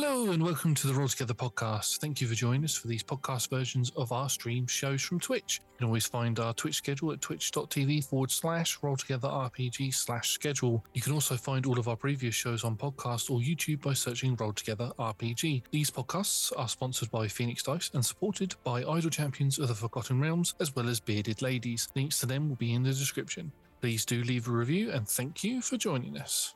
Hello and welcome to the Roll Together podcast. Thank you for joining us for these podcast versions of our stream shows from Twitch. You can always find our Twitch schedule at twitch.tv forward slash roll together RPG slash schedule. You can also find all of our previous shows on podcast or YouTube by searching Roll Together RPG. These podcasts are sponsored by Phoenix Dice and supported by Idle Champions of the Forgotten Realms as well as Bearded Ladies. Links to them will be in the description. Please do leave a review and thank you for joining us.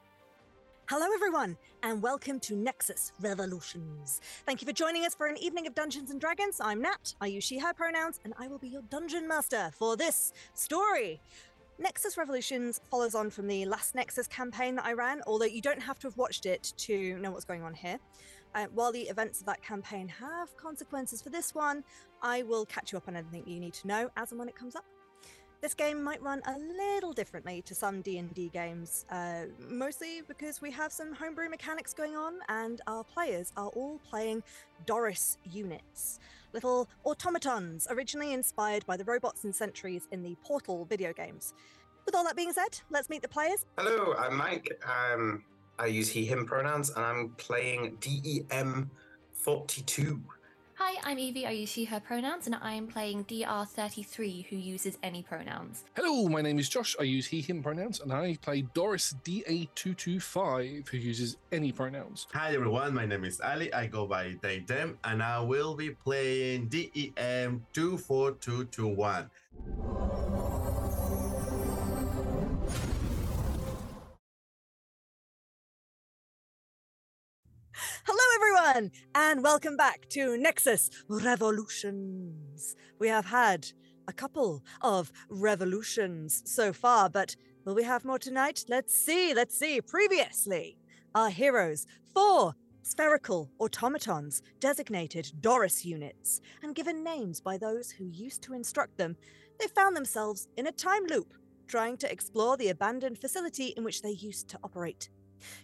Hello, everyone, and welcome to Nexus Revolutions. Thank you for joining us for an evening of Dungeons and Dragons. I'm Nat. I use she, her pronouns, and I will be your dungeon master for this story. Nexus Revolutions follows on from the last Nexus campaign that I ran, although you don't have to have watched it to know what's going on here. Uh, while the events of that campaign have consequences for this one, I will catch you up on anything you need to know as and when it comes up. This game might run a little differently to some D&D games, uh, mostly because we have some homebrew mechanics going on and our players are all playing Doris units, little automatons originally inspired by the robots and sentries in the Portal video games. With all that being said, let's meet the players. Hello, I'm Mike. Um, I use he, him pronouns, and I'm playing DEM 42. Hi, I'm Evey. I use she, her pronouns, and I am playing DR33, who uses any pronouns. Hello, my name is Josh. I use he, him pronouns, and I play Doris DA225, who uses any pronouns. Hi, everyone. My name is Ali. I go by they, them, and I will be playing DEM24221. Everyone, and welcome back to Nexus Revolutions. We have had a couple of revolutions so far, but will we have more tonight? Let's see, let's see. Previously, our heroes, four spherical automatons designated Doris units and given names by those who used to instruct them, they found themselves in a time loop trying to explore the abandoned facility in which they used to operate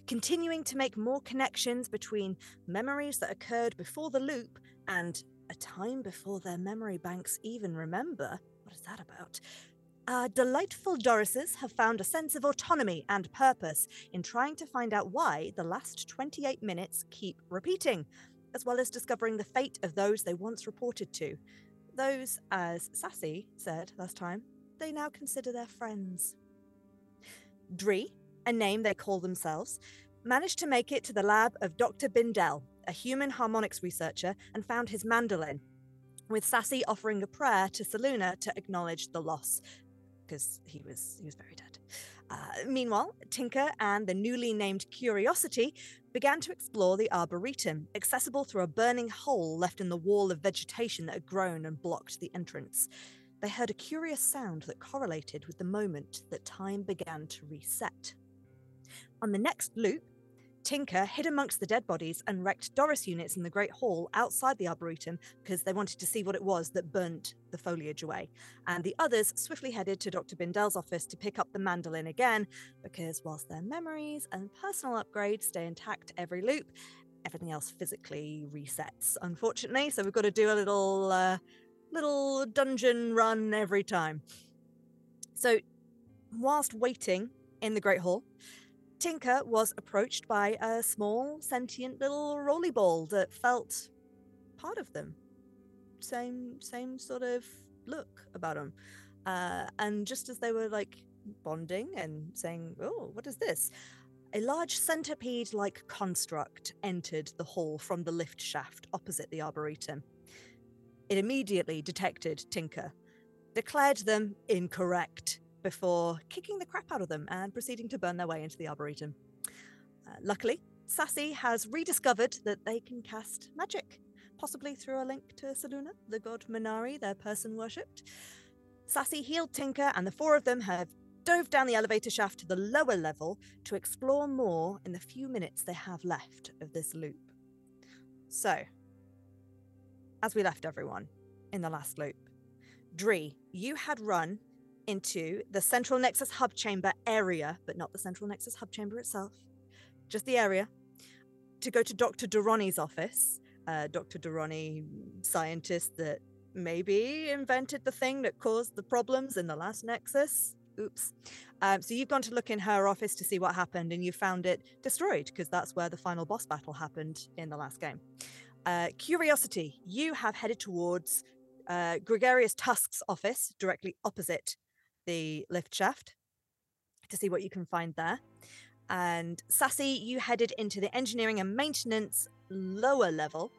continuing to make more connections between memories that occurred before the loop and a time before their memory banks even remember. What is that about? Uh, delightful Dorises have found a sense of autonomy and purpose in trying to find out why the last 28 minutes keep repeating, as well as discovering the fate of those they once reported to. Those, as Sassy said last time, they now consider their friends. Dree, a name they call themselves, managed to make it to the lab of Dr. Bindel, a human harmonics researcher, and found his mandolin, with Sassy offering a prayer to Saluna to acknowledge the loss, because he was he was very dead. Uh, meanwhile, Tinker and the newly named Curiosity began to explore the arboretum, accessible through a burning hole left in the wall of vegetation that had grown and blocked the entrance. They heard a curious sound that correlated with the moment that time began to reset. On the next loop, Tinker hid amongst the dead bodies and wrecked Doris units in the Great Hall outside the Arboretum because they wanted to see what it was that burnt the foliage away. And the others swiftly headed to Dr. Bindel's office to pick up the mandolin again because whilst their memories and personal upgrades stay intact every loop, everything else physically resets, unfortunately. So we've got to do a little uh, little dungeon run every time. So whilst waiting in the Great Hall, Tinker was approached by a small, sentient little rolly ball that felt part of them. Same, same sort of look about them. Uh, and just as they were like bonding and saying, "Oh, what is this?" A large centipede-like construct entered the hall from the lift shaft opposite the arboretum. It immediately detected Tinker, declared them incorrect, before kicking the crap out of them and proceeding to burn their way into the arboretum. Uh, luckily, Sassy has rediscovered that they can cast magic, possibly through a link to Saluna, the god Minari, their person worshipped. Sassy healed Tinker, and the four of them have dove down the elevator shaft to the lower level to explore more in the few minutes they have left of this loop. So, as we left everyone in the last loop, Dree, you had run into the Central Nexus Hub Chamber area, but not the Central Nexus Hub Chamber itself, just the area, to go to Dr. Durrani's office. Uh, Dr. Durrani, scientist that maybe invented the thing that caused the problems in the last Nexus. Oops. Um, so you've gone to look in her office to see what happened, and you found it destroyed because that's where the final boss battle happened in the last game. Uh, Curiosity, you have headed towards uh, Gregarious Tusk's office, directly opposite the lift shaft, to see what you can find there. And Sassy, you headed into the engineering and maintenance lower level,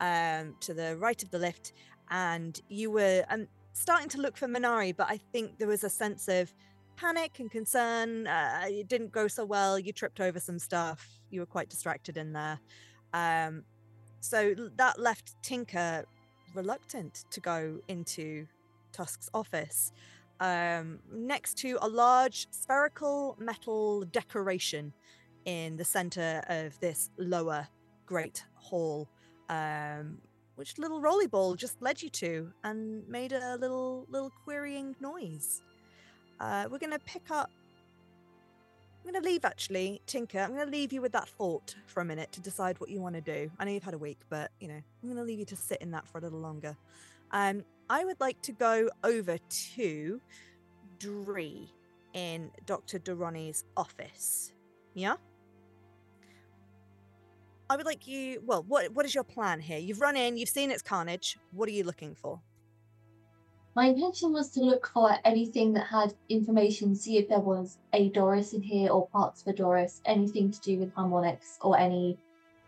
um, to the right of the lift, and you were um, starting to look for Minari, but I think there was a sense of panic and concern. Uh, it didn't go so well. You tripped over some stuff. You were quite distracted in there. Um, so that left Tinker reluctant to go into Tusk's office. Um, next to a large spherical metal decoration in the center of this lower great hall, um, which little rolly ball just led you to and made a little little querying noise. Uh, we're gonna pick up. I'm gonna leave actually, Tinker. I'm gonna leave you with that thought for a minute to decide what you want to do. I know you've had a week, but you know I'm gonna leave you to sit in that for a little longer. Um, I would like to go over to Dree in Dr. Durrani's office. Yeah. I would like you. Well, what what is your plan here? You've run in, you've seen its carnage. What are you looking for? My intention was to look for anything that had information, see if there was a Doris in here or parts of a Doris, anything to do with harmonics or any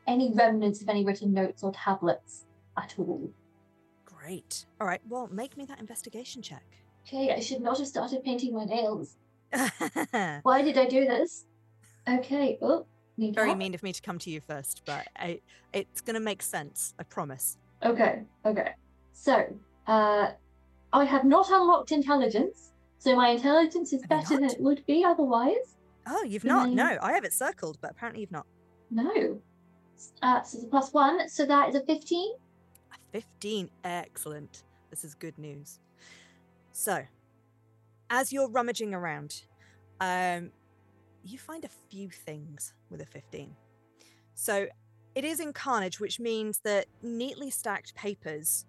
any remnants of any written notes or tablets at all. Great. All right. Well, make me that investigation check. Okay, I should not have started painting my nails. Why did I do this? Okay, oh, help? mean of me to come to you first, but I, it's going to make sense. I promise. Okay, okay. So, uh, I have not unlocked intelligence, so my intelligence is Have better than it would be otherwise. Oh, you've not? Mm. No, I have it circled, but apparently you've not. No. Uh, so it's a plus one, so that is a 15. A 15. Excellent. This is good news. So, as you're rummaging around, um, you find a few things with a 15. So, it is in Carnage, which means that neatly stacked papers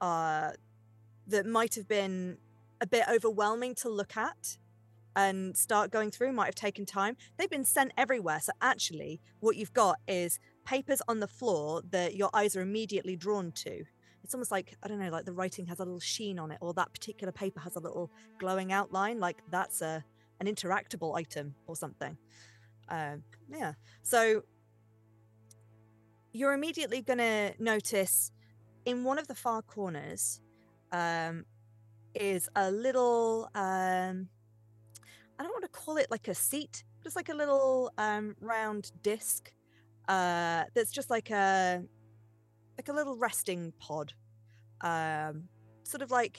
uh, that might have been a bit overwhelming to look at and start going through might have taken time. They've been sent everywhere. So, actually, what you've got is papers on the floor that your eyes are immediately drawn to. It's almost like, I don't know, like the writing has a little sheen on it, or that particular paper has a little glowing outline, like that's a an interactable item or something. Um, yeah. So you're immediately going to notice in one of the far corners um, is a little, um, I don't want to call it like a seat, just like a little um, round disc uh, that's just like a like a little resting pod, um, sort of like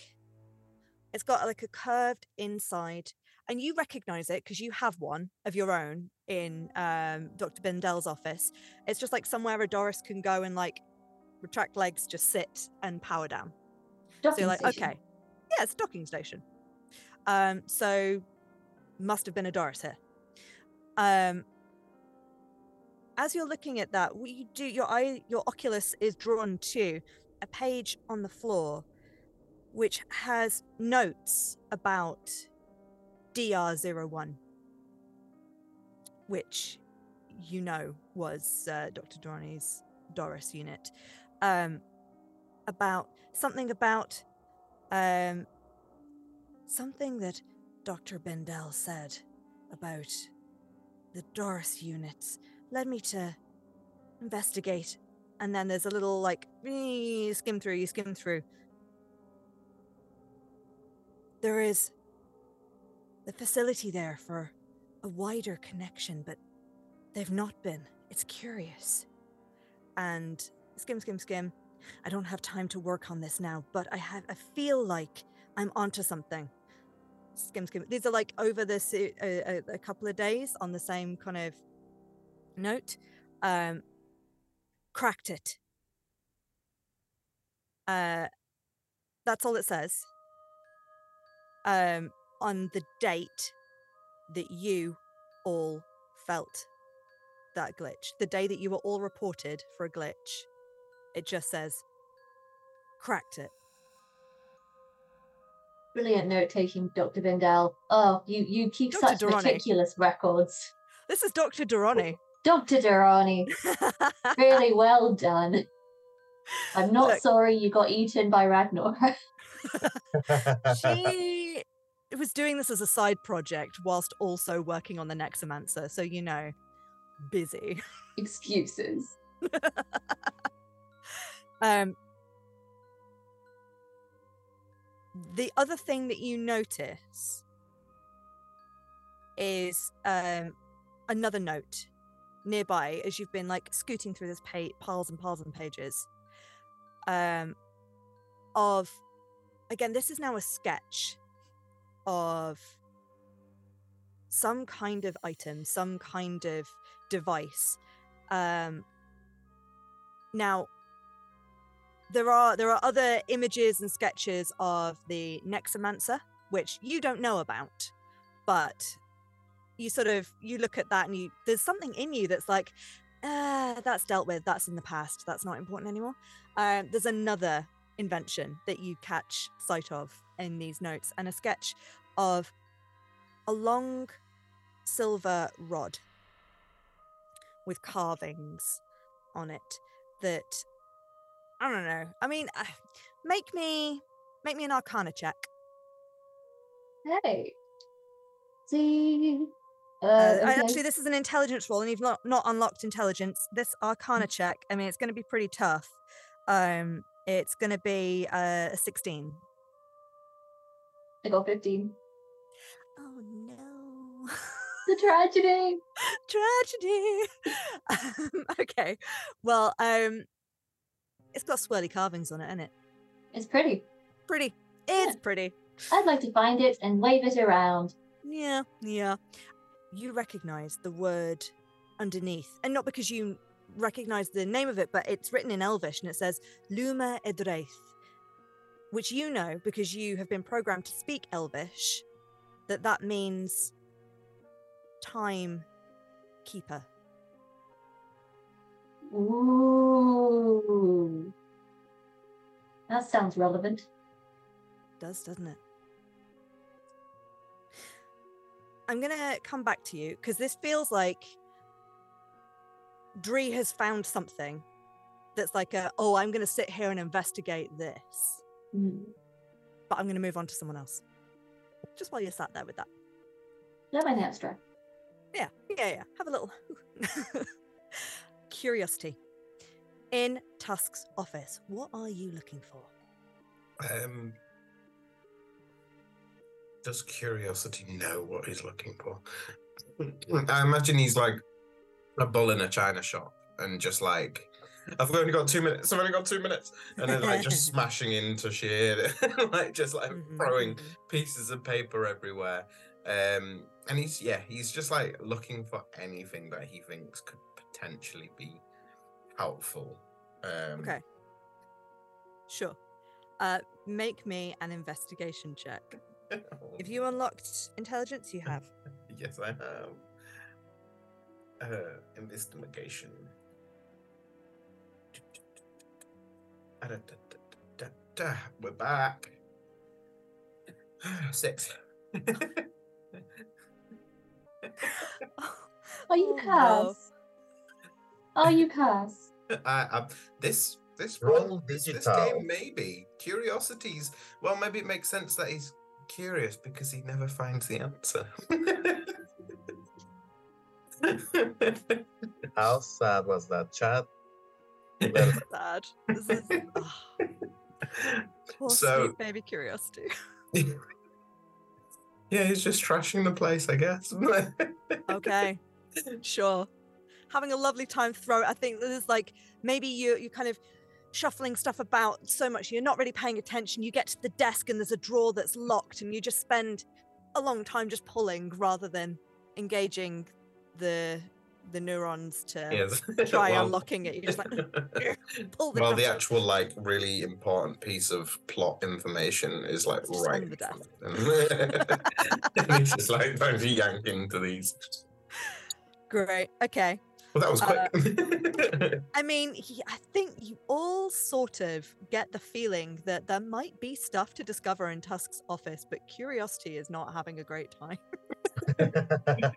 it's got like a curved inside, and you recognize it because you have one of your own in um, Dr. Bendel's office. It's just like somewhere a Doris can go and like retract legs, just sit and power down. So you're like, station. okay, yeah, it's a docking station. Um, so must have been a Doris here. Um, as you're looking at that, what you do, your eye, your oculus is drawn to a page on the floor, which has notes about DR01, which you know was uh, Dr. Durrani's Doris unit. Um, about something about um, something that Dr. Bendel said about the Doris units led me to investigate. And then there's a little like skim through, you skim through. There is the facility there for a wider connection, but they've not been. It's curious. And skim, skim, skim. I don't have time to work on this now, but I have. I feel like I'm onto something. Skim, skim. These are like over this uh, a, a couple of days on the same kind of note. Um, cracked it. Uh, that's all it says. Um, on the date that you all felt that glitch, the day that you were all reported for a glitch, it just says cracked it. Brilliant note taking, Dr. Bindel. Oh, you, you keep Dr. such Durrani. meticulous records. This is Dr. Durrani. Dr. Durrani, really well done. I'm not Look. sorry you got eaten by Ragnar. she was doing this as a side project whilst also working on the Nexomancer, so you know, busy. Excuses. Um, the other thing that you notice is um, another note nearby as you've been like scooting through this pa- piles and piles and pages um, of again this is now a sketch of some kind of item some kind of device um, now there are there are other images and sketches of the Nexomancer, which you don't know about, but you sort of you look at that and you there's something in you that's like, uh, that's dealt with, that's in the past, that's not important anymore. Um, there's another invention that you catch sight of in these notes, and a sketch of a long silver rod with carvings on it that I don't know. I mean, uh, make me make me an Arcana check. Hey. See. Uh, Uh, okay. Actually, this is an intelligence roll, and you've not not unlocked intelligence. This Arcana Mm. check. I mean, it's going to be pretty tough. Um, it's going to be uh, a sixteen. I got 15. Oh no! The tragedy. Tragedy. um, okay. Well, um, it's got swirly carvings on it, isn't it? It's pretty. Pretty. It's pretty. I'd like to find it and wave it around. Yeah, yeah. You recognize the word underneath, and not because you recognize the name of it, but it's written in Elvish and it says Luma Edreith, which you know because you have been programmed to speak Elvish, that that means time keeper. Ooh. That sounds relevant. Does, doesn't it? I'm gonna come back to you because this feels like Dree has found something that's like a oh, I'm gonna sit here and investigate this, Mm. but I'm gonna move on to someone else. Just while you're sat there with that. Let my naps dry. Yeah, yeah, yeah. Have a little curiosity. In Tusk's office, what are you looking for? Um, does curiosity know what he's looking for? I imagine he's like a bull in a china shop and just like, I've only got two minutes. I've only got two minutes, and then like just smashing into shit, like just like throwing mhm. pieces of paper everywhere. Um, and he's yeah, he's just like looking for anything that he thinks could potentially be helpful. Um, Okay. Sure. Uh, make me an investigation check. If you unlocked intelligence, you have. Yes, I have. Uh, investigation. We're back. Six. Are you Oh, no. Cass? Are you Cass? I, I, this this Roll this, this game maybe curiosities. Well, maybe it makes sense that he's curious because he never finds the answer. How sad was that, Chad? Sad. This is ah, poor So- sweet baby curiosity. yeah, he's just trashing the place, I guess. Okay, sure. Having a lovely time throw. I think this is like maybe you you kind of shuffling stuff about so much you're not really paying attention. You get to the desk and there's a drawer that's locked, and you just spend a long time just pulling rather than engaging the the neurons to Yes. try Well- unlocking it. You're just like pull the well, the actual like really important piece of plot information is like It's right on the desk. and he's just like trying to yank into these. Great. Okay. Well, that was Uh, quick. I mean, he, I think you all sort of get the feeling that there might be stuff to discover in Tusk's office, but curiosity is not having a great time.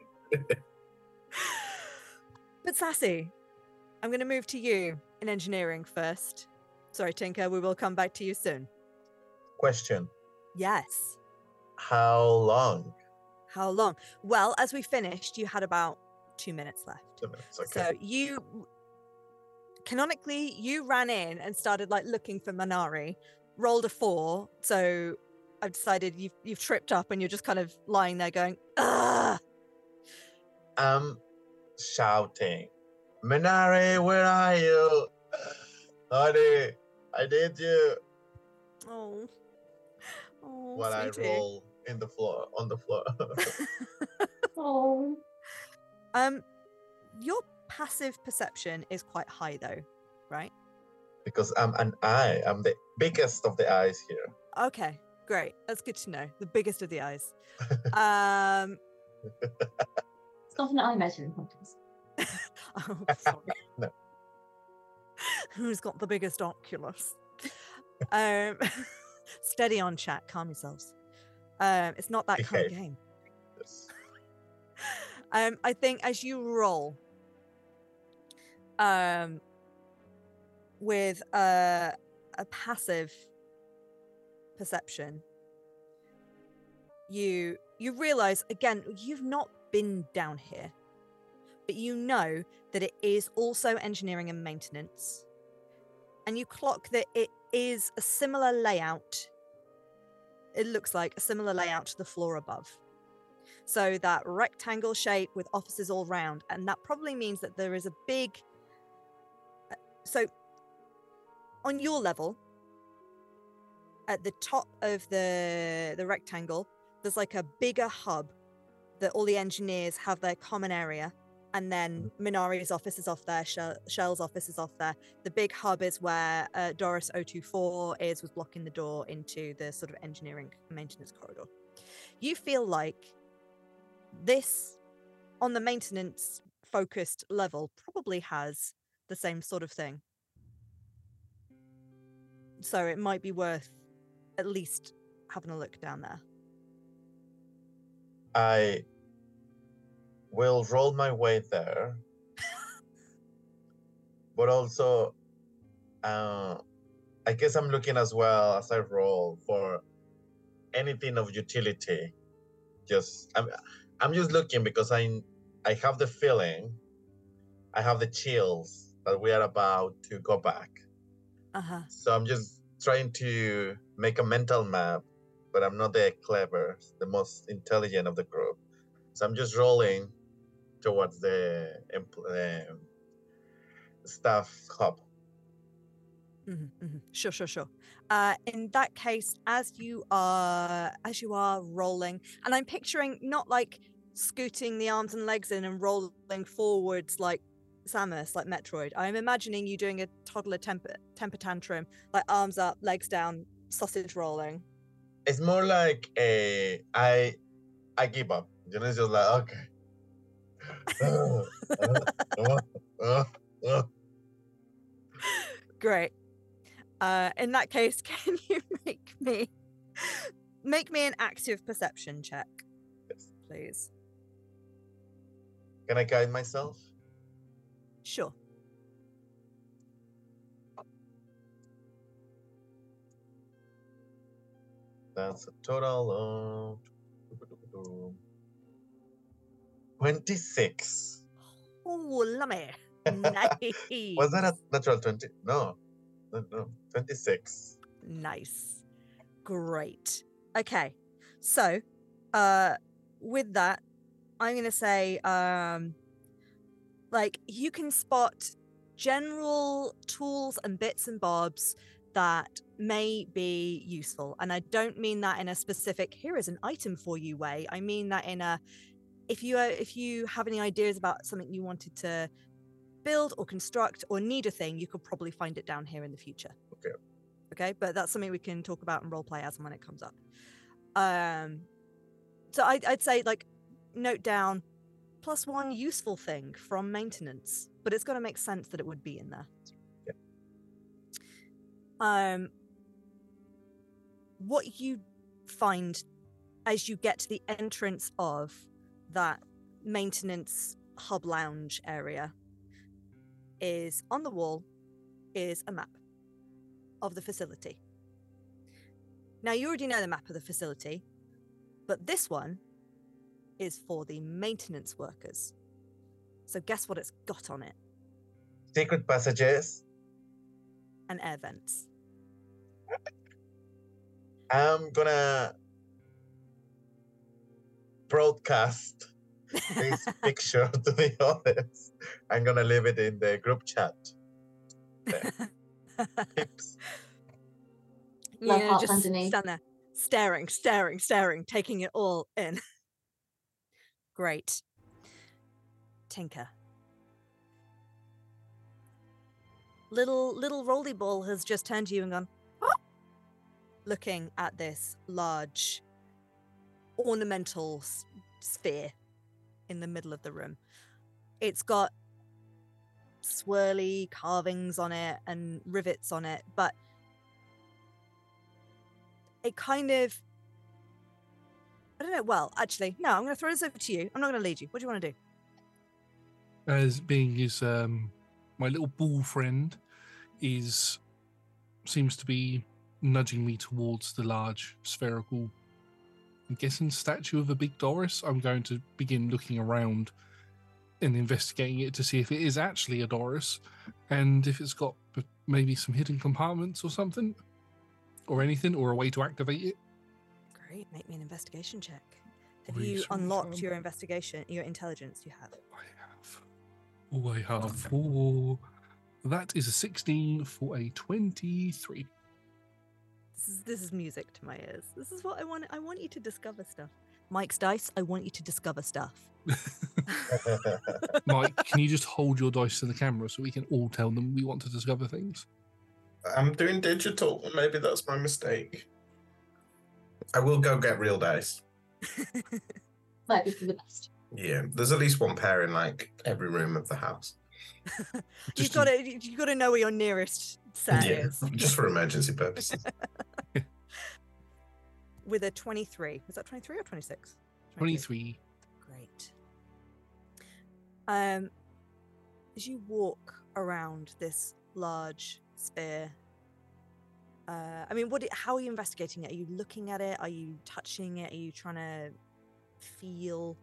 But Sassy, I'm going to move to you in engineering first. Sorry, Tinker, we will come back to you soon. Question: Yes. How long? How long? Well, as we finished, you had about two minutes left. Two minutes. Okay. So you canonically you ran in and started like looking for Minari, rolled a four. So I've decided you've you've tripped up and you're just kind of lying there going, ah. I'm shouting, Minari, where are you? Honey, I need you. Oh. Oh, While I roll in the floor on the floor. Oh, Um, your passive perception is quite high though, right? because I'm an eye. I'm the biggest of the eyes here. Okay, great. That's good to know. The biggest of the eyes. um, it's not an eye measuring contest. oh, sorry. No. Who's got the biggest oculus? um, steady on chat. Calm yourselves. Um, it's not that kind of game. Um, I think as you roll, um, with a a passive perception, you you realize again you've not been down here, but you know that it is also engineering and maintenance, and you clock that it is a similar layout. It looks like a similar layout to the floor above. So that rectangle shape with offices all round, and that probably means that there is a big. uh, So, on your level, at the top of the the rectangle, there's like a bigger hub that all the engineers have their common area, and then Minari's office is off there, Shell's office is off there. The big hub is where uh, Doris 024 is, was blocking the door into the sort of engineering maintenance corridor. You feel like this on the maintenance focused level probably has the same sort of thing. So it might be worth at least having a look down there. I will roll my way there. but also, uh, I guess I'm looking as well as I roll for anything of utility. Just I'm, I'm just looking because I, I have the feeling, I have the chills that we are about to go back. Uh huh. So I'm just trying to make a mental map, but I'm not the clever, the most intelligent of the group. So I'm just rolling towards the um, staff hub. hmm hmm Sure, sure, sure. Uh, in that case, as you are as you are rolling, and I'm picturing not like scooting the arms and legs in and rolling forwards like Samus, like Metroid. I'm imagining you doing a toddler temper temper tantrum, like arms up, legs down, sausage rolling. It's more like a I I give up. You know, it's just like okay. Uh, uh, uh, uh. Great. Uh, in that case, can you make me make me an active perception check, Yes. please? Can I guide myself? Sure. That's a total of 26. Oh, lummy. nice. Was that a natural 20? No, no, no 26. Nice. Great. Okay. So, uh with that, I'm going to say um like you can spot general tools and bits and bobs that may be useful. And I don't mean that in a specific here is an item for you way. I mean that in a if you uh, if you have any ideas about something you wanted to build or construct or need a thing, you could probably find it down here in the future. Okay. Okay, but that's something we can talk about and role play as and when it comes up. Um, so I, I'd say like note down plus one useful thing from maintenance, but it's going to make sense that it would be in there. Um, what you find as you get to the entrance of that maintenance hub lounge area is on the wall is a map of the facility. Now you already know the map of the facility, but this one is for the maintenance workers. So guess what it's got on it? Secret passages. And air vents. I'm gonna broadcast this picture to the audience. I'm gonna leave it in the group chat. Tips. Love you heart just underneath. stand there, staring, staring, staring, taking it all in. Great. Tinker. Little little Rolly Ball has just turned to you and gone, "What?" looking at this large ornamental s- sphere in the middle of the room. It's got swirly carvings on it and rivets on it, but it kind of I don't know. Well, actually, no, I'm going to throw this over to you. I'm not going to lead you. What do you want to do? as being his um my little bull friend is seems to be nudging me towards the large spherical I'm guessing statue of a big Doris. I'm going to begin looking around and investigating it to see if it is actually a Doris and if it's got maybe some hidden compartments or something or anything or a way to activate it. Great. Make me an investigation check. Have you unlocked your investigation, your intelligence? You have. I have. Oh, I have four. That is a 16 for a 23. This is this is music to my ears. This is what I want. I want you to discover stuff. Mike's dice. I want you to discover stuff. Mike, can you just hold your dice to the camera so we can all tell them we want to discover things? I'm doing digital. Maybe that's my mistake. I will go get real dice. Might be for the best. Yeah, there's at least one pair in like every room of the house. You've got to. you've got to know where your nearest set yeah, is. just for emergency purposes. With a twenty-three. Was that twenty-three or twenty-six? 23. Great. Um, as you walk around this large sphere, uh, I mean, what? How are you investigating it? Are you looking at it? Are you touching it? Are you trying to feel?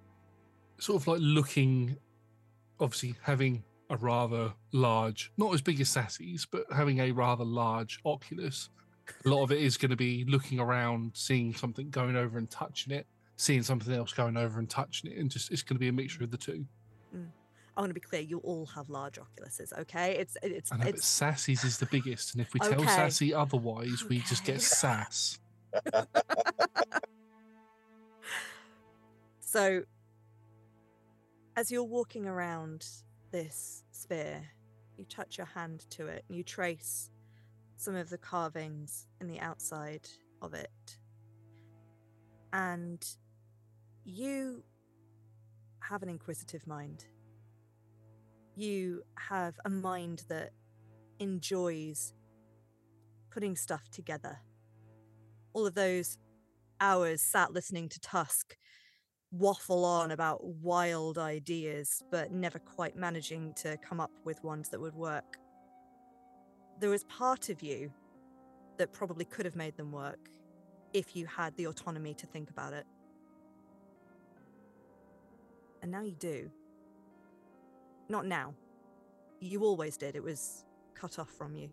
Sort of like looking, obviously, having a rather large, not as big as Sassy's, but having a rather large Oculus. A lot of it is going to be looking around, seeing something, going over and touching it, seeing something else, going over and touching it, and just it's going to be a mixture of the two. I want to be clear. You all have large Oculuses, okay? It's it's I know, but it's Sassy's is the biggest, and if we tell Okay. Sassy otherwise, we just get sass. So, as you're walking around this sphere, you touch your hand to it and you trace some of the carvings in the outside of it. And you have an inquisitive mind. You have a mind that enjoys putting stuff together. All of those hours sat listening to Tusk waffle on about wild ideas, but never quite managing to come up with ones that would work. There was part of you that probably could have made them work if you had the autonomy to think about it. And now you do. Not now. You always did. It was cut off from you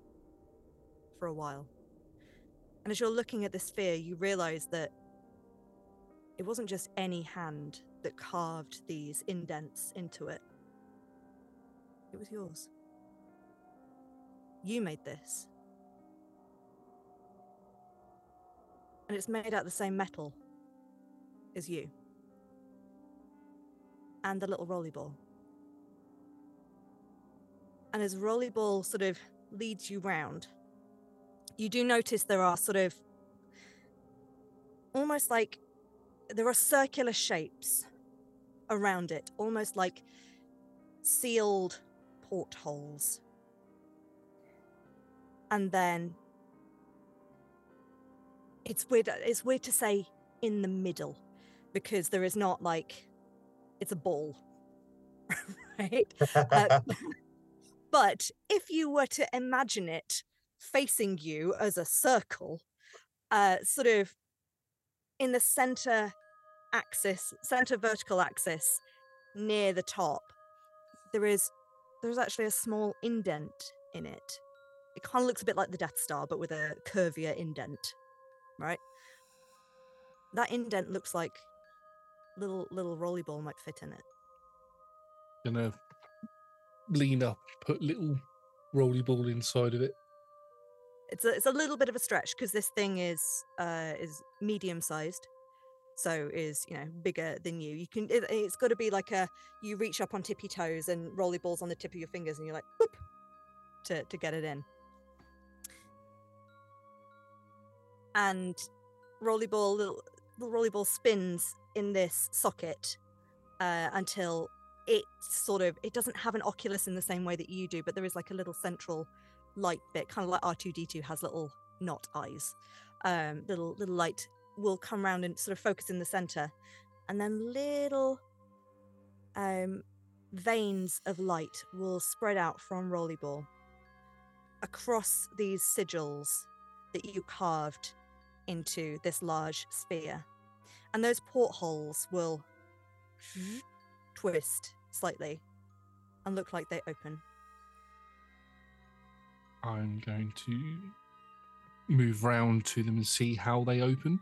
for a while. And as you're looking at the sphere, you realize that it wasn't just any hand that carved these indents into it. It was yours. You made this. And it's made out of the same metal as you. And the little rolly ball. And as rolly ball sort of leads you round, you do notice there are sort of almost like there are circular shapes around it, almost like sealed portholes. And then it's weird it's weird to say in the middle because there is not like it's a ball. right? Uh, but if you were to imagine it facing you as a circle, uh, sort of in the center axis, center vertical axis near the top, there is there's actually a small indent in it. It kind of looks a bit like the Death Star, but with a curvier indent, right? That indent looks like little little rolly rollerball might fit in it. Gonna lean up, put little rolly ball inside of it. It's a it's a little bit of a stretch because this thing is uh is medium sized, so is you know bigger than you. You can it, it's got to be like a you reach up on tippy toes and rolly balls on the tip of your fingers and you're like whoop to to get it in. And rolly ball little, little rolly ball spins in this socket uh, until it sort of it doesn't have an oculus in the same way that you do, but there is like a little central light bit, kind of like R two D two has little not eyes. Um, little little light will come around and sort of focus in the center, and then little um, veins of light will spread out from Rollyball across these sigils that you carved into this large sphere, and those portholes will twist slightly and look like they open. I'm going to move round to them and see how they open.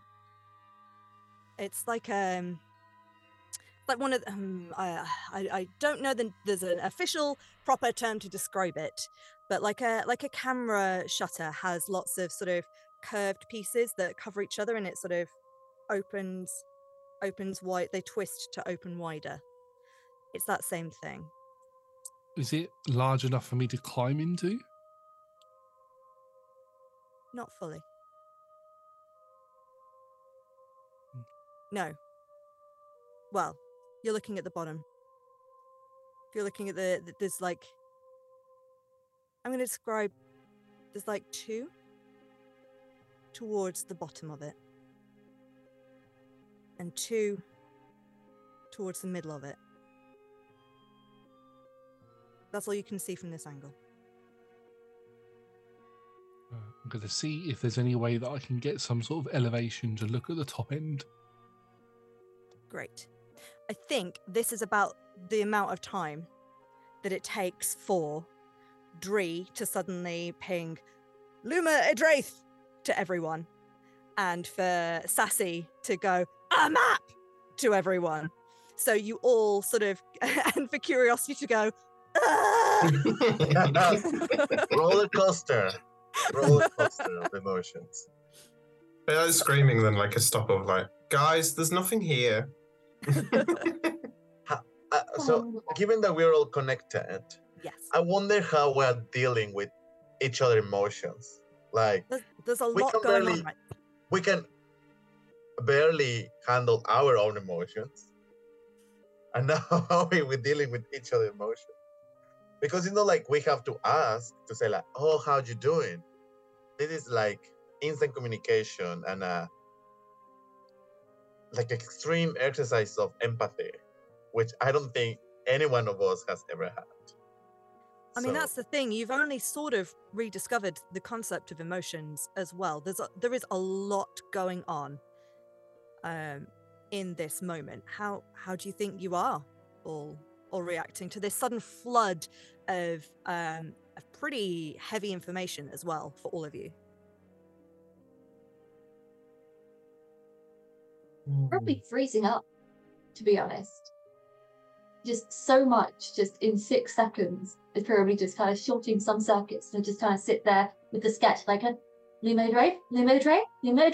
It's like um, like one of um, I, I I don't know that there's an official proper term to describe it, but like a like a camera shutter has lots of sort of curved pieces that cover each other, and it sort of opens opens wide. They twist to open wider. It's that same thing. Is it large enough for me to climb into? Not fully. Hmm. No. Well, you're looking at the bottom. If you're looking at the, the there's like I'm going to describe there's like two towards the bottom of it. And two towards the middle of it. That's all you can see from this angle. Uh, I'm going to see if there's any way that I can get some sort of elevation to look at the top end. Great. I think this is about the amount of time that it takes for Dree to suddenly ping Luma Edraith to everyone, and for Sassy to go a map to everyone. So you all sort of, and for Curiosity to go! roller coaster, roller coaster of emotions. But I was screaming then like a stop of like, guys, there's nothing here. Uh, so, given that we're all connected, yes. I wonder how we're dealing with each other emotions. Like There's, there's a lot going barely- on right we can barely handle our own emotions, and now how are we dealing with each other emotions? Because you know, like we have to ask to say like, "Oh, how you doing?" This is like instant communication and uh like extreme exercise of empathy, which I don't think any one of us has ever had. I mean, So- that's the thing. You've only sort of rediscovered the concept of emotions as well. There's a, there is a lot going on um, in this moment. How how do you think you are all all reacting to this sudden flood of um, of pretty heavy information as well for all of you? Probably freezing up, to be honest. Just so much, just in six seconds, is probably just kind of shorting some circuits and just kind of sit there with the sketch like a Lumo Drive, Lumo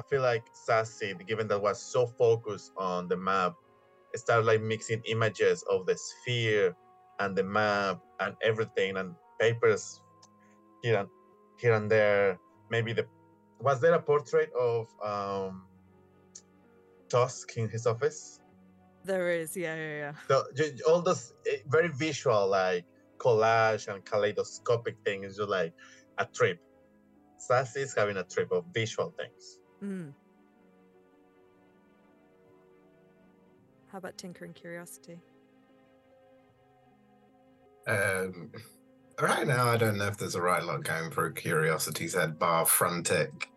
I feel like Sassy, given that was so focused on the map, started like mixing images of the sphere and the map and everything and papers here and here and there. Maybe the was there a portrait of um tusk in his office. There is, yeah, yeah, yeah. So all those eh, very visual, like collage and kaleidoscopic things, is just like a trip. Sassy is having a trip of visual things. Mm. How about tinkering Curiosity? Um, right now, I don't know if there's a right lot going through Curiosity's head, bar frantic,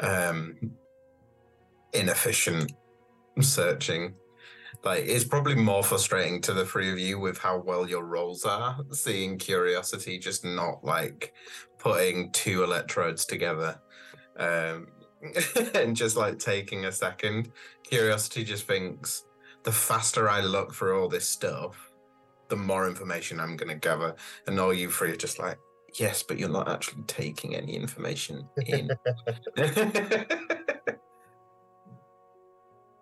um, inefficient searching. Like, it's probably more frustrating to the three of you with how well your rolls are, seeing Curiosity just not like putting two electrodes together. Um, and just like taking a second. Curiosity just thinks the faster I look for all this stuff, the more information I'm going to gather. And all you three are just like, yes, but you're not actually taking any information in. I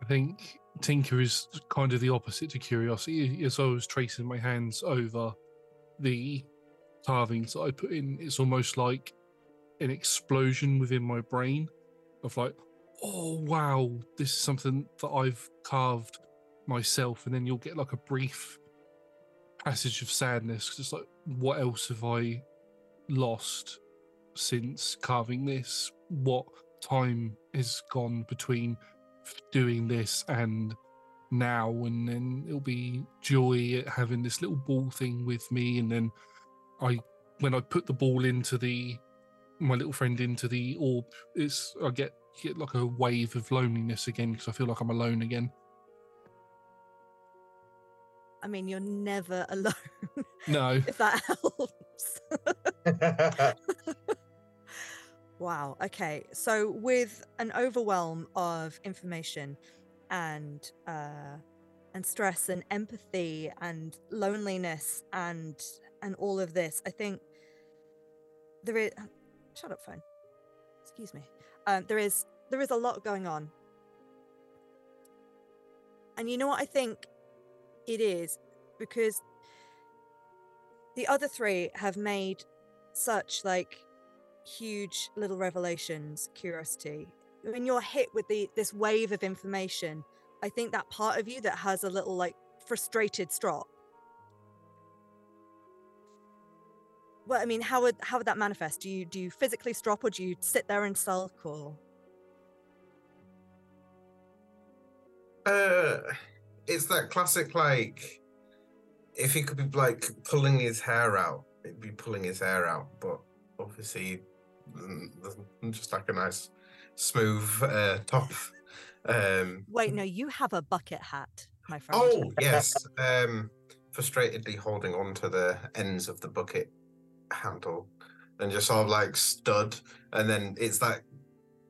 think Tinker is kind of the opposite to curiosity. As I was tracing my hands over the carvings that I put in, it's almost like an explosion within my brain of like, oh wow, this is something that I've carved myself, and then you'll get like a brief passage of sadness 'cause it's like, what else have I lost since carving this? What time has gone between doing this and now? And then it'll be joy at having this little ball thing with me, and then I, when I put the ball into the my little friend into the orb, it's I get get like a wave of loneliness again because I feel like I'm alone again. I mean, you're never alone, No, if that helps. wow. Okay. So, with an overwhelm of information and uh, and stress and empathy and loneliness and and all of this, I think there is. Shut up, phone. Excuse me. Um, there is there is a lot going on, and you know what I think it is because the other three have made such like huge little revelations curiosity when you're hit with the this wave of information i think that part of you that has a little like frustrated strop well i mean how would how would that manifest? Do you do you physically strop or do you sit there and sulk or? Uh, it's that classic, like, if he could be like pulling his hair out, it'd be pulling his hair out, but obviously, mm, just like a nice, smooth uh, top. Um, wait no you have a bucket hat my friend. Oh yes, um, frustratedly holding on to the ends of the bucket handle and just sort of like stud. and then it's that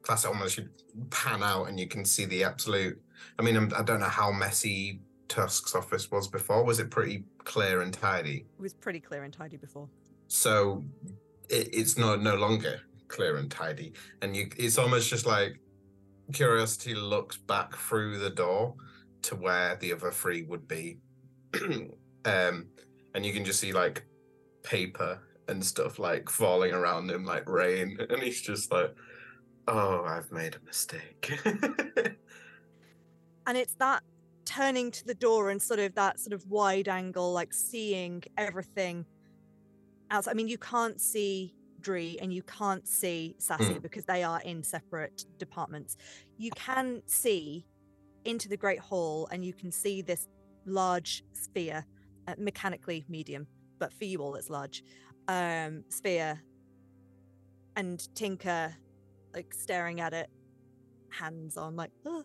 classic almost you pan out and you can see the absolute. I mean, I'm, I don't know how messy Tusk's office was before. Was it pretty clear and tidy? it was pretty clear and tidy before So it, it's no no longer clear and tidy, and you it's almost just like curiosity looks back through the door to where the other three would be, um, and you can just see like paper and stuff like falling around him like rain, and he's just like, "Oh, I've made a mistake." and it's that turning to the door and sort of that sort of wide angle like seeing everything outside i mean you can't see Dree and you can't see Sassy Mm. because they are in separate departments. You can see into the Great Hall and you can see this large sphere, uh, mechanically medium, but for you all it's large, um, sphere. And Tinker, like staring at it, hands on, like, "Ugh."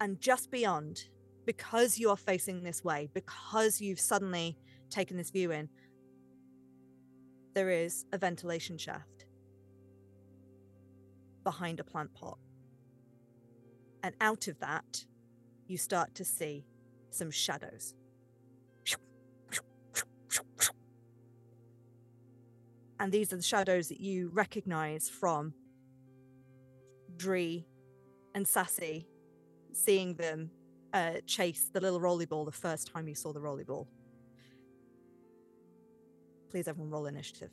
and just beyond, because you are facing this way, because you've suddenly taken this view in, there is a ventilation shaft behind a plant pot. And out of that, you start to see some shadows. And these are the shadows that you recognize from Dree and Sassy seeing them uh, chase the little rolly ball the first time you saw the rolly ball. Please, everyone, roll initiative.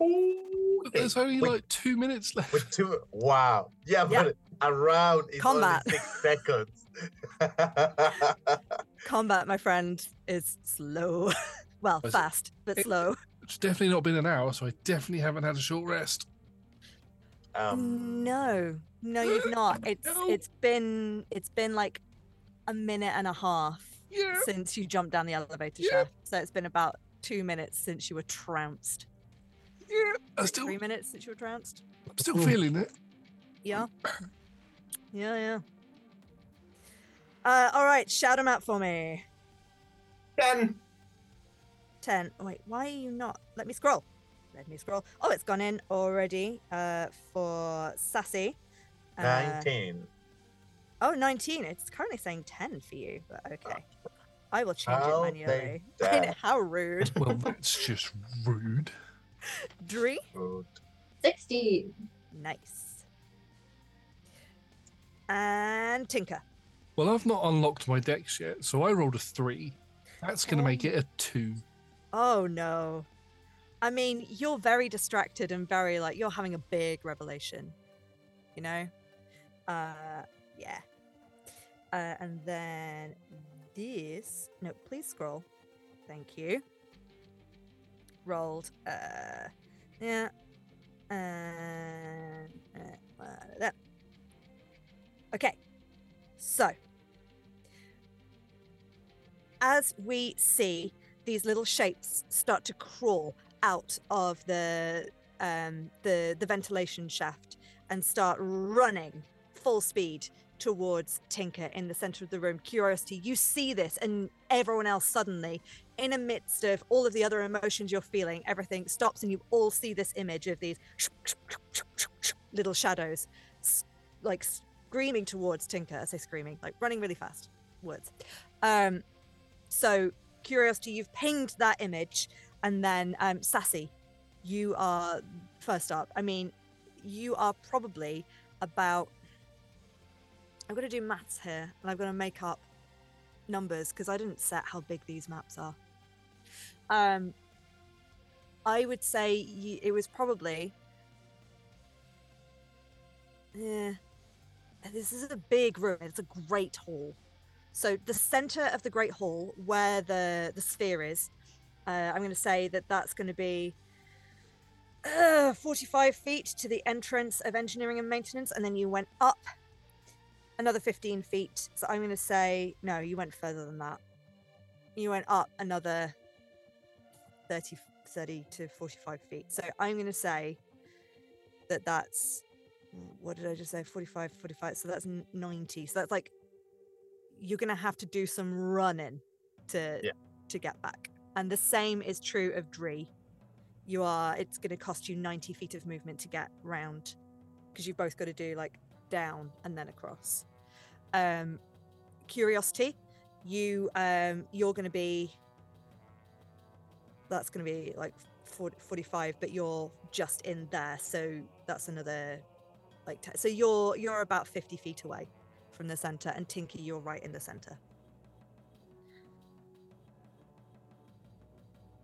Oh, there's only Wait. like two minutes left. With two, wow. Yeah, Yeah. but around is Combat. only six seconds. Combat, my friend, is slow. well, Was it- fast, but it- slow. It's definitely not been an hour, so I definitely haven't had a short rest. um, No, no, you've not. It's No. it's been it's been like a minute and a half Yeah. since you jumped down the elevator Yeah. shaft. So it's been about two minutes since you were trounced. Yeah. I Three- still, Three minutes since you were trounced. I'm still feeling it. Yeah. Yeah, yeah. Uh, all right, shout them out for me. Ten. 10. Oh, wait, why are you not? Let me scroll. Let me scroll. Oh, it's gone in already uh, for Sassy. Uh, 19. Oh, 19. It's currently saying 10 for you, but okay. I will change How it they manually. I dare. How rude. Well, that's just rude. Dree? Good. 16. Nice. And Tinker. Well, I've not unlocked my decks yet, so I rolled a three. That's going to make it a two. Oh, no. I mean, you're very distracted and very like, you're having a big revelation. You know? Uh, yeah. Uh, and then this. No, please scroll. Thank you. Rolled. Uh, yeah. And uh, uh. Okay. So, as we see these little shapes start to crawl out of the um, the the ventilation shaft and start running full speed towards Tinker in the center of the room. Curiosity, you see this, and everyone else suddenly, in the midst of all of the other emotions you're feeling, everything stops, and you all see this image of these little shadows, like screaming towards Tinker. I say screaming, like running really fast. Words. Um, so curiosity, you've pinged that image, and then um, sassy, you are first up. I mean, you are probably about. I'm going to do maths here, and I'm going to make up numbers because I didn't set how big these maps are. Um, I would say y- it was probably. Yeah, this is a big room. It's a great hall. So the center of the great hall, where the the sphere is, uh, I'm going to say that that's going to be uh, 45 feet to the entrance of engineering and maintenance, and then you went up another 15 feet. So I'm going to say no, you went further than that. You went up another 30, 30 to 45 feet. So I'm going to say that that's what did I just say? 45, 45. So that's 90. So that's like you're going to have to do some running to Yeah. to get back. And the same is true of Dree. You are it's going to cost you 90 feet of movement to get round because you've both got to do like down and then across. Um curiosity, you um you're going to be that's going to be like 40, 45 but you're just in there so that's another like te- so you're you're about 50 feet away from the center and tinky you're right in the center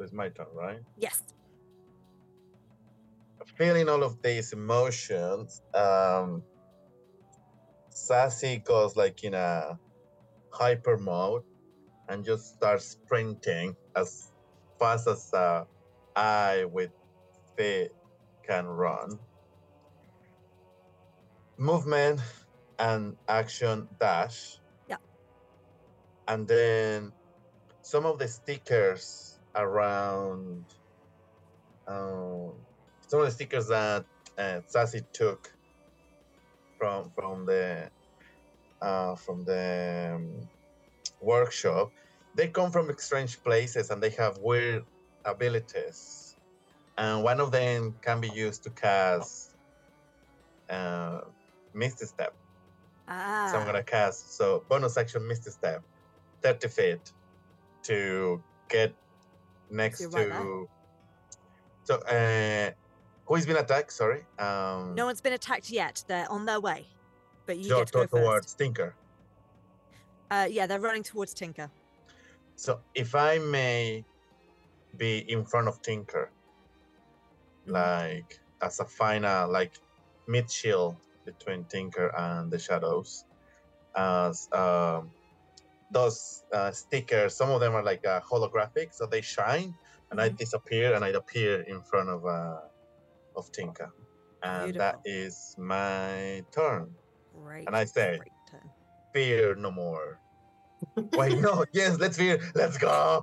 It's my turn, right? yes Feeling all of these emotions, um, Sassy goes like in a hyper mode and just starts sprinting as fast as uh, I with feet can run. Movement and action dash. Yeah. And then some of the stickers around um, some of the stickers that uh, Sassy took from from the uh, from the um, workshop, they come from strange places and they have weird abilities. And one of them can be used to cast uh, Misty Step. Ah So I'm gonna cast so bonus action Misty Step, 30 feet to get next right to. So uh, who's been attacked? Sorry. Um, no one's been attacked yet they're on their way but you get to go to- towards first Tinker. uh yeah they're running towards tinker So if I may be in front of Tinker, like as a final like mid shield between Tinker and the shadows. As um, those uh, stickers, some of them are like uh, holographic, so they shine, and I disappear and I appear in front of uh, of Tinker, and that Beautiful. is my turn. Great. And I say-. Fear no more. Wait, no, yes, let's fear. Let's go.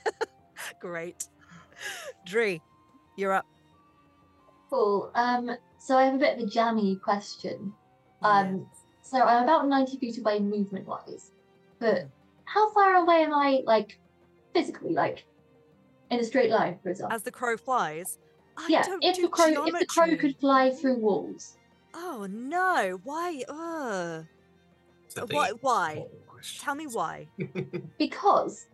Great. Dree, you're up. Cool. Um, so I have a bit of a jammy question. Um, so I'm about 90 feet away movement wise, but how far away am I, like, physically, like, in a straight line, for example? As the crow flies. I yeah, don't if do the crow, if the crow could fly through walls. Oh no! Why? Uh, So why? Why? Tell me why. Because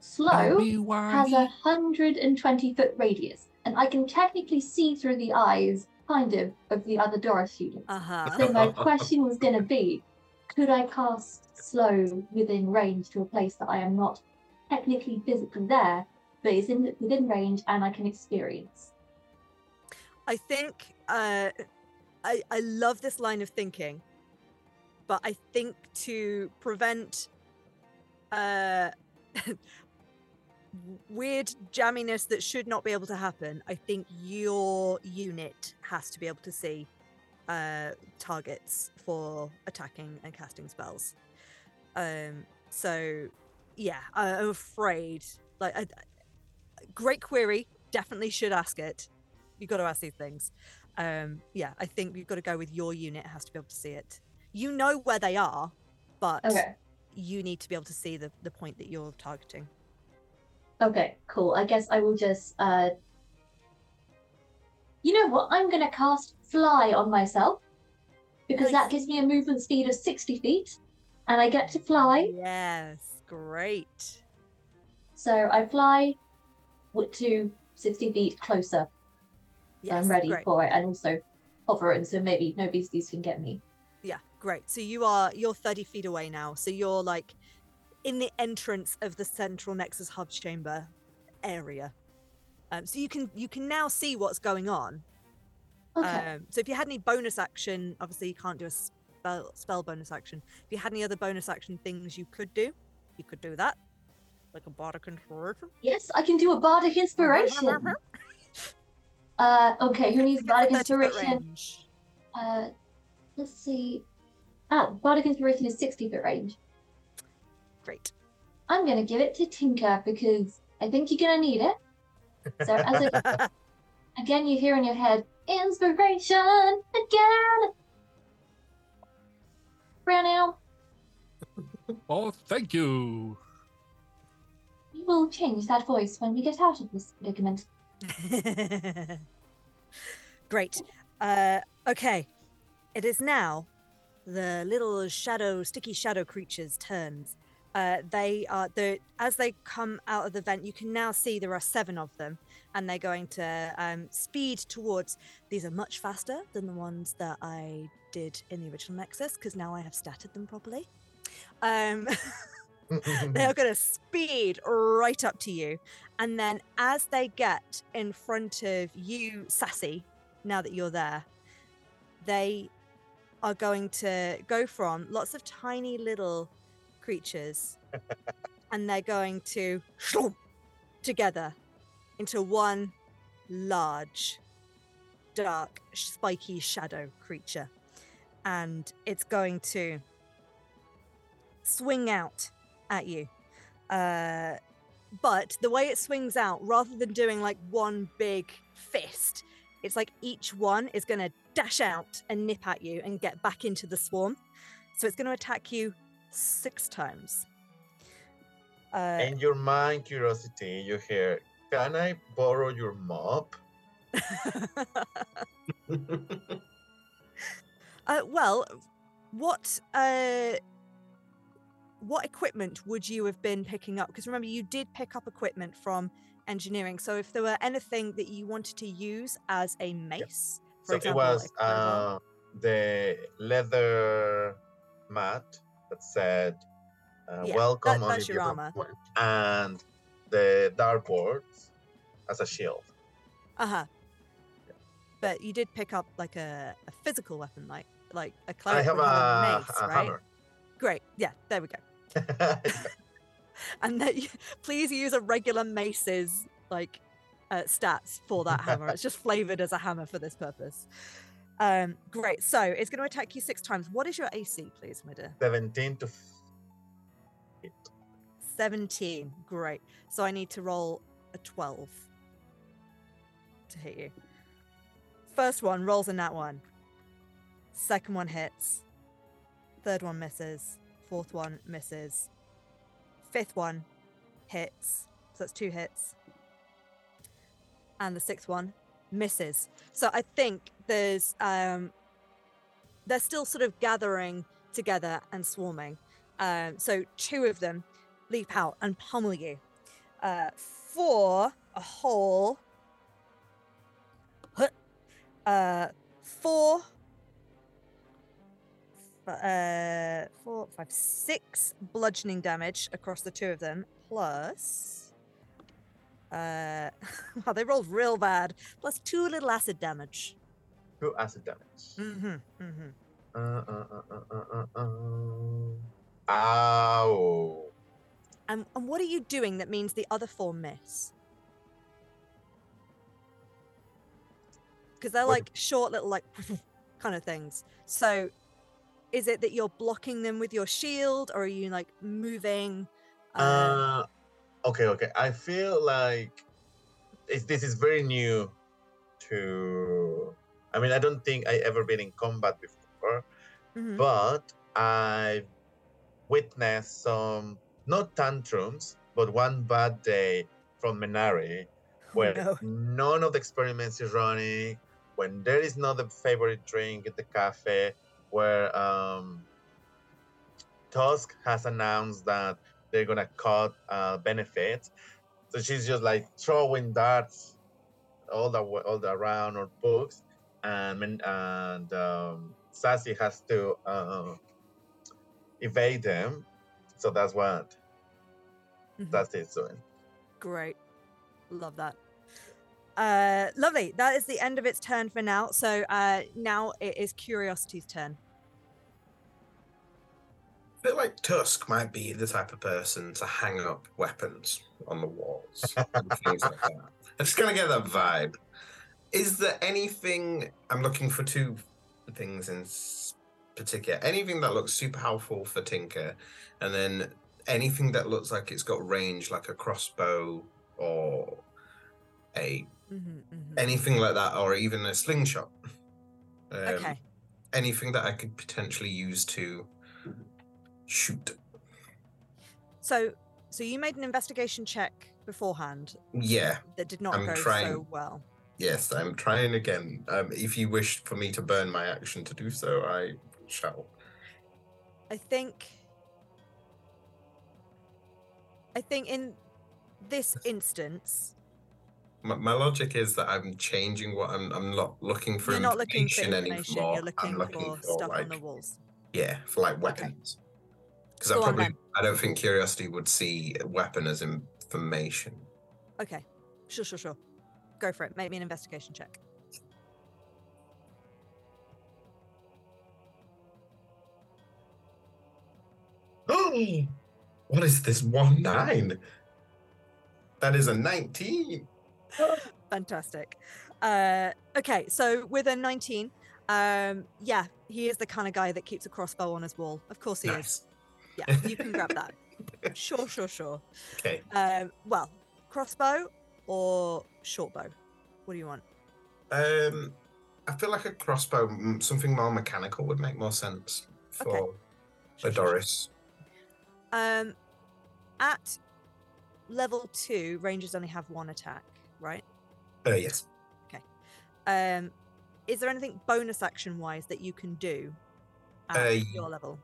slow has a 120 foot radius, and I can technically see through the eyes, kind of, of the other Doris students. Uh huh. So my question was going to be, could I cast slow within range to a place that I am not technically physically there, but is in within range and I can experience? I think uh, I I love this line of thinking, but I think to prevent uh, weird jamminess that should not be able to happen, I think your unit has to be able to see uh, targets for attacking and casting spells. Um, so yeah, I, I'm afraid. Like, I, I- great query. Definitely should ask it. You've got to ask these things. Um, yeah, I think you've got to go with your unit has to be able to see it. You know where they are, but Okay. you need to be able to see the, the point that you're targeting. Okay, cool. I guess I will just uh You know what? I'm gonna cast fly on myself. Because Nice. that gives me a movement speed of 60 feet. And I get to fly. Yes, great. So I fly to 60 feet closer. Yes, So I'm ready great. for it and also hover, and so maybe no beasties can get me. Yeah, great. So you are you're 30 feet away now. So you're like in the entrance of the central Nexus hub chamber area. Um, so you can you can now see what's going on. Okay. Um, so if you had any bonus action, obviously you can't do a spell spell bonus action. If you had any other bonus action things you could do, you could do that, like a bardic inspiration. yes, I can do a bardic inspiration. uh okay, who needs bardic 30 inspiration? Uh let's see. Ah, bardic inspiration is 60 foot range. Great. I'm gonna give it to Tinker because I think you're gonna need it. So as a, again you hear in your head, inspiration again. Brownell, Oh, thank you. we will change that voice when we get out of this predicament. Great. Uh, okay. It is now the little shadow, sticky shadow creatures' turns. Uh, they are the as they come out of the vent. You can now see there are seven of them, and they're going to um, speed towards. These are much faster than the ones that I did in the original Nexus because now I have statted them properly. Um, they are going to speed right up to you. And then as they get in front of you, Sassy, now that you're there, they are going to go from lots of tiny little creatures and they're going to together into one large, dark, spiky shadow creature. And it's going to swing out at you. Uh, but the way it swings out, rather than doing like one big fist, it's like each one is going to dash out and nip at you and get back into the swarm. So it's going to attack you six times. Uh, In your mind curiosity, you hear, "Can I borrow your mop?" uh, well, what uh, what equipment would you have been picking up? Because remember, you did pick up equipment from engineering. So if there were anything that you wanted to use as a mace, for so example, it was uh, the leather mat that said uh, Yeah, welcome that- on that's the your different and the dartboards as a shield Uh huh. But you did pick up like a, a physical weapon, like like a I cleric have would a, mace, a right? hammer. Great. Yeah, there we go. And that you, please use a regular mace's like uh, stats for that hammer. It's just flavored as a hammer for this purpose. Um, great. So it's going to attack you six times. What is your AC, please, my dear? 17 to f- hit. 17. Great. So I need to roll a 12 to hit you. First one rolls a that one. Second one hits. Third one misses. Fourth one misses. Fifth one hits. So that's two hits. And the sixth one misses. So I think there's um they're still sort of gathering together and swarming. Um, so two of them leap out and pummel you uh, a whole uh, four, uh, four, five, six bludgeoning damage across the two of them, plus. Uh, wow, they rolled real bad. Plus two little acid damage. Two acid damage. Mm-hmm. Mm-hmm. Uh, uh, uh, uh, uh, uh, uh. Ow. And, and what are you doing that means the other four miss? Because they're like short little like kind of things. So is it that you're blocking them with your shield or are you like moving? um, Uh, okay, okay. I feel like it's, this is very new to. I mean, I don't think I ever been in combat before, mhm. but I've witnessed some not tantrums, but one bad day from Minari Oh, where no. none of the experiments is running, when there is not the favorite drink at the cafe, where um, Tusk has announced that they're gonna cut uh, benefits, so she's just like throwing darts all the all the around or books, and and um, Sassy has to uh, evade them. So that's what Mhm. Sassy is doing. Great. Love that. Uh, lovely. That is the end of its turn for now. So uh, now it is Curiosity's turn. I feel like Tusk might be the type of person to hang up weapons on the walls and things like that. I just kind of get that vibe. Is there anything I'm looking for? Two things in particular. Anything that looks super helpful for Tinker, and then anything that looks like it's got range, like a crossbow or a Mm-hmm, anything like that, or even a slingshot. Um, Okay. Anything that I could potentially use to shoot. So, so you made an investigation check beforehand Yeah. that did not I'm go trying. so well. Yes, I'm trying again. Um, if you wish for me to burn my action to do so, I shall. I think. I think in this instance, My, my logic is that I'm changing what I'm. I'm not looking for you're not looking for information anymore. You're looking, I'm looking for, for, stuff like on the walls. yeah, for like weapons. Because I Go on probably. I don't think curiosity would see a weapon as information. Okay. Sure, sure, sure. Go for it. Make me an investigation check. what is this one nine? That is a nineteen. Fantastic. Uh, okay, so with a 19, um, yeah, he is the kind of guy that keeps a crossbow on his wall. Of course he is. Yeah, you can grab that. Sure, sure, sure. Okay. Um, well, crossbow or short bow? What do you want? Um, I feel like a crossbow, something more mechanical, would make more sense for Okay. for Sure, sure, sure. Doris. Um, at level two, rangers only have one attack, right? Uh, yes. Okay. Um, is there anything bonus action wise that you can do at Uh, your level?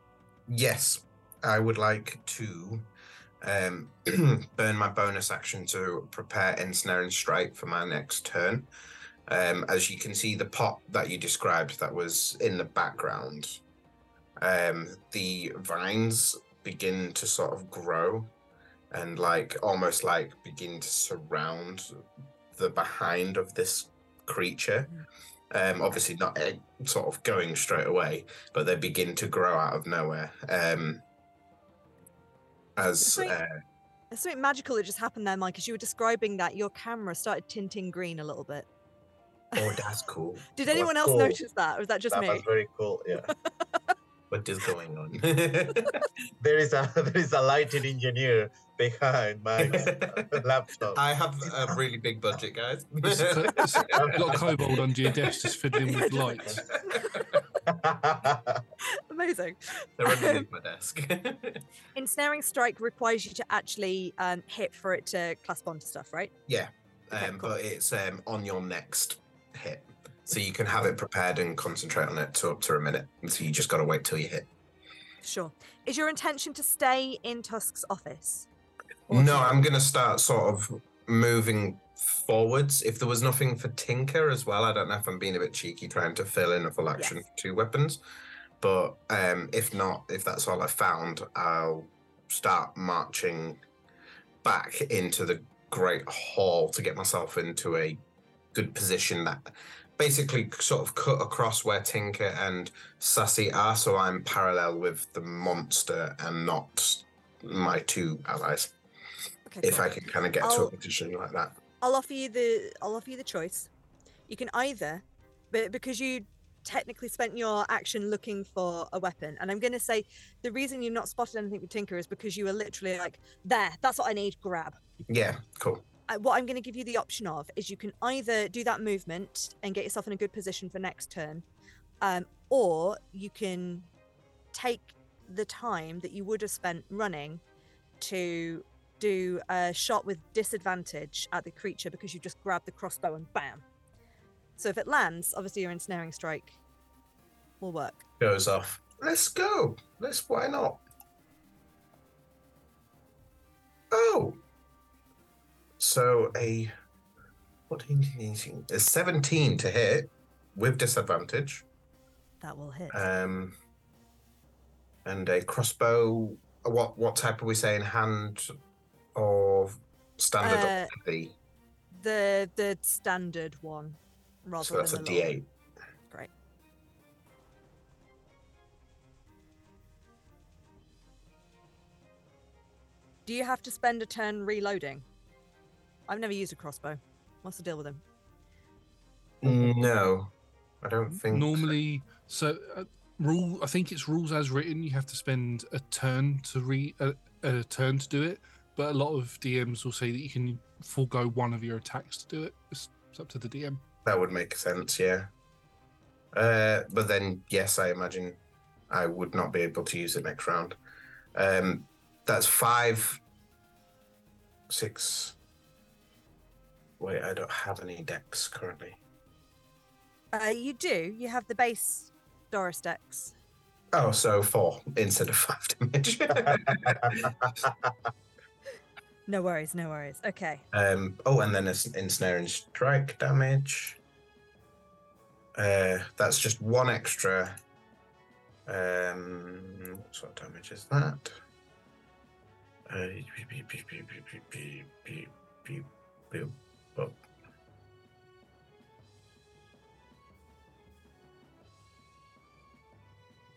Yes, I would like to um, burn my bonus action to prepare ensnaring strike for my next turn. Um, as you can see, the pot that you described that was in the background, um, the vines begin to sort of grow and like almost like begin to surround the behind of this creature. Um, obviously not uh, sort of going straight away, but they begin to grow out of nowhere. Um, as Sweet. uh, There's something magical that just happened there, Mike. As you were describing that, your camera started tinting green a little bit. oh, that's cool. Did was anyone else cool. notice that, or is that just that me? was very cool. Yeah. What is going on? there is a there is a lighting engineer behind my laptop. I have a really big budget, guys. It's, it's, you've got a kobold under your desk just fiddling with lights. Amazing. They're underneath my desk. Ensnaring strike requires you to actually um, hit for it to clasp onto stuff, right? yeah, Okay, um, cool. but it's um, on your next hit, so you can have it prepared and concentrate on it to up to a minute. So you just got to wait till you hit. Sure. Is your intention to stay in Tusk's office? No, I'm going to start sort of moving forwards. If there was nothing for Tinker as well, I don't know if I'm being a bit cheeky trying to fill in a full action Yes. two weapons. But um, if not, if that's all I found, I'll start marching back into the Great Hall to get myself into a good position that basically sort of cut across where Tinker and Sassy are, so I'm parallel with the monster and not my two allies Okay, if cool. I can kind of get to I'll- a position like that. I'll offer you the I'll offer you the choice. You can either, but because you technically spent your action looking for a weapon, and I'm going to say the reason you've not spotted anything with Tinker is because you were literally like, "There, that's what I need. Grab." Yeah, cool. Uh, what I'm going to give you the option of is you can either do that movement and get yourself in a good position for next turn, um, or you can take the time that you would have spent running to do a shot with disadvantage at the creature because you just grab the crossbow and bam. So if it lands, obviously your ensnaring strike will work. Goes off. Let's go. Let's. Why not? Oh. So a what a seventeen to hit with disadvantage. That will hit. Um. And a crossbow. What what type are we saying? Hand or standard or Uh, heavy? the the standard one, rather So that's a than the long one. D8. Great. Do you have to spend a turn reloading? I've never used a crossbow. What's the deal with them? No, I don't think. so. Normally, so uh, rule. I think it's rules as written. You have to spend a turn to re a, a turn to do it. But a lot of DMs will say that you can forego one of your attacks to do it. It's, it's up to the DM. That would make sense, yeah. Uh, but then, yes, I imagine I would not be able to use it next round. Um, that's five, six. Wait, I don't have any decks currently. Uh, you do. You have the base Doris decks. Oh, so four instead of five damage. No worries, no worries. Okay. Um. Oh, and then it's ensnaring strike damage. Uh, that's just one extra. Um, what sort of damage is that? Uh.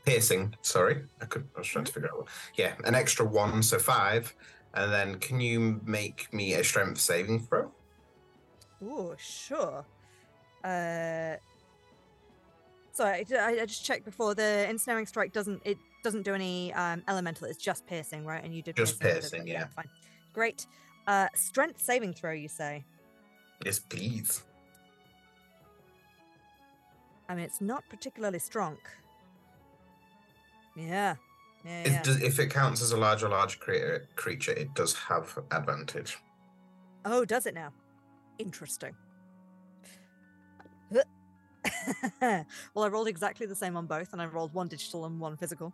Piercing. Sorry, I could. I was trying to figure out. What, yeah, an extra one, so five, and then can you make me a strength saving throw? Oh, sure. Uh, sorry, I just checked before. The ensnaring strike doesn't it doesn't do any um, elemental. It's just piercing, right? And you did Just it, piercing, but yeah. Fine, great. Uh, strength saving throw, you say? Yes, please. I mean, it's not particularly strong. Yeah, yeah, It does, if it counts as a large or large creature, creature, it does have advantage. Oh, does it now? Interesting. well, I rolled exactly the same on both, and I rolled one digital and one physical.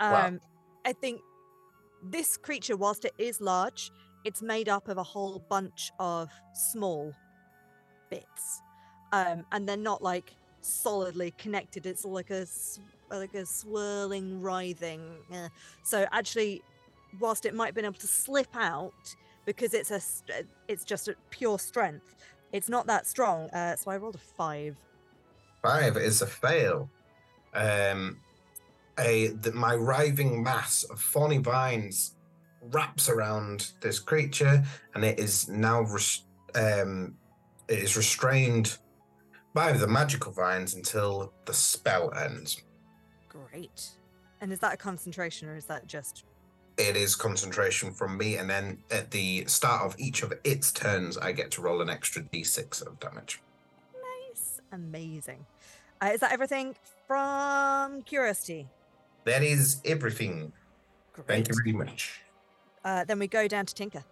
Um, Wow. I think this creature, whilst it is large, it's made up of a whole bunch of small bits, um, and they're not like solidly connected. It's like a like a swirling, writhing. uh, So actually, whilst it might have been able to slip out because it's a it's just a pure strength, it's not that strong. Uh, so I rolled a five. Five is a fail. Um, a my writhing mass of thorny vines wraps around this creature, and it is now res- um, it is restrained by the magical vines until the spell ends. Great. And is that a concentration or is that just It is concentration from me, and then at the start of each of its turns, I get to roll an extra d6 of damage. nice? Amazing. Uh, is that everything from Curiosity? That is everything. Great. Thank you very much. Uh, then we go down to Tinker.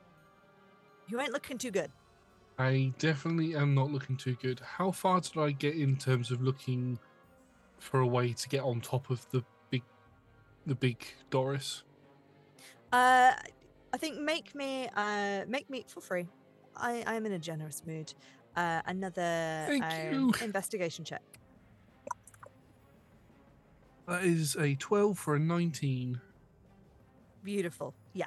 You ain't looking too good. I definitely am not looking too good. How far did I get in terms of looking for a way to get on top of the big, the big Doris? Uh, I think make me uh make me for free. I I am in a generous mood. Uh, another um, investigation check. That is a twelve for a nineteen. Beautiful. Yeah.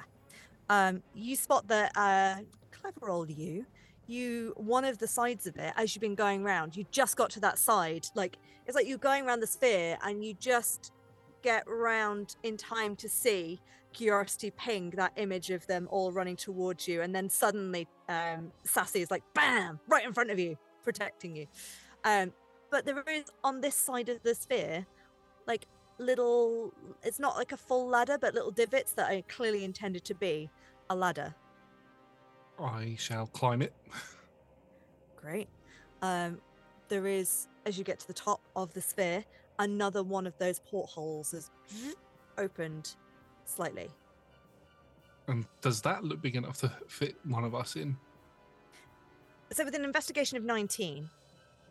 Um, you spot that uh, clever old you. You one of the sides of it as you've been going round. You just got to that side. Like it's like you're going around the sphere, and you just get round in time to see curiosity ping that image of them all running towards you, and then suddenly um, Sassy is like bam right in front of you, protecting you. Um, but there is on this side of the sphere, like little it's not like a full ladder but little divots that are clearly intended to be a ladder I shall climb it. great. Um there is as you get to the top of the sphere another one of those portholes is opened slightly. And does that look big enough to fit one of us in? so with an investigation of 19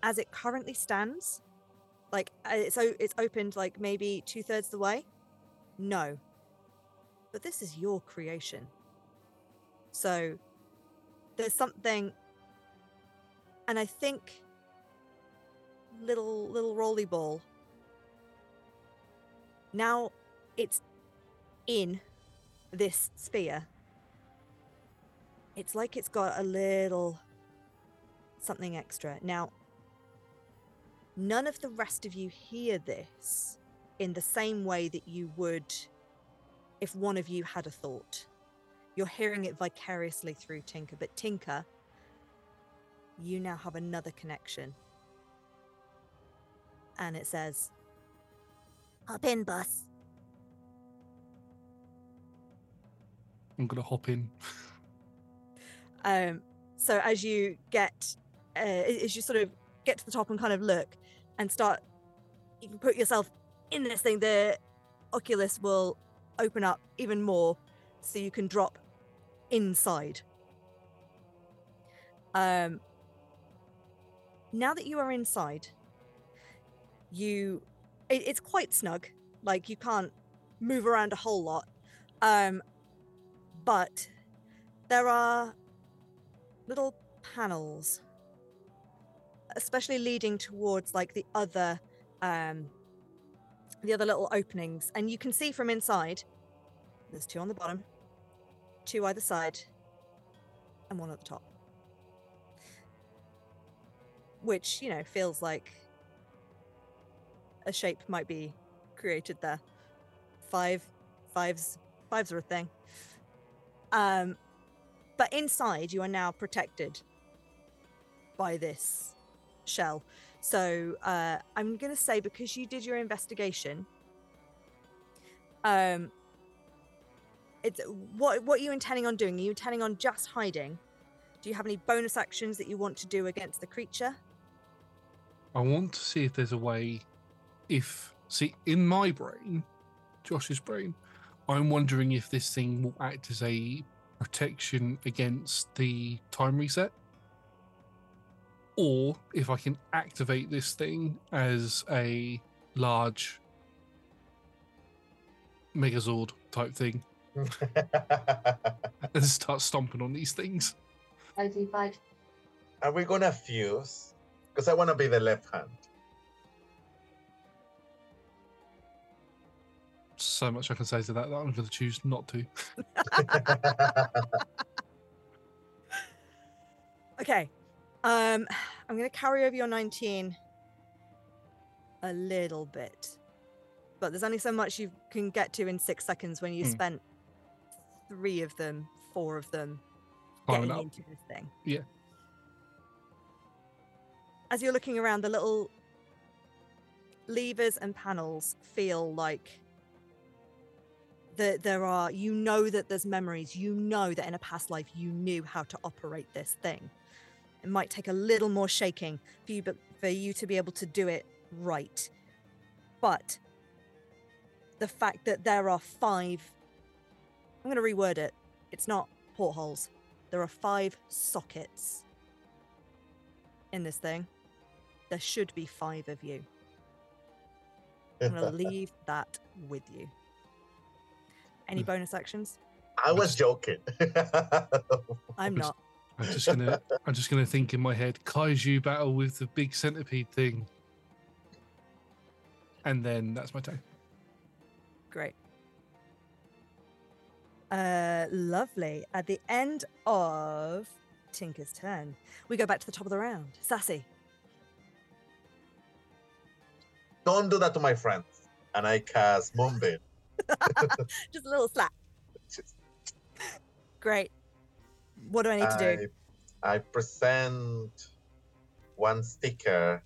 as it currently stands like uh, so it's opened like maybe two-thirds the way? No. But this is your creation. So there's something and i think little little rolly ball now it's in this sphere it's like it's got a little something extra. Now, none of the rest of you hear this in the same way that you would if one of you had a thought. You're hearing it vicariously through Tinker, but Tinker, you now have another connection. And it says, Hop in, bus. I'm gonna hop in. Um, so as you get, uh, as you sort of get to the top and kind of look and start, you can put yourself in this thing. The Oculus will open up even more, so you can drop inside. Um, now that you are inside, you, it, it's quite snug. Like you can't move around a whole lot, um, but there are little panels especially leading towards like the other um the other little openings and you can see from inside there's two on the bottom two either side and one at the top. Which you know feels like a shape might be created there. Five fives fives are a thing. Um but inside you are now protected by this shell. So uh, i'm going to say because you did your investigation um it's what what are you intending on doing? Are you intending on just hiding? Do you have any bonus actions that you want to do against the creature? I want to see if there's a way. If see in my brain, Josh's brain, I'm wondering if this thing will act as a protection against the time reset, or if I can activate this thing as a large Megazord type thing and start stomping on these things. I do five. Are we gonna fuse? Because I want to be the left hand. So much I can say to that that I'm going to choose not to. Okay. Um, I'm going to carry over your 19 a little bit, but there's only so much you can get to in six seconds when you Hmm. spent three of them, four of them Climbing getting up. into this thing. Yeah. As you're looking around, the little levers and panels feel like that there are you know that there's memories you know that in a past life you knew how to operate this thing it might take a little more shaking for you but for you to be able to do it right but the fact that there are five i'm going to reword it it's not portholes there are five sockets in this thing there should be five of you i'm going to leave that with you any hmm. bonus actions I was joking. i'm not I'm just gonna I'm just gonna think in my head kaiju battle with the big centipede thing. And then that's my turn. Great. Uh, lovely. At the end of Tinker's turn, we go back to the top of the round. Sassy. Don't do that to my friends. And I cast Moonbeam. Just a little slap. Great. What do I need to do? I, I present one sticker.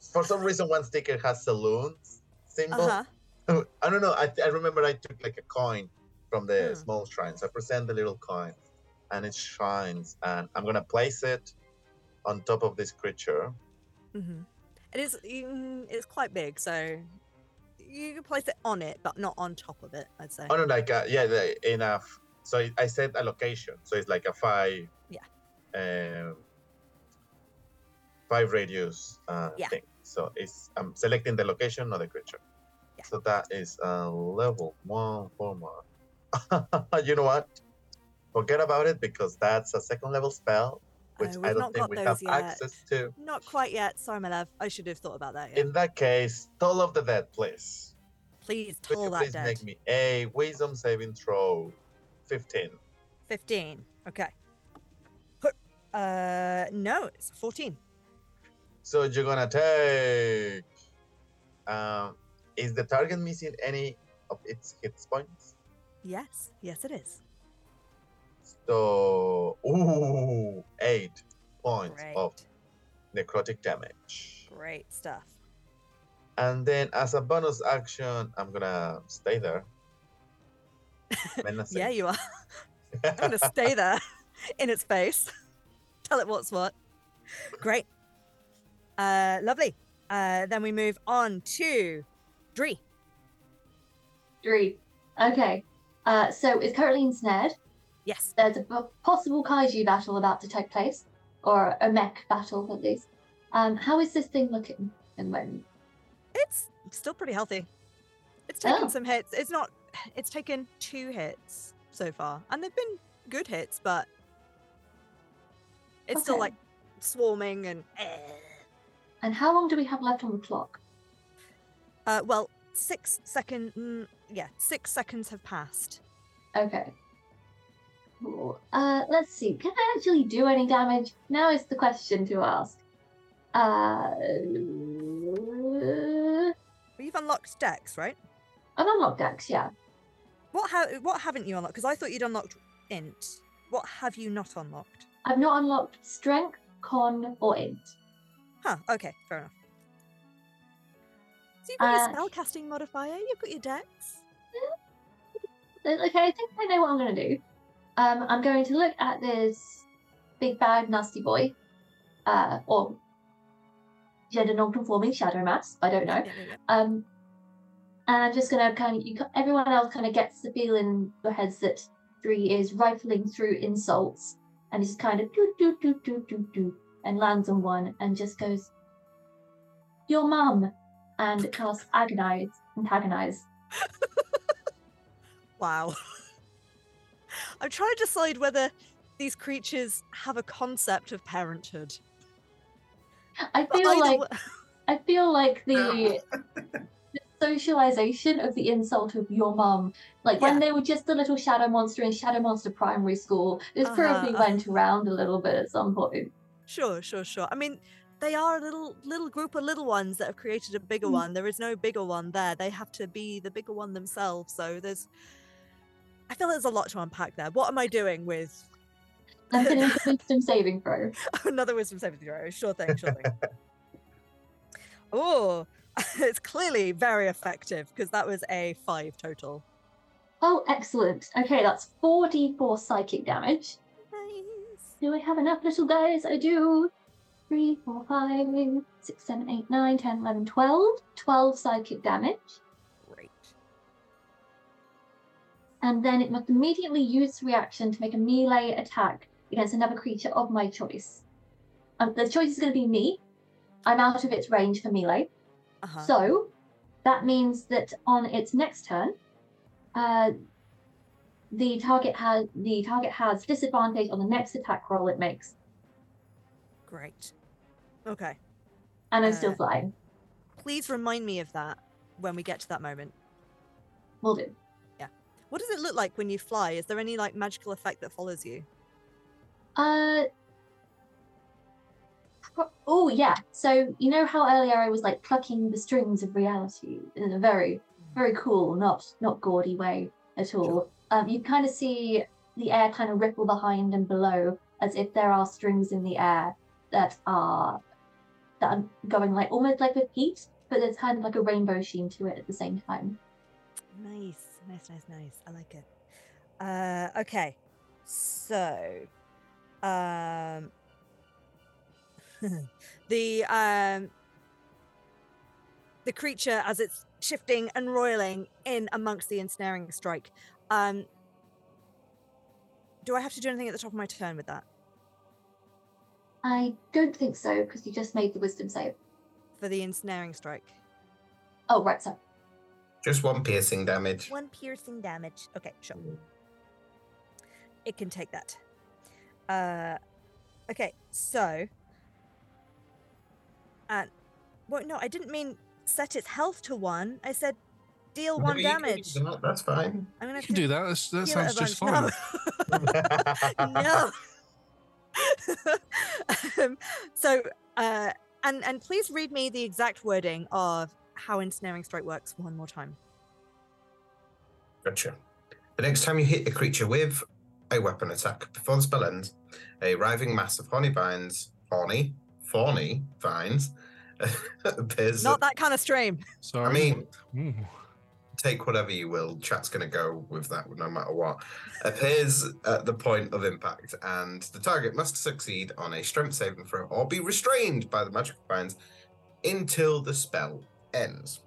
For some reason, one sticker has Selûne's symbol. Uh-huh. I don't know. I, I remember I took like a coin from the Hmm. small shrines. I present the little coin, and it shines. And I'm gonna place it on top of this creature. hmm It is. mm, It's quite big, so you can place it on it, but not on top of it. I'd say. Oh no, like uh, yeah, the, enough. So I- I set a location. So it's like a five. Yeah. Um, five radius uh, Yeah. thing. So it's I'm selecting the location, not the creature. Yeah. So that is uh, level one format. you know what? Forget about it because that's a second level spell, which Oh, I don't think we have yet. access to. Not quite yet. Sorry, my love. I should have thought about that. In that case, Toll of the Dead, please. Please toll that please dead. make me a wisdom saving throw, fifteen. 15. Okay. Uh, no, it's 14. So you're gonna take. Um, is the target missing any of its hit points? Yes, yes, it is. So, ooh, eight points Great. of necrotic damage. Great stuff. And then, as a bonus action, I'm gonna stay there. Yeah, you are. I'm going to stay there in its face. Tell it what's what. Great. Uh, lovely. Uh, then we move on to Dree. Three. Okay. Uh, so it's currently ensnared. Yes. There's a possible kaiju battle about to take place, or a mech battle at least. Um, how is this thing looking at the moment? It's still pretty healthy. It's taken Oh. some hits. It's not, it's taken two hits so far. And they've been good hits, but it's still like swarming and. eh. And how long do we have left on the clock? Uh, well, six second. Yeah, six seconds have passed. Okay. Cool. Uh, let's see. Can I actually do any damage? Now is the question to ask. Uh, you've unlocked Dex, right? I've unlocked Dex, yeah. What ha- What haven't you unlocked? Because I thought you'd unlocked Int. What have you not unlocked? I've not unlocked Strength, Con, or Int. Huh. Okay. Fair enough. So you've got Uh, your spellcasting modifier. You've got your Dex. Okay, I think I know what I'm going to do. Um, I'm going to look at this big bad nasty boy, uh, or gender non-conforming shadow mass. I don't know. Um, and I'm just gonna kind of, you, everyone else kind of gets the feeling in their heads that three is rifling through insults and just kind of do do do do do do and lands on one and just goes, "Your mum," and casts agonize, antagonize. Wow. I'm trying to decide whether these creatures have a concept of parenthood. I feel either like wa- I feel like the, the socialization of the insult of your mum, like Yeah. when they were just a little shadow monster in Shadow Monster Primary School, this Uh-huh, probably uh- went around a little bit at some point. Sure, sure, sure. I mean, they are a little little group of little ones that have created a bigger Mm. one. There is no bigger one there. They have to be the bigger one themselves. So there's I feel there's a lot to unpack there. What am I doing with I'm going to make a wisdom saving throw. another wisdom saving throw? Sure thing, sure thing. oh, it's clearly very effective because that was a five total. Oh, excellent. Okay, that's 4d4 psychic damage. Nice. Do I have enough little guys? I do. 3, 4, 5, 6, 7, 8, 9, 10, 11, 12. 12 psychic damage. And then it must immediately use reaction to make a melee attack against another creature of my choice. Um, the choice is going to be me. I'm out of its range for melee. Uh-huh. So that means that on its next turn, uh, the target has the target has disadvantage on the next attack roll it makes, Great. Okay. and I'm Uh, still flying. Please remind me of that when we get to that moment. Will do. What does it look like when you fly? Is there any like magical effect that follows you? Uh. Oh yeah. So you know how earlier I was like plucking the strings of reality in a very, very cool, not not gaudy way at all. Um, you kind of see the air kind of ripple behind and below, as if there are strings in the air that are that are going like almost like with heat, but there's kind of like a rainbow sheen to it at the same time. Nice, nice, nice, nice. I like it. Uh, okay, so, um, the um, the creature as it's shifting and roiling in amongst the ensnaring strike. Um, do I have to do anything at the top of my turn with that I don't think so because you just made the wisdom save. for the ensnaring strike? Oh right, so Just one piercing damage. One piercing damage. Okay, sure. It can take that. Uh, okay, so. And. Well, no, I didn't mean set its health to one. I said deal No, one you can do damage. that, That's fine. I'm gonna You can do that. That's, that sounds just fine. No. no. um, so, uh, and and please read me the exact wording of how ensnaring strike works one more time. Gotcha. The next time you hit a creature with a weapon attack before the spell ends, a writhing mass of horny vines, horny, thorny vines, appears. Not that kind of stream. Sorry. I mean, Ooh. take whatever you will. Chat's going to go with that no matter what. Appears at the point of impact, and the target must succeed on a strength saving throw or be restrained by the magical vines until the spell ends.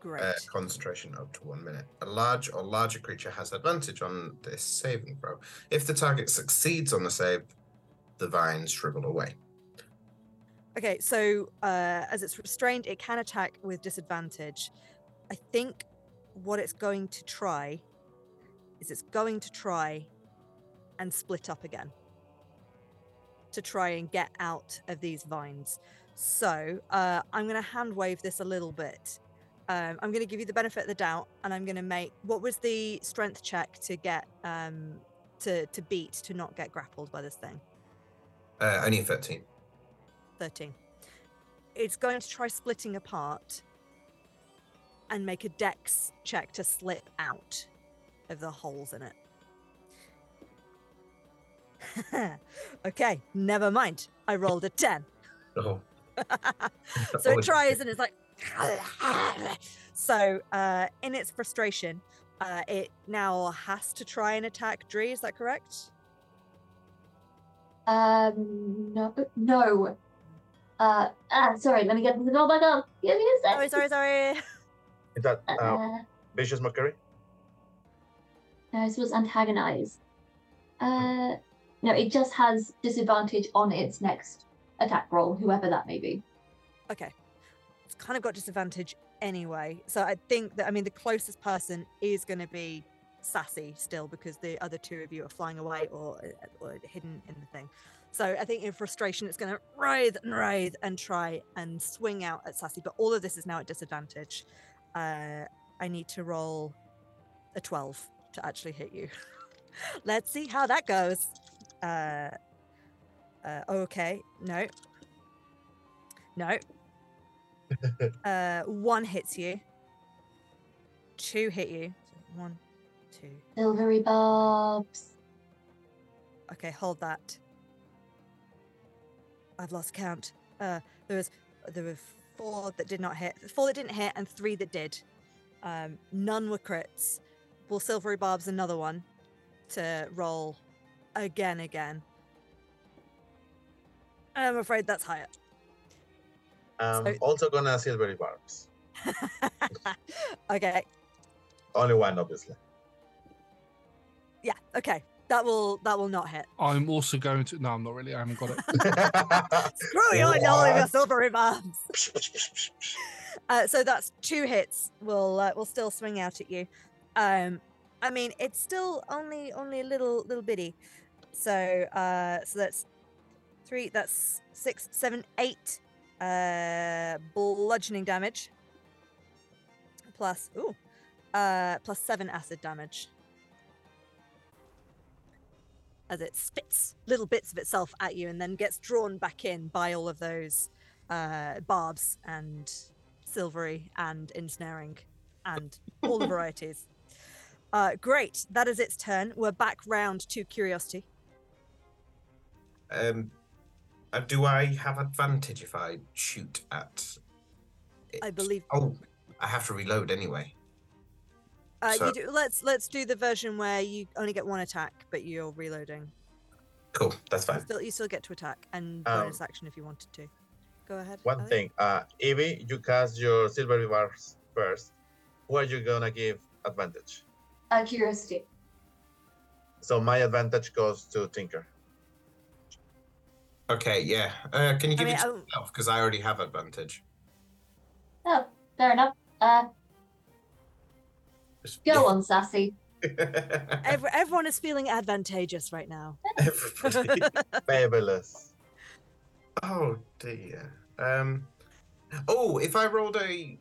Great. Uh, concentration up to one minute. A large or larger creature has advantage on this saving throw. If the target succeeds on the save, the vines shrivel away. Okay, so uh, as it's restrained, it can attack with disadvantage. I think what it's going to try is it's going to try and split up again to try and get out of these vines. So uh, I'm going to hand wave this a little bit. Um, I'm going to give you the benefit of the doubt, and I'm going to make what was the strength check to get um, to to beat to not get grappled by this thing. Uh, 13. 13. It's going to try splitting apart and make a dex check to slip out of the holes in it. okay, never mind. I rolled a 10. Oh, so it tries and it's like. so, uh, in its frustration, uh, it now has to try and attack Dree. Is that correct? Um, no, no. Uh, ah, sorry, let me get the door back up. Give me a Sorry, second. sorry, sorry. Is that uh, Uh, vicious mockery? no, this was antagonize. Uh, no, it just has disadvantage on its next attack roll, whoever that may be. Okay. It's kind of got disadvantage anyway. So I think that, I mean, the closest person is going to be Sassy still because the other two of you are flying away or, uh, or hidden in the thing. So I think in frustration, it's going to writhe and writhe and try and swing out at Sassy. But all of this is now at disadvantage. Uh, I need to roll a 12 to actually hit you. Let's see how that goes. Uh, Uh, okay, no. No. uh, one hits you. Two hit you. So one, two. Silvery barbs. Okay, hold that. I've lost count. Uh, there was there were four that did not hit, four that didn't hit, and three that did. Um, none were crits. Well, silvery barbs another one to roll again, again. I'm afraid that's higher. I'm So- also gonna silvery barbs. okay, Only one, obviously. yeah, okay. That will that will not hit. I'm also going to. No, I'm not really. I haven't got it. Screw you and all of your silvery barbs. Uh, so that's two hits. Will uh, will still swing out at you. Um, I mean, it's still only only a little little bitty. So uh, so that's three. That's six, seven, eight. Uh, bludgeoning damage. Plus ooh, uh, plus seven acid damage. As it spits little bits of itself at you and then gets drawn back in by all of those uh, barbs and silvery and ensnaring and all the varieties. Uh, great. That is its turn. We're back round to curiosity. Um, uh, do I have advantage if I shoot at? I believe. Oh, I have to reload anyway. Uh, so- you do, let's let's do the version where you only get one attack, but you're reloading. Cool, that's You fine. still, you still get to attack and Um, bonus action if you wanted to. Go ahead. One Ali. thing, uh, Evey, you cast your silver barbs first. Who are you gonna give advantage? Uh, curiosity. So my advantage goes to Tinker. Okay, yeah. Uh, can you I give mean, it to I- yourself? Because I already have advantage. Oh, fair enough. Uh, go on, sassy. Every, everyone is feeling advantageous right now. Everybody. Fabulous. oh dear. Um. Oh, if I rolled a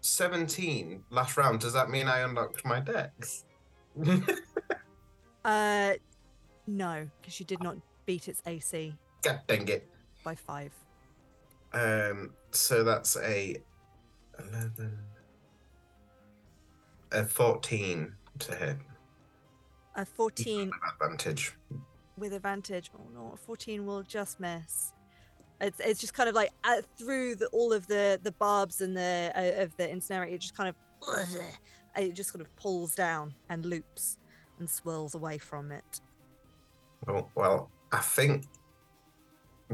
seventeen last round, does that mean I unlocked my dex? Uh, no, because you did not beat its AC God dang it. by five. Um. So that's a eleven. A fourteen to hit. A 14 Advantage. with advantage. Oh no, a 14 will just miss. It's, it's just kind of like uh, through the, all of the the barbs and the uh, of the incinerator, it just kind of it just sort of pulls down and loops and swirls away from it. Oh, well, I think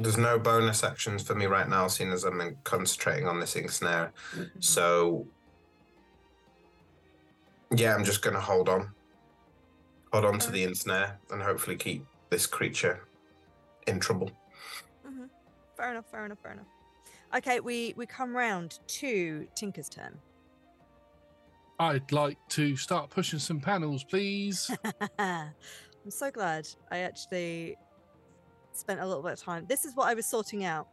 there's no bonus actions for me right now, seeing as I'm in- concentrating on this ensnare. So, yeah, I'm just going to hold on. Hold on to the ensnare and hopefully keep this creature in trouble. hmm Fair enough. Fair enough. Fair enough. Okay, we we come round to Tinker's turn. I'd like to start pushing some panels, please. I'm so glad I actually spent a little bit of time. This is what I was sorting out.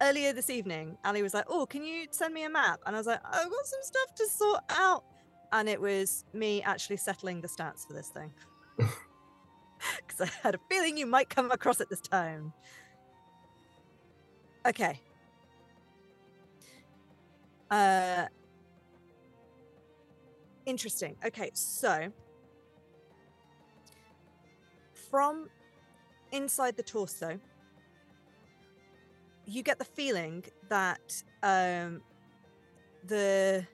Earlier this evening, Ali was like, Oh, can you send me a map? And I was like, I've got some stuff to sort out. And it was me actually settling the stats for this thing. Because I had a feeling you might come across it this time. Okay. Uh, interesting. Okay, so from inside the torso, you get the feeling that um, the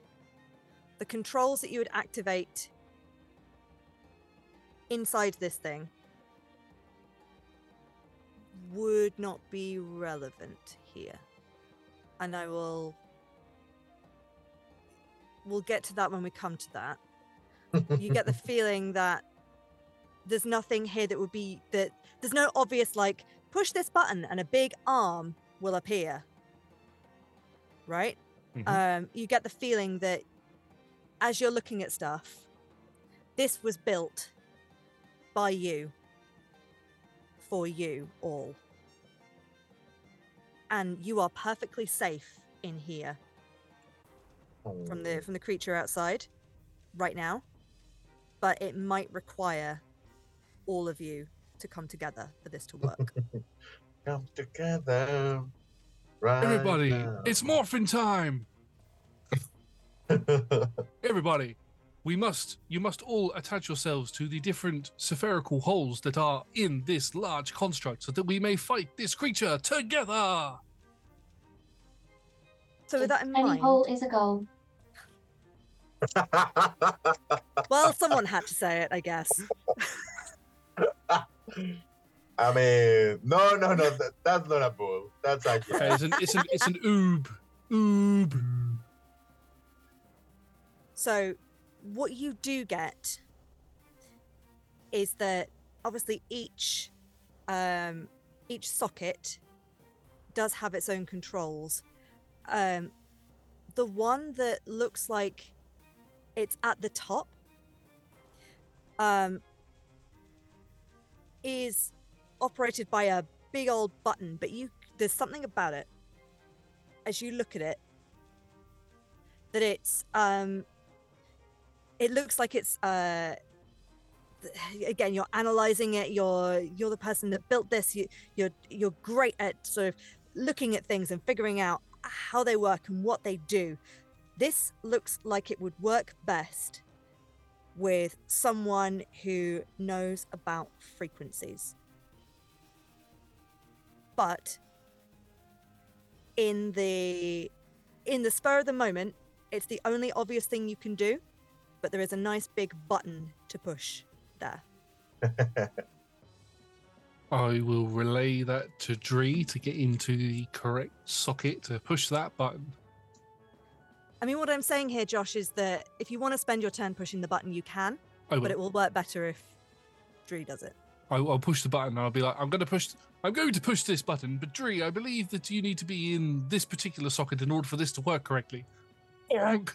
the controls that you would activate inside this thing would not be relevant here, and I will we'll get to that when we come to that. You get the feeling that there's nothing here that would be that there's no obvious like push this button and a big arm will appear. Right? Mhm. um you get the feeling that as you're looking at stuff this was built by you for you all. And you are perfectly safe in here. From the from the creature outside right now. But it might require all of you to come together for this to work Come together. Right Everybody, now. it's morphin time. Everybody, we must, you must all attach yourselves to the different spherical holes that are in this large construct so that we may fight this creature together. So with that in Any mind, hole is a goal. well, someone had to say it, I guess. I mean, no, no, no. That, that's not a bull. That's actually. Okay, it's an, it's an, it's an oob, oob. So, what you do get is that obviously each um, each socket does have its own controls. Um, the one that looks like it's at the top um, is operated by a big old button, but you there's something about it as you look at it that it's um it looks like it's uh again you're analyzing it you're you're the person that built this you you're you're great at sort of looking at things and figuring out how they work and what they do. This looks like it would work best with someone who knows about frequencies but in the in the spur of the moment it's the only obvious thing you can do but there is a nice big button to push there I will relay that to Dree to get into the correct socket to push that button. I mean what i'm saying here josh is that if you want to spend your turn pushing the button you can I will. but it will work better if Dree does it I, I'll push the button and I'll be like, I'm going to push. I'm going to push this button, but Dree, I believe that you need to be in this particular socket in order for this to work correctly. Bonk.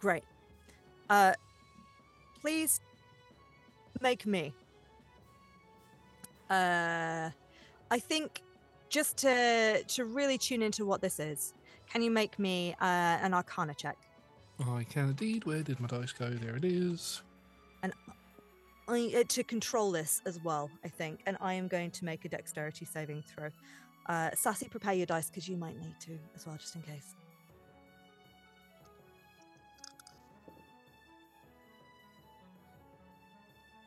Great. Uh, please make me. Uh, I think just to to really tune into what this is, can you make me uh, an Arcana check? I can indeed. Where did my dice go? There it is. And I, uh, to control this as well, I think, and I am going to make a Dexterity saving throw. Uh, Sassy, prepare your dice because you might need to as well, just in case.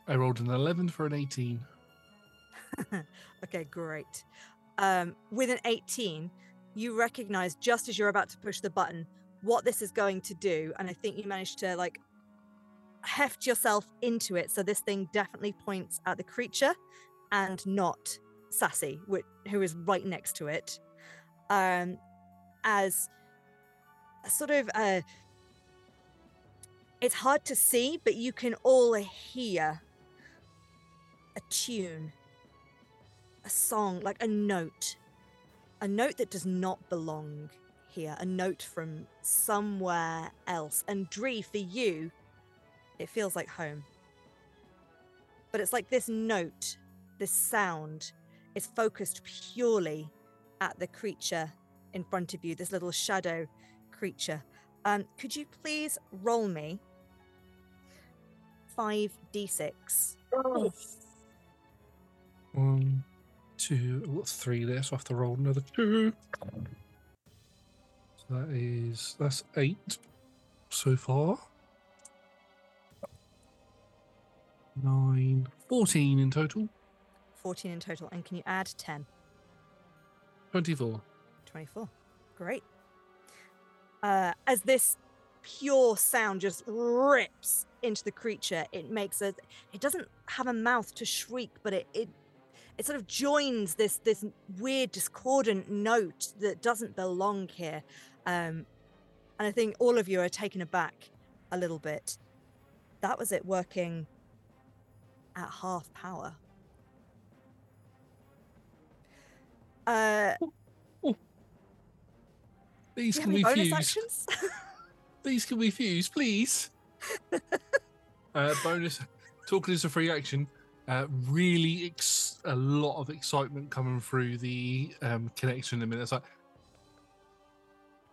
I rolled an 11 for an 18. okay, great. Um, with an 18, you recognize just as you're about to push the button what this is going to do, and I think you managed to like heft yourself into it. So this thing definitely points at the creature and not Sassy, who is right next to it. Um, as sort of uh, it's hard to see, but you can all hear a tune a song, like a note, a note that does not belong here, a note from somewhere else. And Dree, for you, it feels like home. But it's like this note, this sound is focused purely at the creature in front of you, this little shadow creature. Um, could you please roll me 5d6? One, two, I've three there, so I have to roll another two. So that is, that's eight so far. Nine, 14 in total. 14 in total. And can you add 10? 24. 24. Great. Uh, as this pure sound just rips into the creature, it makes a. It doesn't have a mouth to shriek, but it it, it sort of joins this this weird discordant note that doesn't belong here. Um, and I think all of you are taken aback a little bit. That was it working at half power. Uh, These you have can any be fused. These can be fused, please. uh, bonus. Talking is a free action. Uh, really, ex- a lot of excitement coming through the um, connection in a minute. It's like,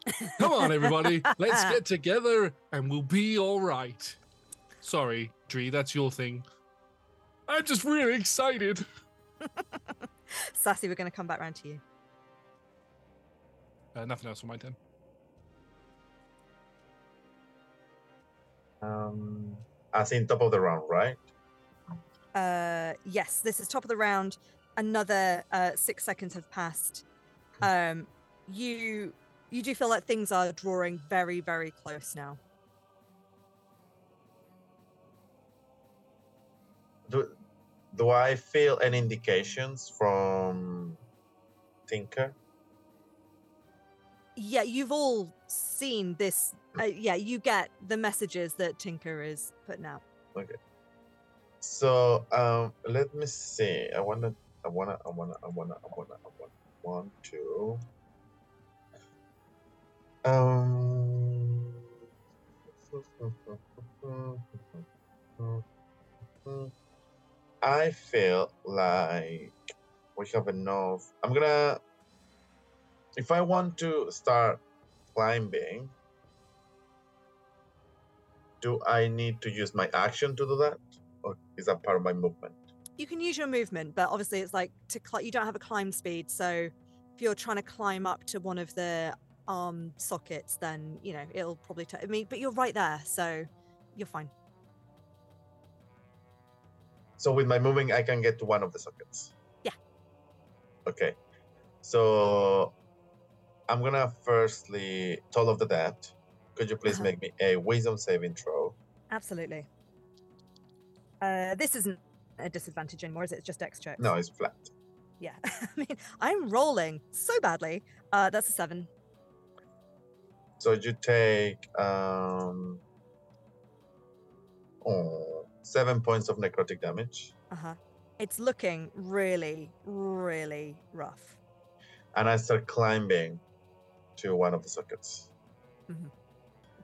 come on, everybody, let's get together and we'll be all right. Sorry, Dree, that's your thing. I'm just really excited. Sassy, we're going to come back round to you. Uh, nothing else on my turn. Um, as in top of the round, right? Uh, yes, this is top of the round. Another uh, six seconds have passed. Um, you you do feel like things are drawing very very close now. Do do I feel any indications from Tinker? Yeah, you've all seen this. Uh, yeah, you get the messages that Tinker is putting out. So um, let me see. I wanna, I wanna, I wanna, I wanna, I wanna, I wanna, want to. Um. I feel like we have enough. I'm gonna. If I want to start climbing, do I need to use my action to do that? Or is that part of my movement? You can use your movement, but obviously it's like to cli- you don't have a climb speed. So if you're trying to climb up to one of the arm sockets, then you know it'll probably. take. I mean, but you're right there, so you're fine. So with my moving, I can get to one of the sockets. Yeah. Okay. So I'm gonna firstly toll of the dead. Could you please Uh-huh. make me a wisdom saving throw? Absolutely. Uh, this isn't a disadvantage anymore, is it? It's just Dex checks. No, it's flat. Yeah. I mean, I'm rolling so badly. Uh, that's a seven. So you take um oh, seven points of necrotic damage, Uh huh. It's looking really, really rough. and I start climbing to one of the sockets.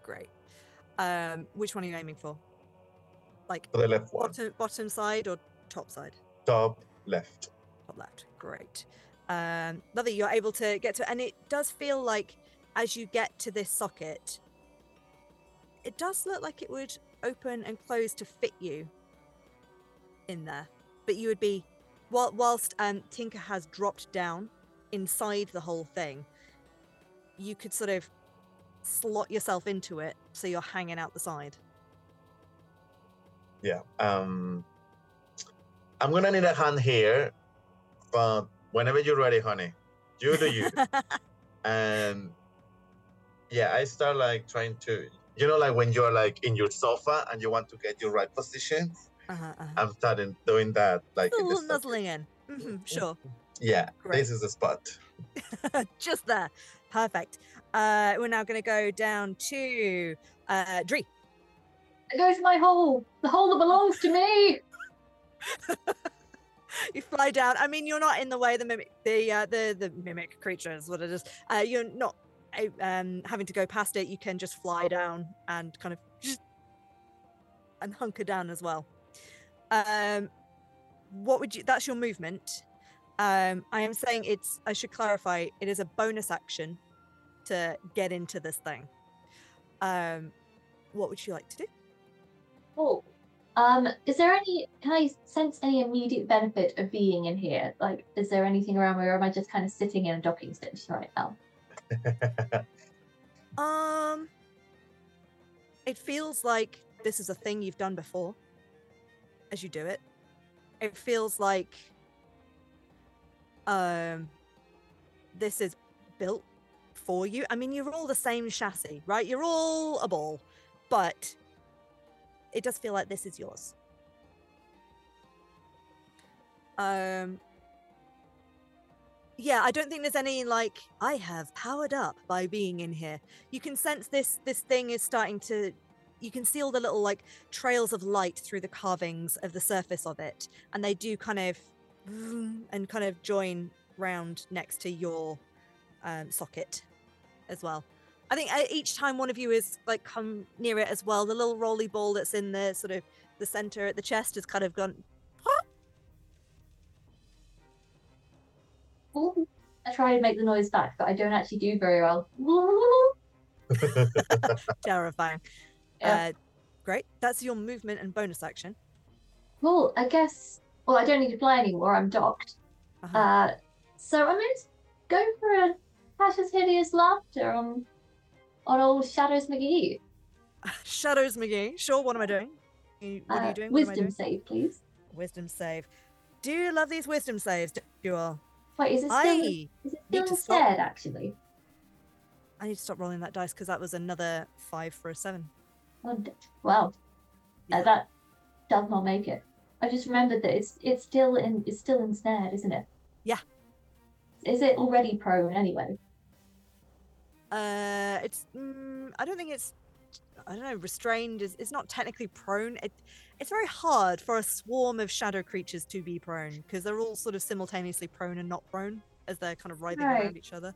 Great. Um, which one are you aiming for? Like the left one, bottom, bottom side or top side? top left. Top left. Great. Um, lovely. You're able to get to, it, and it does feel like as you get to this socket, it does look like it would open and close to fit you in there. But you would be, while, whilst um, Tinker has dropped down inside the whole thing, you could sort of slot yourself into it so you're hanging out the side. Yeah. Um, I'm gonna need a hand here, but whenever you're ready, honey, you do you. and yeah, I start like trying to, you know, like when you're like in your sofa and you want to get your right position. uh-huh, uh-huh. I'm starting doing that, like a little nuzzling in. Mm-hmm, sure. Yeah, Great. this is the spot. just there. Perfect. Uh, we're now going to go down to uh, Dree. Go to my hole. The hole that belongs to me. You fly down. I mean, you're not in the way the mimic, the uh, the the mimic creature is what it is. Uh, you're not um, having to go past it. You can just fly down and kind of and hunker down as well. Um, what would you? That's your movement. Um, I am saying it's. I should clarify. It is a bonus action to get into this thing. Um, what would you like to do? Um, is there any can I sense any immediate benefit of being in here? Like, is there anything around me or am I just kind of sitting in a docking station right now? Um, it feels like this is a thing you've done before. As you do it, it feels like um, this is built for you. I mean, you're all the same chassis, right? You're all a ball, but it does feel like this is yours. Um, yeah, I don't think there's any like I have powered up by being in here. You can sense this this thing is starting to you can see all the little like trails of light through the carvings of the surface of it and they do kind of and kind of join round next to your um, socket as well. I think uh, each time one of you is like come near it as well, the little rolly ball that's in the sort of the center at the chest has kind of gone Ooh. I try and make the noise back, but I don't actually do very well. terrifying. Yeah. Uh, great. That's your movement and bonus action. Cool. I guess. Well, I don't need to fly anymore. I'm docked. Uh-huh. Uh, So I'm going to go for a Tasha's hideous laughter on on old Shadows McGee. Shadows McGee. Sure, what am I doing? What are Uh, you doing? What am I wisdom doing? save, please. Wisdom save. Do you love these wisdom saves, Dual? Wait, is it still, I is it still stop. actually? I need to stop rolling that dice because that was another five for a seven. Oh, well, uh, Yeah. that does not make it. I just remembered that it's it's still in it's still ensnared, isn't it? Yeah. Is it already prone anyway? Uh, it's. Mm, I don't think it's. I don't know. Restrained is. It's not technically prone. It. It's very hard for a swarm of shadow creatures to be prone because they're all sort of simultaneously prone and not prone as they're kind of writhing Right. around each other.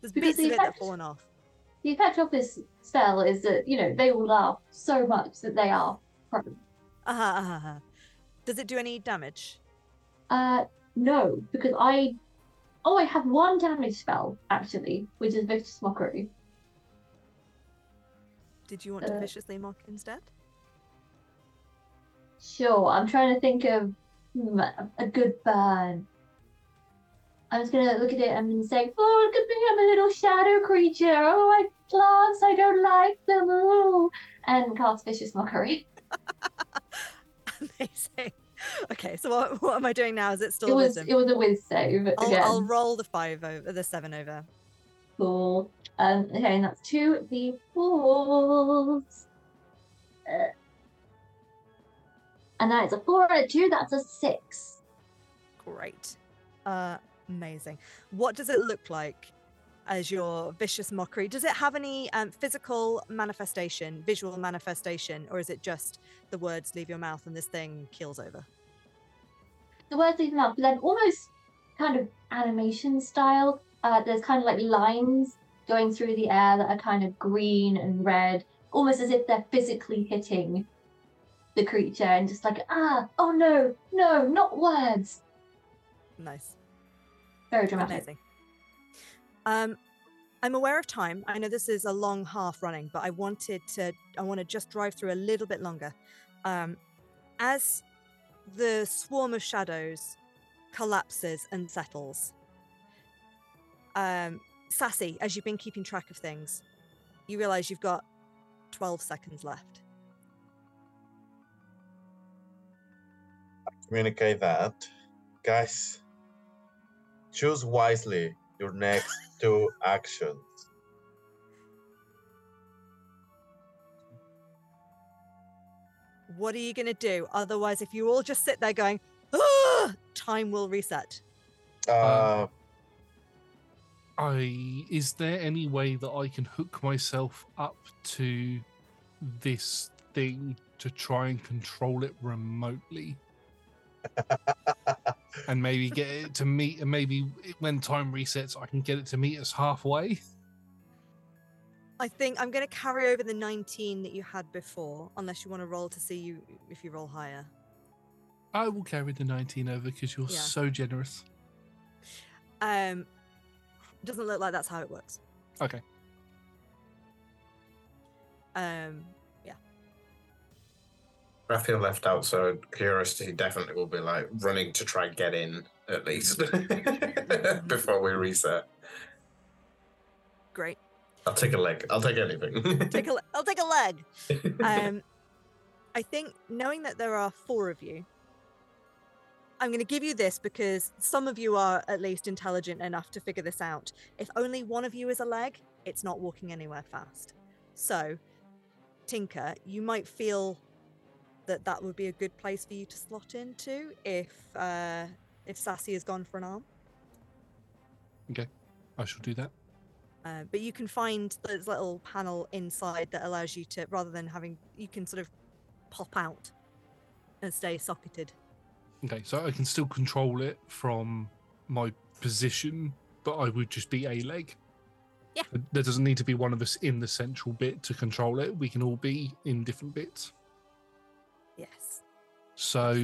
There's Because bits the of it that have fallen off. The effect of this spell is that you know they all laugh so much that they are prone. Uh-huh, uh-huh, uh-huh. Does it do any damage? Uh, no, because I oh I have one damage spell actually, which is vicious mockery. Did you want to Uh, viciously mock instead? Sure, I'm trying to think of hmm, a- good burn. I'm just gonna look at it and say, "Oh, look at me! I'm a little shadow creature. Oh, I plants. I don't like them. Oh. and cast vicious mockery. Amazing. Okay, so what, what am I doing now? Is it still it was wisdom? it was a whiz save I'll. I'll roll the five over, the seven over. Cool. Um, okay, and that's two the fours. Uh, and that is a four and a two. That's a six. Great. Uh, amazing. What does it look like as your vicious mockery? Does it have any um, physical manifestation, visual manifestation, or is it just the words leave your mouth and this thing keels over? the words leave your mouth, but then almost kind of animation style. Uh, there's kind of like lines going through the air that are kind of green and red, almost as if they're physically hitting the creature and just like, ah, oh no, no, not words. Nice. Very dramatic. Amazing. Um, I'm aware of time. I know this is a long half running, but I wanted to. I want to just drive through a little bit longer. Um, as the swarm of shadows collapses and settles, um, Sassy, as you've been keeping track of things, you realize you've got 12 seconds left. Communicate that. Guys, choose wisely your next two actions. What are you going to do? Otherwise, if you all just sit there going, ah, time will reset. Uh, I is there any way that I can hook myself up to this thing to try and control it remotely and maybe get it to meet and maybe when time resets I can get it to meet us halfway? I think I'm going to carry over the 19 that you had before, unless you want to roll to see you if you roll higher. I will carry the 19 over because you're Yeah. so generous. Um, doesn't look like that's how it works. Okay. Um, I feel left out, so curiosity definitely will be like running to try and get in at least before we reset. great. I'll take a leg. I'll take anything. Take a, I'll take a leg. Um, I think knowing that there are four of you, I'm going to give you this because some of you are at least intelligent enough to figure this out. If only one of you is a leg, it's not walking anywhere fast. So, Tinker, you might feel that that would be a good place for you to slot into if uh, if Sassy has gone for an arm. Okay, I shall do that. Uh, but you can find this little panel inside that allows you to, rather than having, you can sort of pop out and stay socketed. Okay, so I can still control it from my position, but I would just be a leg. Yeah. There doesn't need to be one of us in the central bit to control it. We can all be in different bits. Yes. So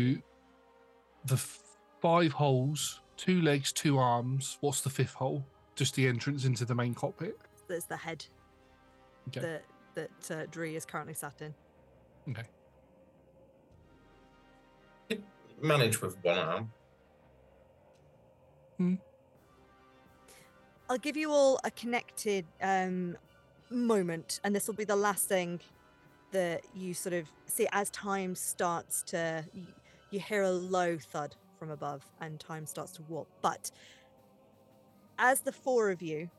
the f- five holes, two legs, two arms. What's the fifth hole? Just the entrance into the main cockpit. There's the head Okay. that that uh, Dree is currently sat in. Okay. Manage with one arm. Hmm. I'll give you all a connected um, moment, and this will be the last thing that you sort of see as time starts to. You, hear a low thud from above, and time starts to warp. But as the four of you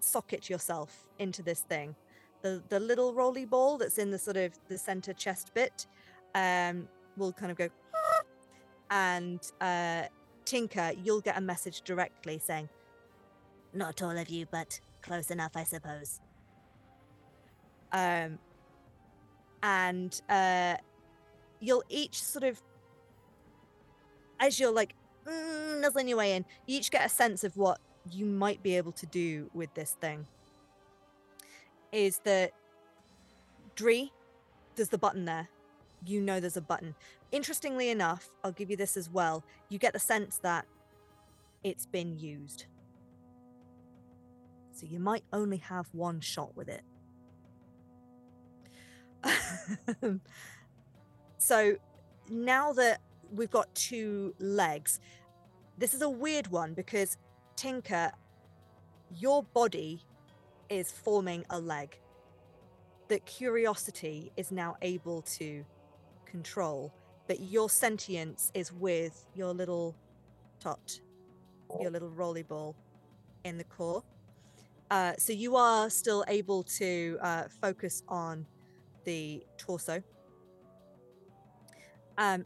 socket yourself into this thing, the the little rolly ball that's in the sort of the center chest bit um, will kind of go, and uh, Tinker, you'll get a message directly saying, "Not all of you, but close enough, I suppose." Um, and uh, you'll each sort of, as you're like mm, nuzzling your way in, you each get a sense of what you might be able to do with this thing. Is that Dree, there's the button there. You know there's a button. Interestingly enough, I'll give you this as well. You get the sense that it's been used. So you might only have one shot with it. so now that we've got two legs, this is a weird one because Tinker, your body is forming a leg that curiosity is now able to control, but your sentience is with your little tot, your little rolly ball in the core. Uh, so you are still able to uh, focus on the torso. Um,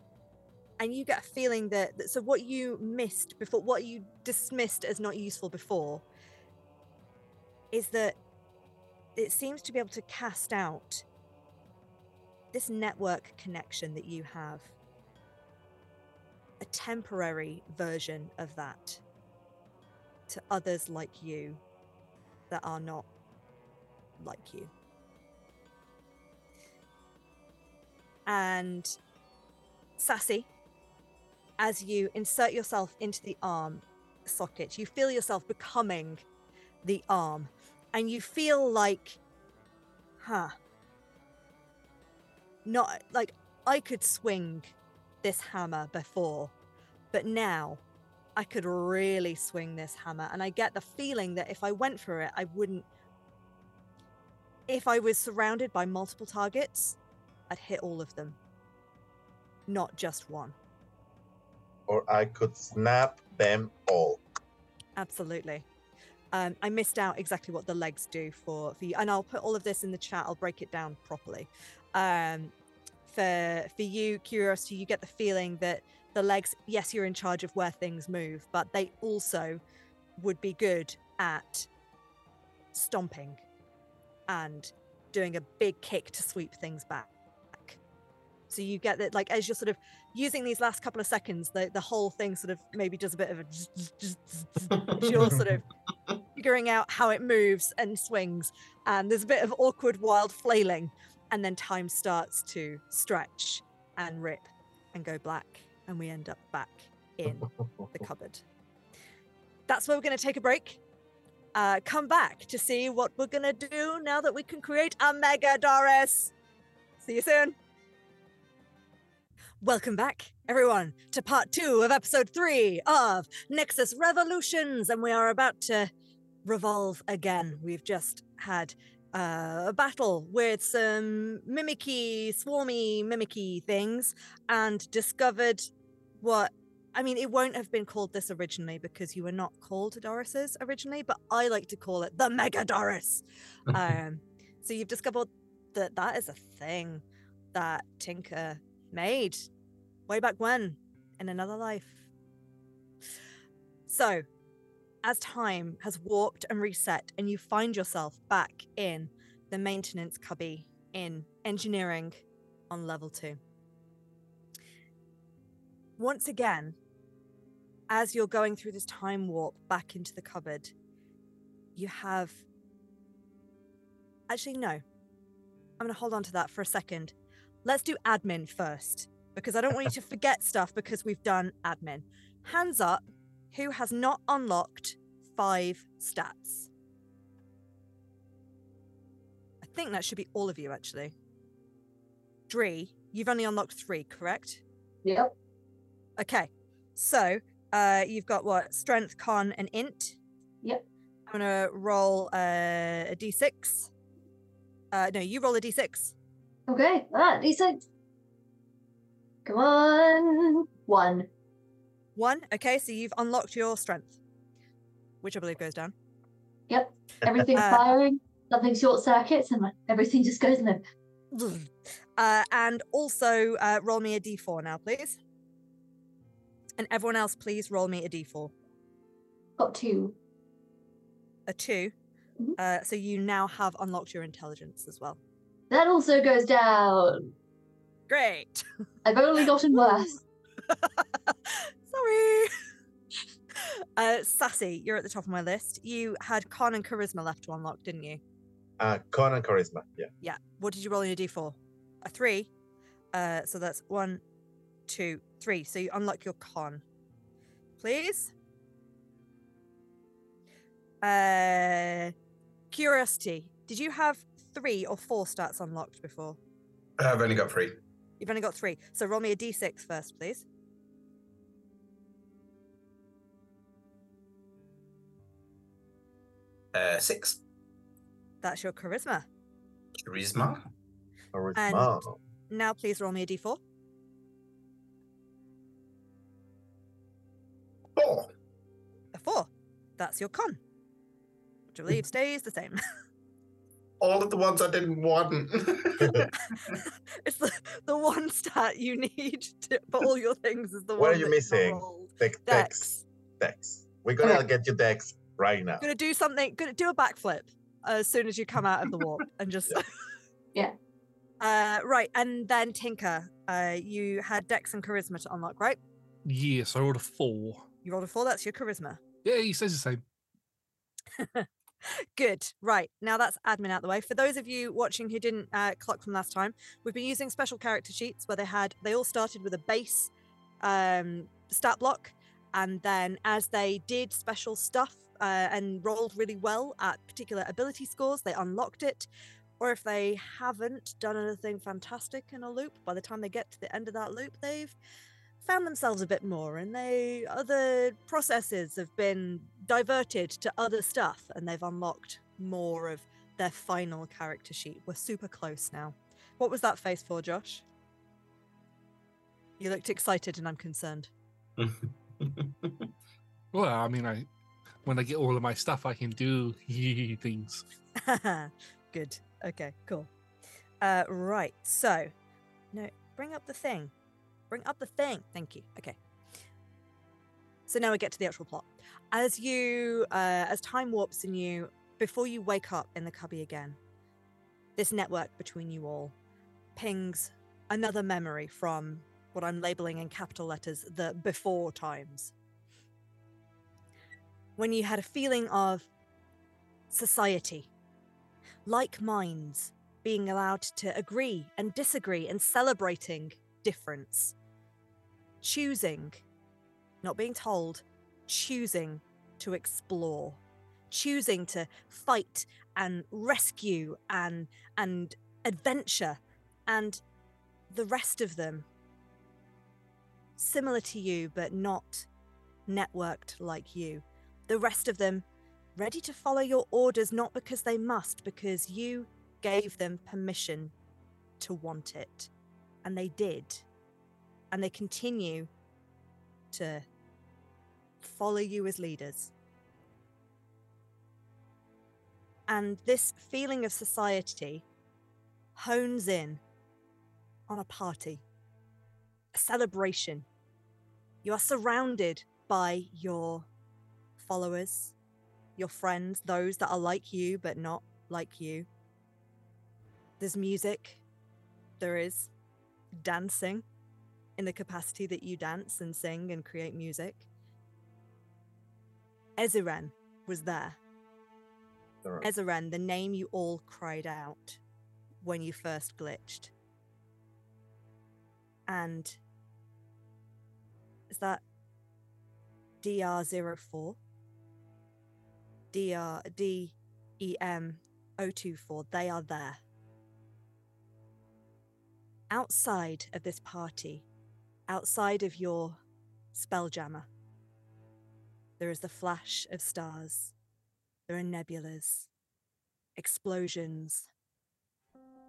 and you get a feeling that, that so what you missed before, what you dismissed as not useful before, is that it seems to be able to cast out this network connection that you have. A temporary version of that to others like you that are not like you. And Sassy, as you insert yourself into the arm socket, you feel yourself becoming the arm. And you feel like, huh, not like I could swing this hammer before, but now I could really swing this hammer. And I get the feeling that if I went for it, I wouldn't. If I was surrounded by multiple targets, I'd hit all of them, not just one. Or I could snap them all. Absolutely. Um, I missed out exactly what the legs do for, for you, and I'll put all of this in the chat. I'll break it down properly. Um, for for you, curiosity, you get the feeling that the legs, yes, you're in charge of where things move, but they also would be good at stomping and doing a big kick to sweep things back. So you get that, like, as you're sort of using these last couple of seconds, the, the whole thing sort of maybe does a bit of a. you're sort of figuring out how it moves and swings. And there's a bit of awkward, wild flailing. And then time starts to stretch and rip and go black. And we end up back in the cupboard. That's where we're going to take a break. Uh, come back to see what we're going to do now that we can create a Mega Doris. See you soon. Welcome back, everyone, to part two of episode three of Nexus Revolutions. And we are about to revolve again. We've just had uh, a battle with some mimicky, swarmy, mimicky things and discovered what. I mean, it won't have been called this originally because you were not called Dorises originally, but I like to call it the Mega Doris. um, so you've discovered that that is a thing that Tinker made way back when in another life. So, as time has warped and reset, and you find yourself back in the maintenance cubby in engineering on level two. Once again, as you're going through this time warp back into the cupboard, you have. Actually, no. I'm going to hold on to that for a second. Let's do admin first because I don't want you to forget stuff because we've done admin. Hands up who has not unlocked five stats. I think that should be all of you actually. Dree, you've only unlocked three, correct? Yep. Okay. So uh you've got what? Strength, con, and int. Yep. I'm gonna roll uh, a d6. Uh, no, you roll a d6. Okay, ah, D6. Come on. One. One. Okay, so you've unlocked your strength, which I believe goes down. Yep. Everything's Uh, firing. Nothing short circuits, and everything just goes limp. Uh, and also uh, roll me a d4 now, please. And everyone else, please roll me a d4. Got two. A 2 Mhm. Uh, so you now have unlocked your intelligence as well. That also goes down. Great. I've only gotten worse. Sorry. Uh, Sassy, you're at the top of my list. You had con and charisma left to unlock, didn't you? Uh, con and charisma. Yeah. Yeah. What did you roll in your d4? A three. Uh, so that's one, two, three. So you unlock your con. Please. Uh, curiosity. Did you have three or four stats unlocked before? I've only got three. You've only got three. So roll me a d6 first, please. Uh, six. That's your charisma. Charisma. Charisma. Now please roll me a d4. Four. A four. That's your con. Which I believe stays the same. All of the ones I didn't want. it's the, the one stat you need to, for all your things is the What one What are you missing? rolled. Dex, Dex, Dex. Dex. We're gonna get you Dex right now. Gonna do something. Gonna do a backflip as soon as you come out of the warp and just. Yeah. Uh, right, and then Tinker, uh, you had Dex and Charisma to unlock, right? Yes, I rolled a four. You rolled a four. That's your Charisma. Yeah, he says the same. Good. Right. Now that's admin out the way. For those of you watching who didn't uh, clock from last time, we've been using special character sheets where they had they all started with a base um, stat block, and then as they did special stuff uh, and rolled really well at particular ability scores, they unlocked it. Or if they haven't done anything fantastic in a loop, by the time they get to the end of that loop, they've found themselves a bit more and they other processes have been diverted to other stuff and they've unlocked more of their final character sheet. We're super close now. What was that face for josh? You looked excited and i'm concerned. Well, I mean, I when I get all of my stuff, I can do things. good. Okay cool. Uh right so no bring up the thing bring up the thing. Thank you. Okay. So now we get to the actual plot. As you uh as time warps in you before you wake up in the cubby again this network between you all pings another memory from what i'm labeling in capital letters the before times. When you had a feeling of society like minds being allowed to agree and disagree and celebrating difference. Choosing not being told choosing to explore choosing to fight and rescue and and adventure and the rest of them. Similar to you but not networked like you. The rest of them ready to follow your orders not because they must because you gave them permission to want it and they did and they continue to follow you as leaders and this feeling of society hones in on a party, a celebration. You are surrounded by your followers, your friends, those that are like you but not like you. There's music, there is dancing in the capacity that you dance and sing and create music. Ezeren was there. Ezeren, the name you all cried out when you first glitched. And is that DR04? DR DEM 024. They are there. Outside of this party, outside of your spelljammer, there is the flash of stars there are nebulas, explosions,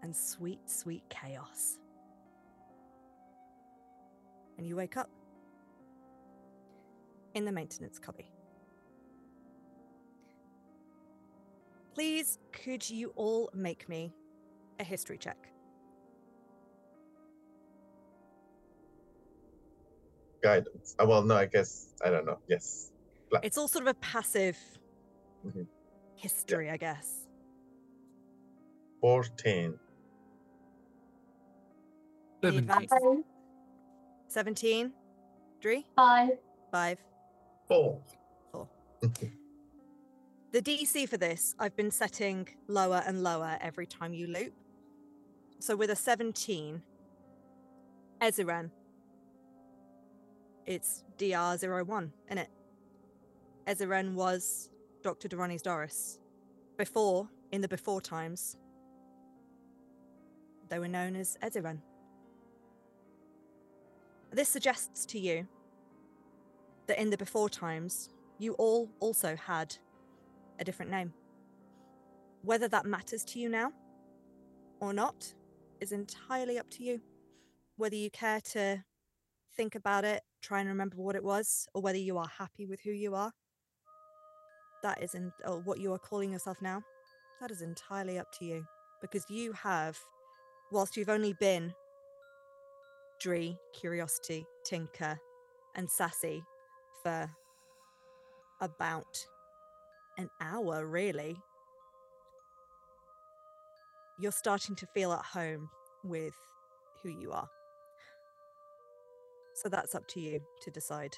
and sweet, sweet chaos. And you wake up in the maintenance cubby. Please, could you all make me a history check? Guidance. Uh, well, no, I guess I don't know. Yes. Pla- It's all sort of a passive Mhm. history, I guess. 14. The Seven. advanced- Five. 17? Dree? Five. 5? Four. The DC for this, I've been setting lower and lower every time you loop. So with a 17, Eziran, it's DR01, in it? Eziran was Dr. Durrani's Doris. Before, in the before times, they were known as Eziran. This suggests to you that in the before times, you all also had a different name. Whether that matters to you now or not is entirely up to you. Whether you care to think about it, try and remember what it was, or whether you are happy with who you are, that is in, or what you are calling yourself now, that is entirely up to you. Because you have, whilst you've only been Dree, Curiosity, Tinker, and Sassy for about an hour, really, you're starting to feel at home with who you are. So that's up to you to decide.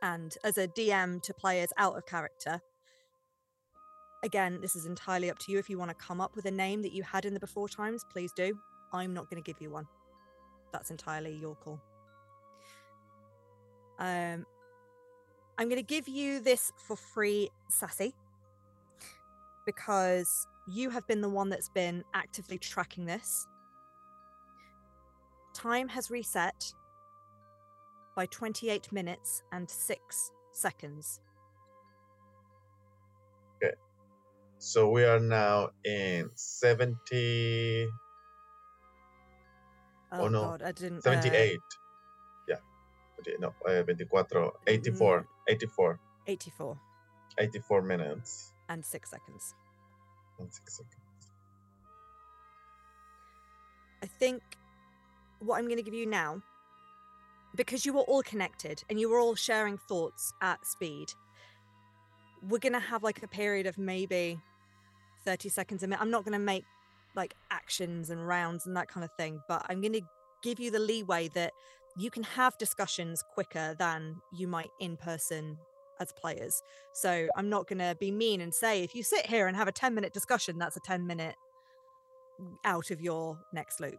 And as a DM to players out of character, again, this is entirely up to you. If you want to come up with a name that you had in the before times, please do. I'm not going to give you one. That's entirely your call. Um, I'm going to give you this for free, Sassy, because you have been the one that's been actively tracking this. Time has reset by 28 minutes and 6 seconds. Okay. So we are now in 70, Oh, Oh, no. god, I didn't uh, 78. Yeah. 20 No, uh, 24, 84, 84, 84 84 minutes and 6 seconds. and 6 seconds. I think what I'm going to give you now, because you were all connected and you were all sharing thoughts at speed, we're going to have like a period of maybe 30 seconds a minute. I'm not going to make like actions and rounds and that kind of thing, but I'm going to give you the leeway that you can have discussions quicker than you might in person as players. So I'm not going to be mean and say if you sit here and have a 10 minute discussion, that's a 10 minute out of your next loop.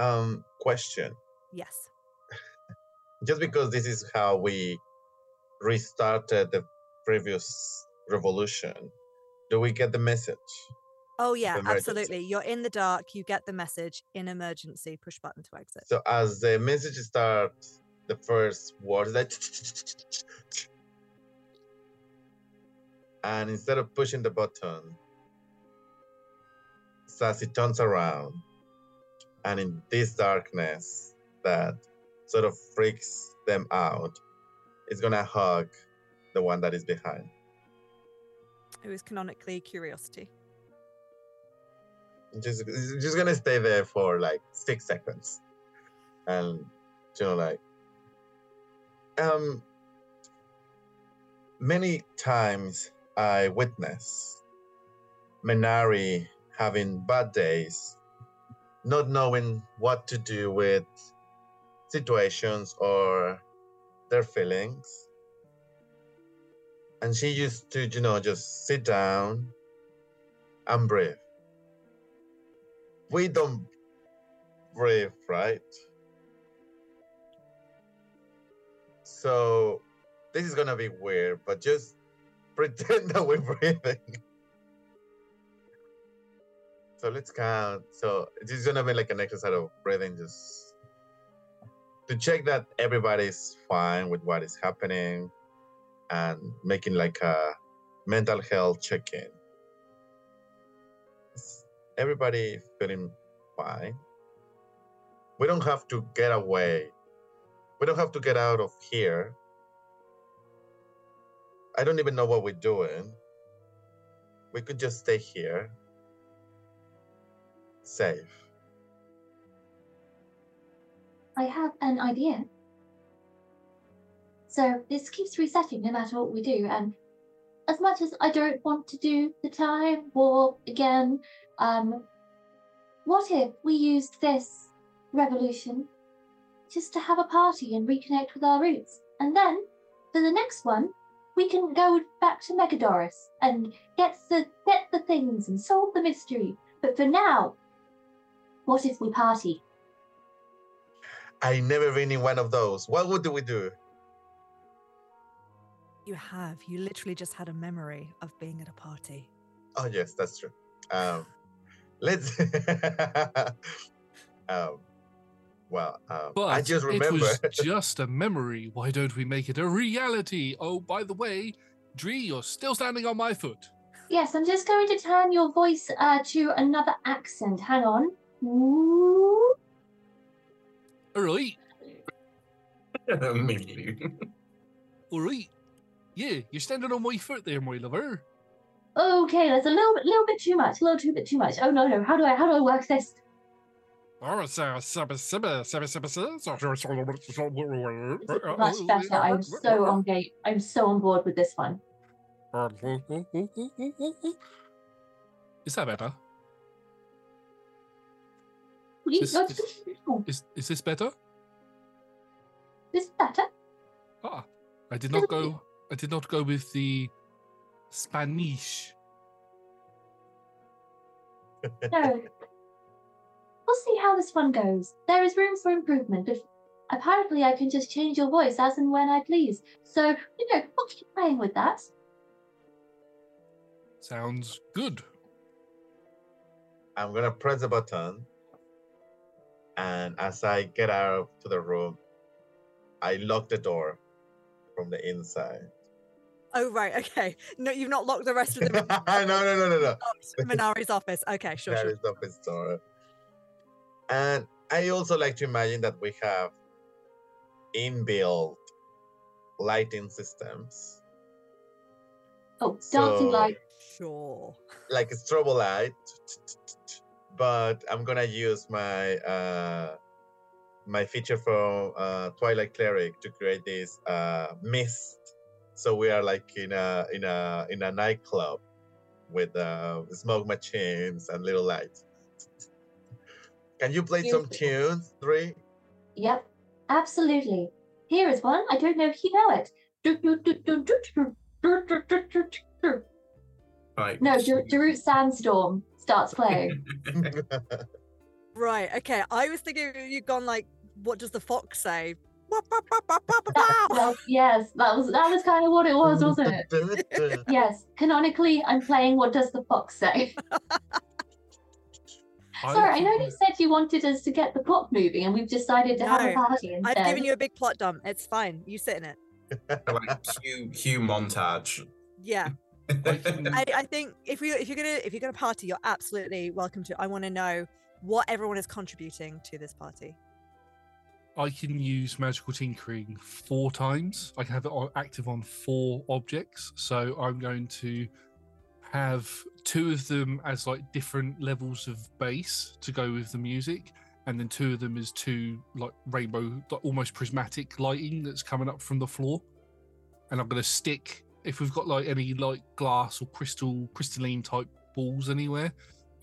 Um, question. Yes. Just because this is how we restarted the previous revolution, do we get the message? Oh yeah, absolutely. You're in the dark, you get the message in emergency, push button to exit. So as the message starts, the first word is like, and instead of pushing the button, Sassy turns around, and in this darkness that sort of freaks them out, is gonna hug the one that is behind. Who is canonically curiosity. Just, just gonna stay there for like six seconds, and you know, like, um, many times I witness Minari having bad days, not knowing what to do with situations or their feelings. And she used to, you know, just sit down and breathe. We don't breathe, right? So this is gonna be weird, but just pretend that we're breathing. So let's count. So is gonna be like an exercise of breathing, just to check that everybody's fine with what is happening and making like a mental health check-in. Is everybody feeling fine? We don't have to get away. We don't have to get out of here. I don't even know what we're doing. We could just stay here. Safe. I have an idea. So this keeps resetting no matter what we do, and as much as I don't want to do the time warp again, um, what if we used this revolution just to have a party and reconnect with our roots, and then for the next one we can go back to Mega Doris and get the get the things and solve the mystery. But for now, what if we party? I never been in one of those. What would we do? You have. You literally just had a memory of being at a party. Oh yes, that's true. Um, let's. um, well, um, But I just remember. it was just a memory. Why don't we make it a reality? Oh, by the way, Dree, you're still standing on my foot. Yes, I'm just going to turn your voice uh, to another accent. Hang on. Ooh. All right, Immediately. all right. Yeah, you're standing on my foot there, my lover. Okay, that's a little bit, little bit too much. A little too bit too much. Oh no, no. How do I, how do I work this? Much Much better. I'm so on gate. I'm so on board with this one. Is that better? Please, This- oh, Is is this better? this is better. Ah, I did not go. I did not go with the Spanish. No. We'll see how this one goes. There is room for improvement, but apparently I can just change your voice as and when I please. So, you know, we'll keep playing with that. Sounds good. I'm gonna press the button, and as I get out to the room, I lock the door from the inside. Oh right, okay. No, you've not locked the rest of the room. no, no, no, no, no. Minari's office. Okay, sure, That sure. is office door. And I also like to imagine that we have inbuilt lighting systems, Oh, dancing So- light. Sure. like a strobo light. But I'm gonna use my uh, my feature from uh, Twilight Cleric to create this uh, mist. So we are like in a in a in a nightclub with uh, smoke machines and little lights. Can you play some Beautiful. tunes, three? Yep, absolutely. Here is one. I don't know if you know it. Right. No, Dar- Darude Sandstorm starts playing. Right. Okay. I was thinking you'd gone like, what does the fox say? That- well, yes, that was that was kind of what it was, wasn't it? Yes, canonically, I'm playing What Does the Fox Say? Sorry, I know you said you wanted us to get the plot moving, and we've decided to have a party instead. I've given you a big plot dump. It's fine. You sit in it. like Hugh, Hugh montage. Yeah. I mm. I, I think if we if you're gonna if you're gonna party, you're absolutely welcome to. I want to know what everyone is contributing to this party. I can use magical tinkering four times. I can have it on, active on four objects. So I'm going to have two of them as like different levels of bass to go with the music, and then two of them as two like rainbow, like, almost prismatic lighting that's coming up from the floor. And I'm going to stick if we've got like any like glass or crystal crystalline type balls anywhere,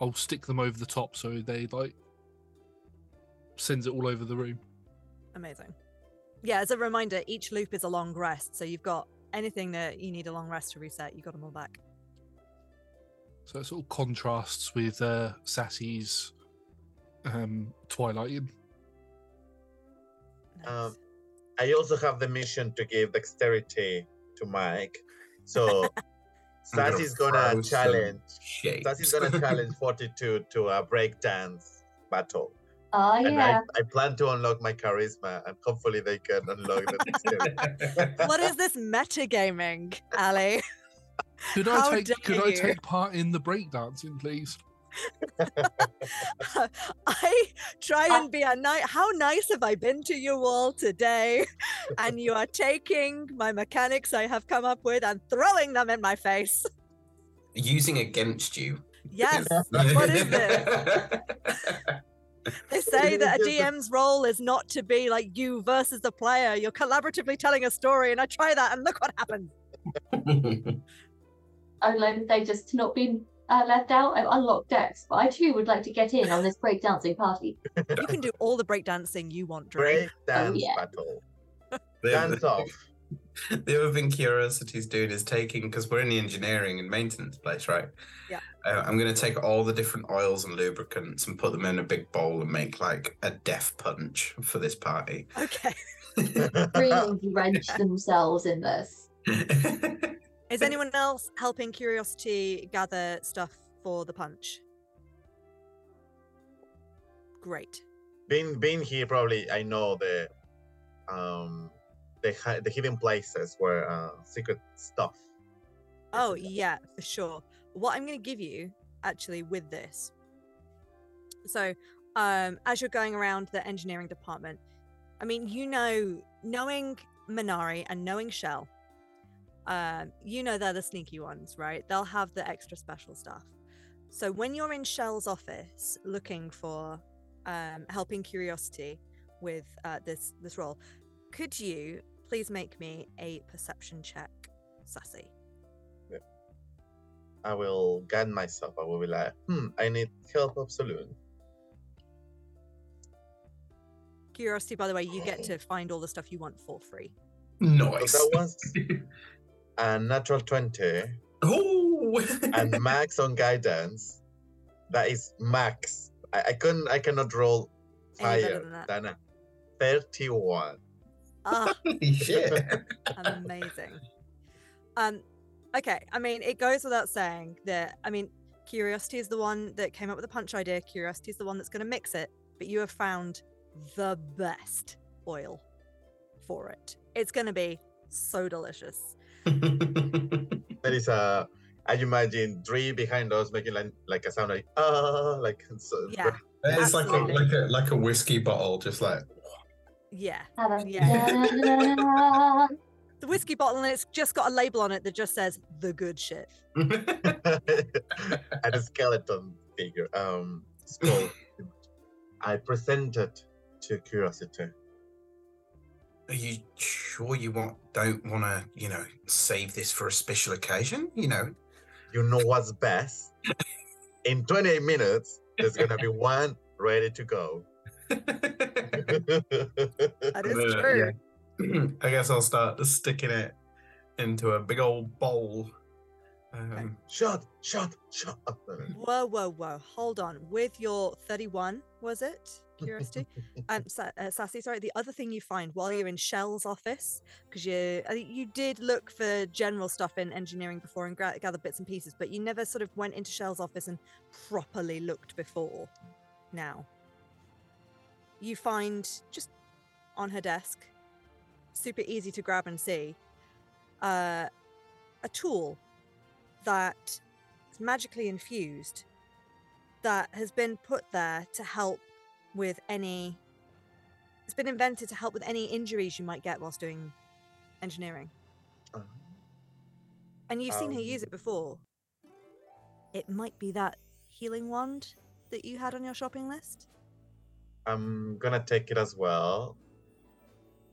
I'll stick them over the top so they like sends it all over the room. Amazing. Yeah, as a reminder, each loop is a long rest. So you've got anything that you need a long rest to reset, you got them all back. So it sort of contrasts with uh, Sassy's um, Twilighting. Nice. Um, I also have the mission to give dexterity to Mike. So I'm gonna Sassy's gonna challenge. Shapes. Sassy's gonna challenge Fortitude to a breakdance battle. Oh And yeah. I, I plan to unlock my charisma and hopefully they can unlock the dexterity. what is this metagaming, Ali? Could How I take could dare I take part in the breakdancing, please? I try and be a night. How nice have I been to you all today? And you are taking my mechanics I have come up with and throwing them in my face. Using against you. Yes. What is this? They say that a DM's role is not to be like you versus the player. You're collaboratively telling a story, and I try that, and look what happens. I'd like to say just not been uh, left out. I've unlocked Dex, but I too would like to get in on this breakdancing party. You can do all the breakdancing you want, Drew. Break dance yeah. battle. The Dance other- off. The other thing Curiosity's doing is taking because we're in the engineering and maintenance place, right? Yeah. Uh, I'm going to take all the different oils and lubricants and put them in a big bowl and make like a death punch for this party. Okay. Really drench themselves in this. Is anyone else helping Curiosity gather stuff for the punch? Great. being being here, probably I know the um the the hidden places where uh, secret stuff. Oh, yeah, for sure. What I'm going to give you actually with this. So, um, as you're going around the engineering department, I mean, you know, knowing Minari and knowing Shell, um, you know they're the sneaky ones, right? They'll have the extra special stuff. So when you're in Shell's office looking for um, helping Curiosity with uh, this this role, could you please make me a perception check, Sassy? I will guide myself. I will be like, hmm, I need help of Selûne. Curiosity, by the way, you get to find all the stuff you want for free. So nice. that was a natural twenty oh. and max on guidance. That is max. I, I couldn't. I cannot roll higher than that? than a thirty-one. Ah, yeah. amazing. Um, okay. I mean, it goes without saying that. I mean, Curiosity is the one that came up with the punch idea. Curiosity is the one that's going to mix it. But you have found the best oil for it. It's going to be so delicious. There is a. I imagine three behind us making like, like a sound like ah like so, Yeah. it's like a, like a like a whiskey bottle, just like Yeah. Yeah. The whiskey bottle, and it's just got a label on it that just says the good shit. and a skeleton figure um skull. I presented to curiosity. Are you sure you want don't want to you know save this for a special occasion? You know. You know what's best? In 28 minutes, there's gonna be one ready to go. That is true. yeah. I guess I'll start sticking it into a big old bowl. Um, shut, shut, shut. Whoa, whoa, whoa. Hold on. With your 31, was it? Curiosity? um, Sa- uh, Sassy, sorry. The other thing you find while you're in Shell's office, because you I think you did look for general stuff in engineering before and gra- gather bits and pieces, but you never sort of went into Shell's office and properly looked before. Now, you find just on her desk, super easy to grab and see, uh, a tool that is magically infused that has been put there to help with any it's been invented to help with any injuries you might get whilst doing engineering Uh, and you've seen her use Um, it before it might be that healing wand that you had on your shopping list I'm gonna take it as well.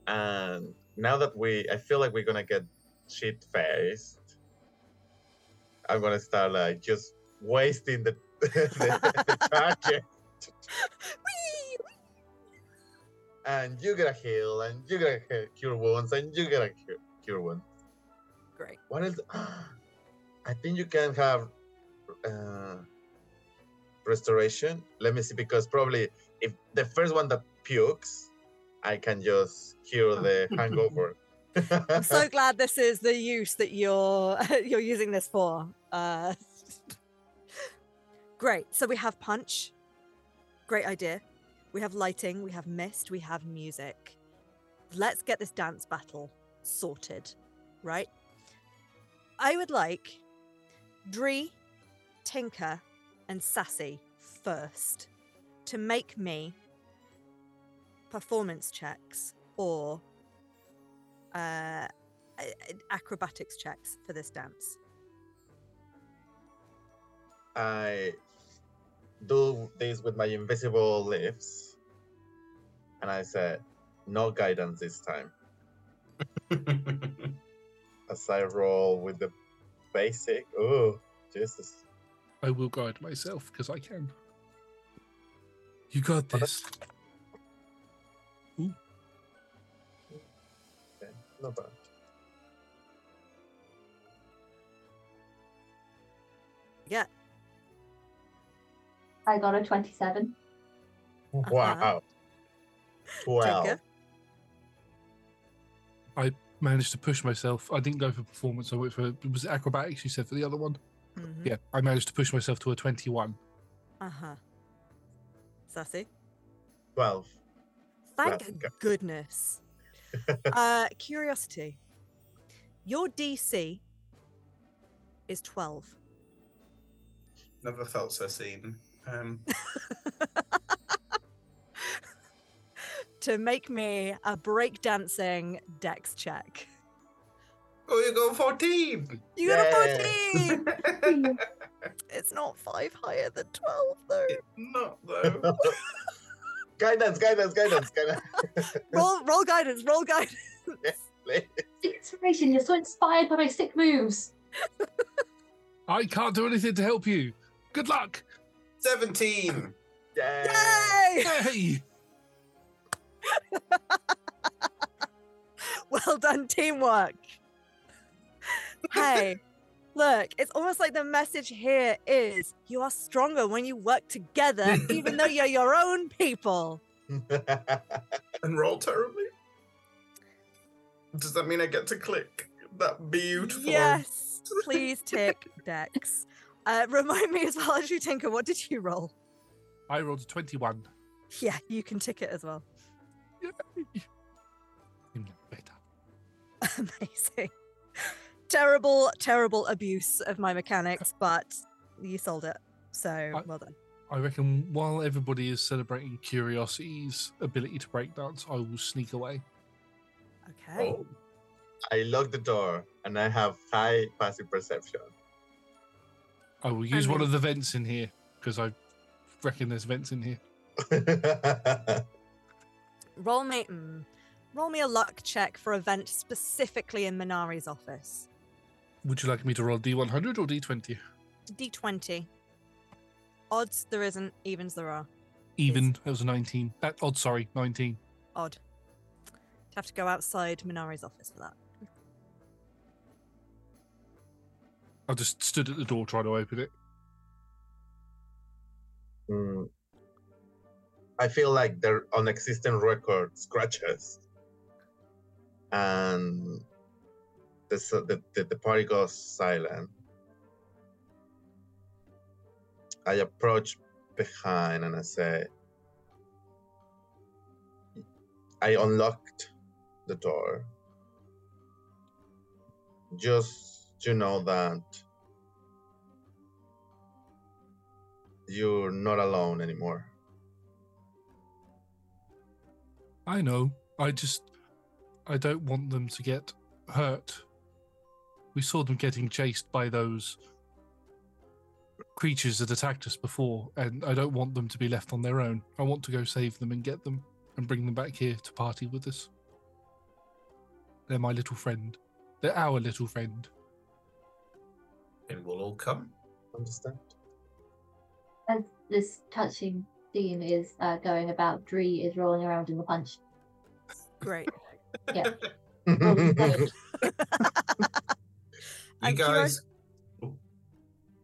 And now that we, I feel like we're gonna get shit faced. I'm gonna start like just wasting the, the, the target. And you get a heal, and you get a cure wounds, and you get a cure, cure wounds. great What is? I think you can have uh, restoration. Let me see, because probably if the first one that pukes, I can just cure the hangover. i'm so glad this is the use that you're you're using this for uh great so we have punch great idea we have lighting we have mist we have music let's get this dance battle sorted right i would like Dree, Tinker, and Sassy first to make me performance checks or uh, acrobatics checks for this dance. I do this with my invisible lifts, and I said, "No guidance this time." As I roll with the basic. Oh, Jesus! I will guide myself because I can. You got this. Okay, not bad. Yeah. I got a 27. Wow. Twelve. Tinker. Managed to push myself. I didn't go for performance. I went for was it acrobatics? You said for the other one. Mhm. Yeah, I managed to push myself to a twenty-one. Uh-huh. Sassy. Twelve. Thank okay. goodness. uh, curiosity. Your DC is 12. Never felt so seen. Um, to make me a breakdancing dex check. oh, you got 14! You got Yeah. a 14! it's not five higher than 12, though. Not though. guidance, guidance, guidance, guidance. roll, roll guidance, roll guidance. Inspiration, you're so inspired by my sick moves. I can't do anything to help you. Good luck. 17! yeah. Yay! Hey. Well done, teamwork. Hey, look, it's almost like the message here is you are stronger when you work together, even though you're your own people. And roll terribly? Does that mean I get to click that beautiful? Yes, please tick Dex. Uh, remind me as well as you tinker, what did you roll? I rolled a twenty-one. Yeah, you can tick it as well. Better. Amazing. terrible, terrible abuse of my mechanics, but you sold it. So well done. I reckon while everybody is celebrating Curiosity's ability to break dance, I will sneak away. Okay. Oh, I lock the door and I have high passive perception. I will use one mean- of the vents in here because I reckon there's vents in here. Roll me, mm, roll me a luck check for a vent specifically in Minari's office. Would you like me to roll D100 or D20? D20. Odds there isn't, evens there are. Even. That was a 19. Uh, odd, sorry, 19. Odd. Have to go outside Minari's office for that. I just stood at the door trying to open it. Hmm. I feel like they're on existing record scratches. And the, the, the party goes silent. I approach behind and I say, I unlocked the door. Just to know that you're not alone anymore. I know. I just. I don't want them to get hurt. We saw them getting chased by those creatures that attacked us before, and I don't want them to be left on their own. I want to go save them and get them and bring them back here to party with us. They're my little friend. They're our little friend. And we'll all come. Understand? As this touching scene is uh, going about, Dree is rolling around in the punch. Great. Yeah. You I'm guys,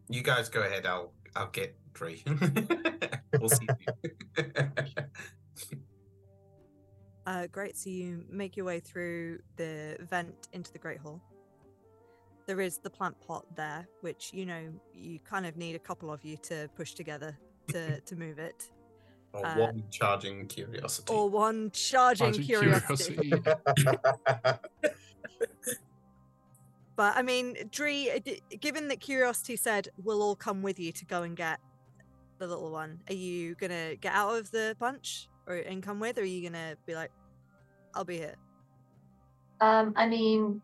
you guys go ahead. I'll I'll get Tree. we'll see. you. Uh, great. So you make your way through the vent into the Great Hall. There is the plant pot there, which you know you kind of need a couple of you to push together to to move it, or Uh, one charging curiosity. or one charging Charging curiosity. curiosity. But I mean, Dree, uh, given that Curiosity said we'll all come with you to go and get the little one, are you gonna get out of the bunch or and come with, or are you gonna be like, I'll be here? Um, I mean,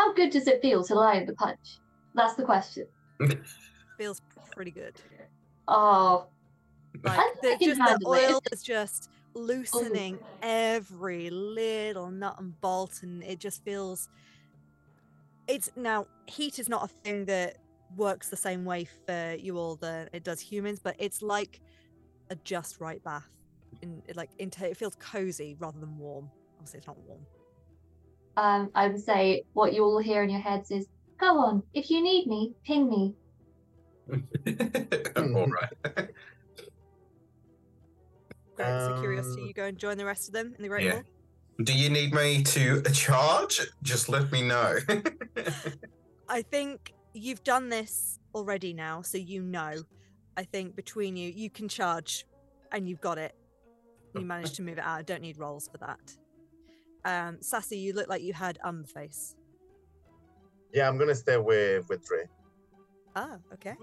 how good does it feel to lie in the punch? That's the question. Feels pretty good. Oh, Like I the, can just the oil is just loosening every little nut and bolt, and it just feels. It's now heat is not a thing that works the same way for you all that it does humans, but it's like a just right bath. In it like into it feels cozy rather than warm. Obviously, it's not warm. Um, I would say what you all hear in your heads is, "Go on, if you need me, ping me." All right. Great. so curiosity, Um, you go and join the rest of them in the Great yeah. Hall. Do you need me to charge? Just let me know. I think you've done this already now, so you know. I think between you, you can charge, and you've got it. You managed to move it out. I don't need rolls for that. Um, Sassy, you look like you had um face. Yeah, I'm gonna stay with with Dre. Ah, okay.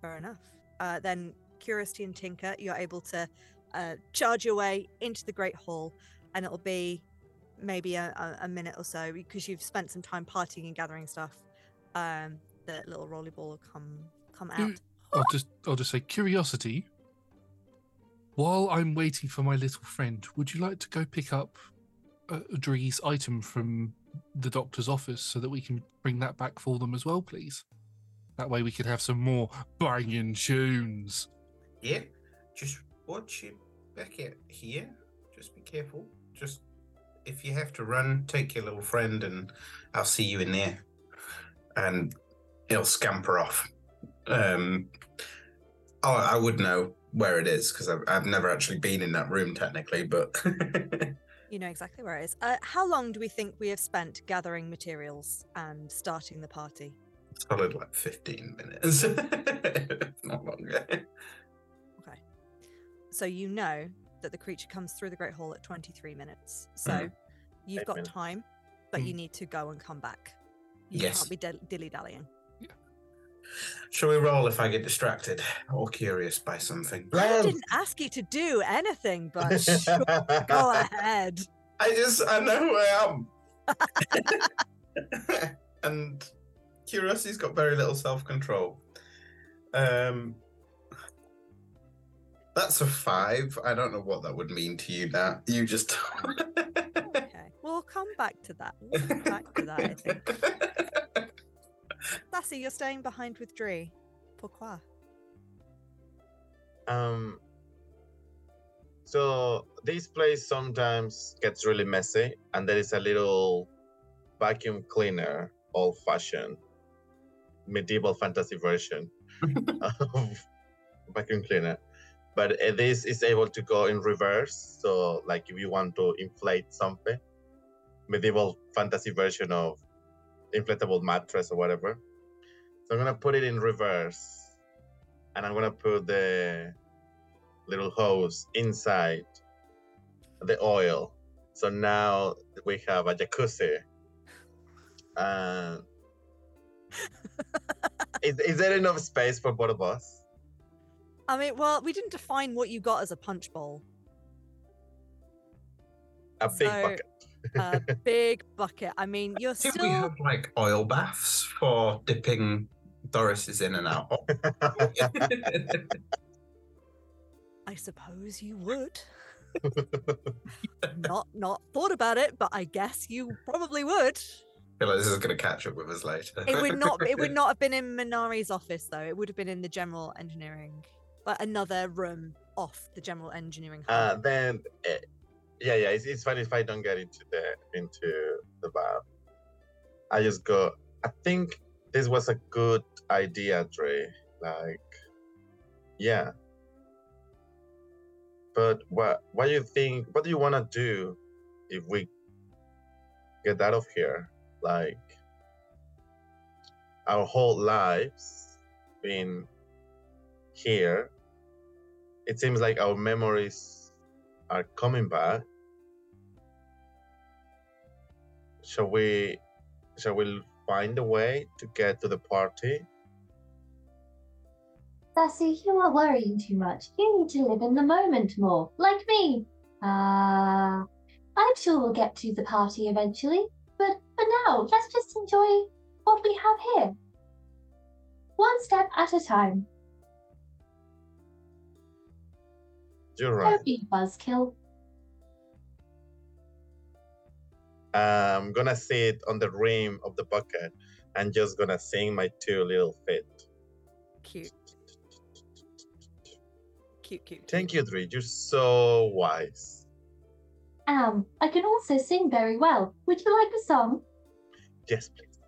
Fair enough. Uh, then Curiosity and Tinker, you're able to uh, charge your way into the Great Hall, and it'll be maybe a, a, a minute or so because you've spent some time partying and gathering stuff. Um, the little rolly ball will come come out. I'll just I'll just say curiosity. While I'm waiting for my little friend, would you like to go pick up uh, Dree's item from the doctor's office so that we can bring that back for them as well, please? That way we could have some more banging tunes. yeah, just watch it back at here. Just be careful. Just if you have to run, take your little friend, and I'll see you in there. And he'll scamper off. Um, oh, I would know where it is because I've, I've never actually been in that room technically, but You know exactly where it is. Uh, how long do we think we have spent gathering materials and starting the party? solid like 15 minutes. Not longer. Okay. So you know that the creature comes through the Great Hall at 23 minutes. So Mhm. you've Eight got minutes. time, but you Mm. need to go and come back. You Yes. can't be dilly dallying. Shall we roll if I get distracted or curious by something? I didn't ask you to do anything, but sure, go ahead. I just I know who I am. and curiosity's got very little self-control. Um that's a five. I don't know what that would mean to you now. You just Okay. We'll come back to that. We'll come back to that, I think. Sassy, you're staying behind with Dree. Pourquoi? Um. So this place sometimes gets really messy, and there is a little vacuum cleaner, old-fashioned, medieval fantasy version of vacuum cleaner. But uh, this is able to go in reverse. So, like, if you want to inflate something, medieval fantasy version of inflatable mattress or whatever. So I'm gonna put it in reverse, and I'm gonna put the little hose inside the oil. So now we have a jacuzzi. Uh, is, is there enough space for both of us? I mean, well, we didn't define what you got as a punch bowl. A big So- bucket. A big bucket. I mean, you're Did we still. have like oil baths for dipping Doris's in and out? I suppose you would. not not thought about it, but I guess you probably would. I feel like this is going to catch up with us later. It would not. It would not have been in Minari's office though. It would have been in the general engineering, but another room off the general engineering. uh, then, eh, yeah, yeah, it's, it's fine if I don't get into the into the bath. I just go. I think this was a good idea, Dre. Like, yeah. But what what do you think? What do you want to do if we get out of here? Like, our whole lives been here. It seems like our memories are coming back. shall we shall we'll find a way to get to the party? Sassy, you are worrying too much. You need to live in the moment more, like me. Ah, I'm sure we'll get to the party eventually, but for now, let's just enjoy what we have here. One step at a time. You're right. Don't be a buzzkill. I'm gonna sit on the rim of the bucket and just gonna sing my two little feet. Cute. Cute, cute. Thank you, Dre. You're so wise. Um, I can also sing very well. Would you like a song? Yes, please.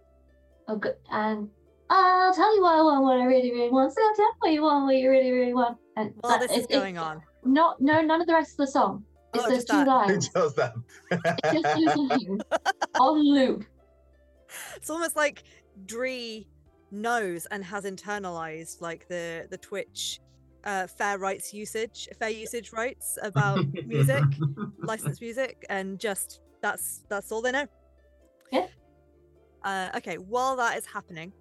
Oh, good. And I'll tell you what I want, what I really, really want. So I'll tell you what you want, what you really, really want. And While that- this is it- it- going on. Not, no, none of the rest of the song. It's Oh, those just two that. lines. Just that. Just those lines on loop. It's almost like Dree knows and has internalized like the the Twitch uh, fair rights usage, fair usage rights about music, licensed music, and just that's that's all they know. Yeah. Uh, okay, while that is happening,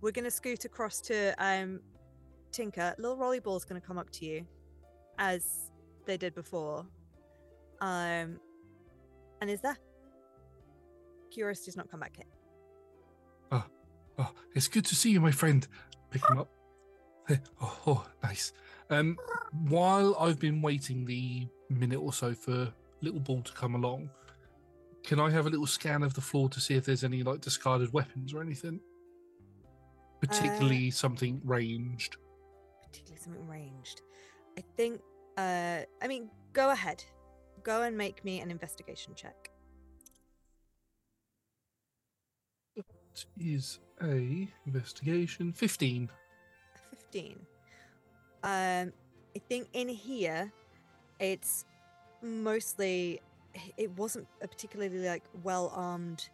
we're gonna scoot across to um, Tinker. Little Rolly Ball's gonna come up to you, as they did before. Um, and is there? Curiosity's not come back yet. Oh, it's good to see you, my friend. Pick him up. Oh, oh, nice. Um, while I've been waiting the minute or so for little ball to come along, can I have a little scan of the floor to see if there's any like discarded weapons or anything? Particularly something ranged. particularly something ranged. I think. Uh, I mean, go ahead. Go and make me an investigation check. It is a investigation fifteen. Fifteen. Um, I think in here, it's mostly. It wasn't a particularly like well armed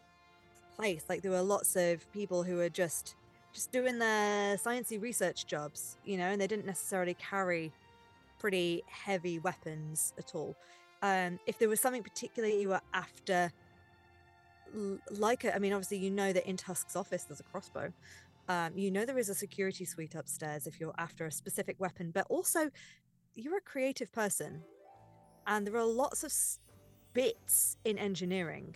place. Like there were lots of people who were just just doing their sciencey research jobs, you know, and they didn't necessarily carry pretty heavy weapons at all. Um, if there was something particularly you were after, like I mean, obviously you know that in Tusk's office there's a crossbow. Um, you know there is a security suite upstairs if you're after a specific weapon, but also you're a creative person, and there are lots of bits in engineering.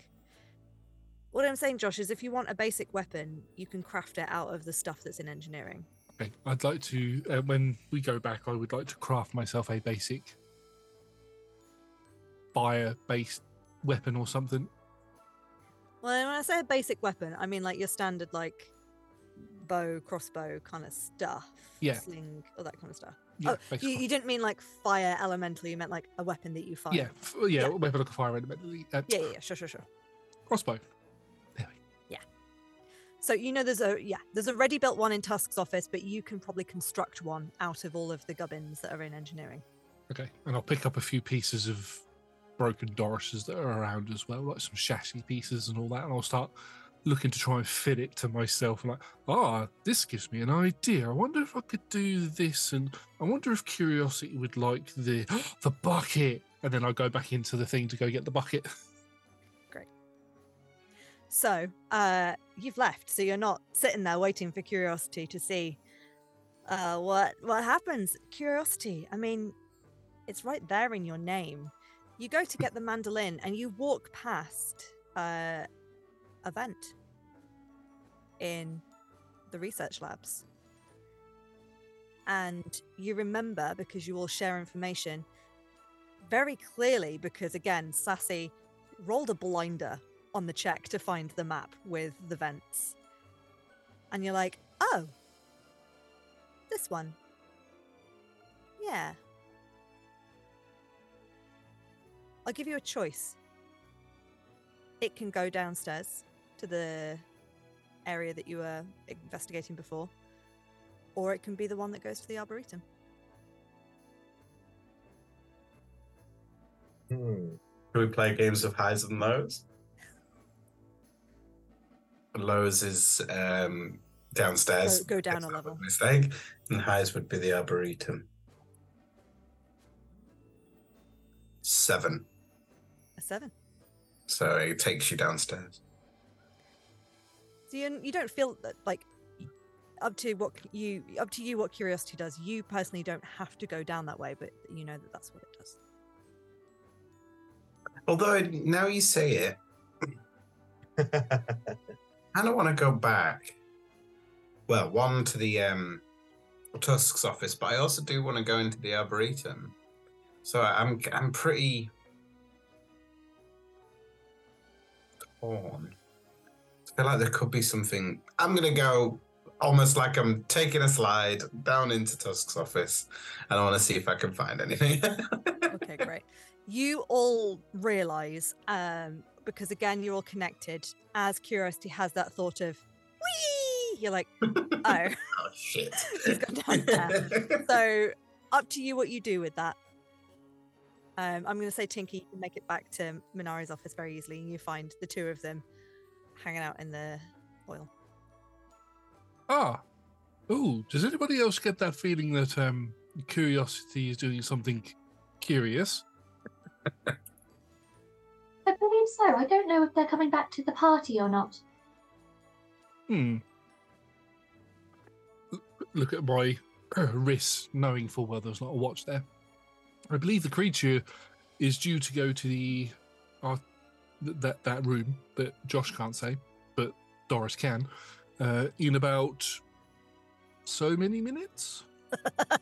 What I'm saying, Josh, is if you want a basic weapon, you can craft it out of the stuff that's in engineering. Okay, I'd like to. Uh, when we go back, I would like to craft myself a basic fire-based weapon or something. Well, when I say a basic weapon, I mean like your standard like bow, crossbow kind of stuff. Yeah. Sling, all that kind of stuff. Yeah, oh, you, you didn't mean like fire elemental. You meant like a weapon that you fire. yeah, f- yeah, Yeah. weapon like a fire element. Uh, Yeah, yeah, yeah. Sure, sure, sure. Crossbow. So you know there's a yeah there's a ready built one in Tusk's office, but you can probably construct one out of all of the gubbins that are in engineering. Okay, and I'll pick up a few pieces of broken Dorises that are around as well, like some chassis pieces and all that, and I'll start looking to try and fit it to myself. Like, ah, this gives me an idea. I wonder if I could do this, and I wonder if Curiosity would like the the bucket. And then I'll go back into the thing to go get the bucket. So uh, you've left, so you're not sitting there waiting for curiosity to see uh, what what happens. Curiosity. I mean, it's right there in your name. You go to get the mandolin, and you walk past uh, a vent in the research labs, and you remember because you all share information very clearly. Because again, Sassy rolled a blinder on the check to find the map with the vents. And you're like, oh, this one. Yeah. I'll give you a choice. It can go downstairs to the area that you were investigating before, or it can be the one that goes to the Arboretum. Hmm. Can we play games of highs and lows? Lows is um, downstairs. Go- go down if a I'm not level. Mistake. And highs would be the arboretum. Seven. A seven. So it takes you downstairs. So you you don't feel that like up to what you up to you what curiosity does. You personally don't have to go down that way, but you know that that's what it does. Although now you say it, I don't want to go back. Well, one to the um, Tusk's office, but I also do want to go into the Arboretum. So I'm I'm pretty torn. I feel like there could be something. I'm gonna go almost like I'm taking a slide down into Tusk's office, and I want to see if I can find anything. Okay, great. You all realize, um, because again you're all connected. As curiosity has that thought of, wee, you're like, oh. oh shit! He's gone down there. so up to you what you do with that. Um, I'm going to say Tinky, you can make it back to Minari's office very easily, and you find the two of them hanging out in the oil. Ah. Ooh, does anybody else get that feeling that um curiosity is doing something curious? I believe so. I don't know if they're coming back to the party or not. Hmm. L- Look at my wrist, knowing full well there's not a watch there. I believe the creature is due to go to the uh, th- that that room that Josh can't say, but Doris can, uh, in about so many minutes.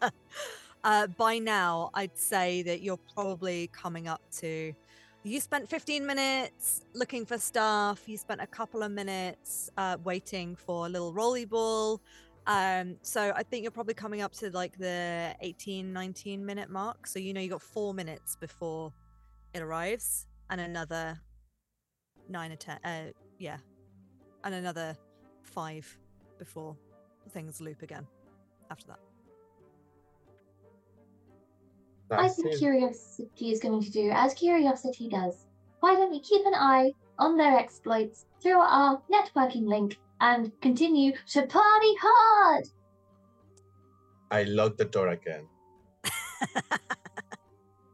uh, by now, I'd say that you're probably coming up to. You spent 15 minutes looking for stuff. You spent a couple of minutes uh, waiting for a little rolly ball. Um, so I think you're probably coming up to like the 18, 19 minute mark. So you know you got four minutes before it arrives, and another nine or ten. Uh, yeah, and another five before things loop again. After that. I think Curiosity is going to do as Curiosity does. Why don't we keep an eye on their exploits through our networking link and continue to party hard? I locked the door again.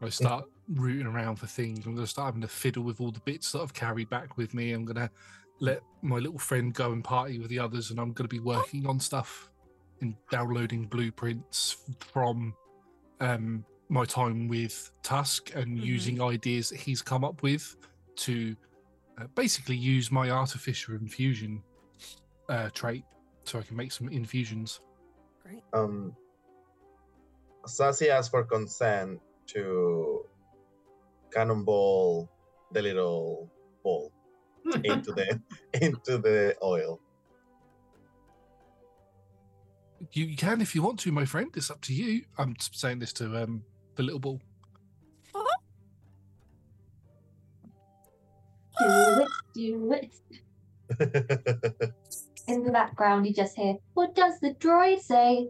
I start rooting around for things. I'm going to start having to fiddle with all the bits that I've carried back with me. I'm going to let my little friend go and party with the others, and I'm going to be working on stuff and downloading blueprints from um, my time with Tusk and Mhm. using ideas that he's come up with to uh, basically use my artificial infusion uh, trait so I can make some infusions. Great. Um, Sassy asked for consent to cannonball the little ball into the into the oil. You, you can if you want to, my friend. It's up to you. I'm saying this to um, the little ball. Do it, do it. In the background, you just hear, What does the droid say?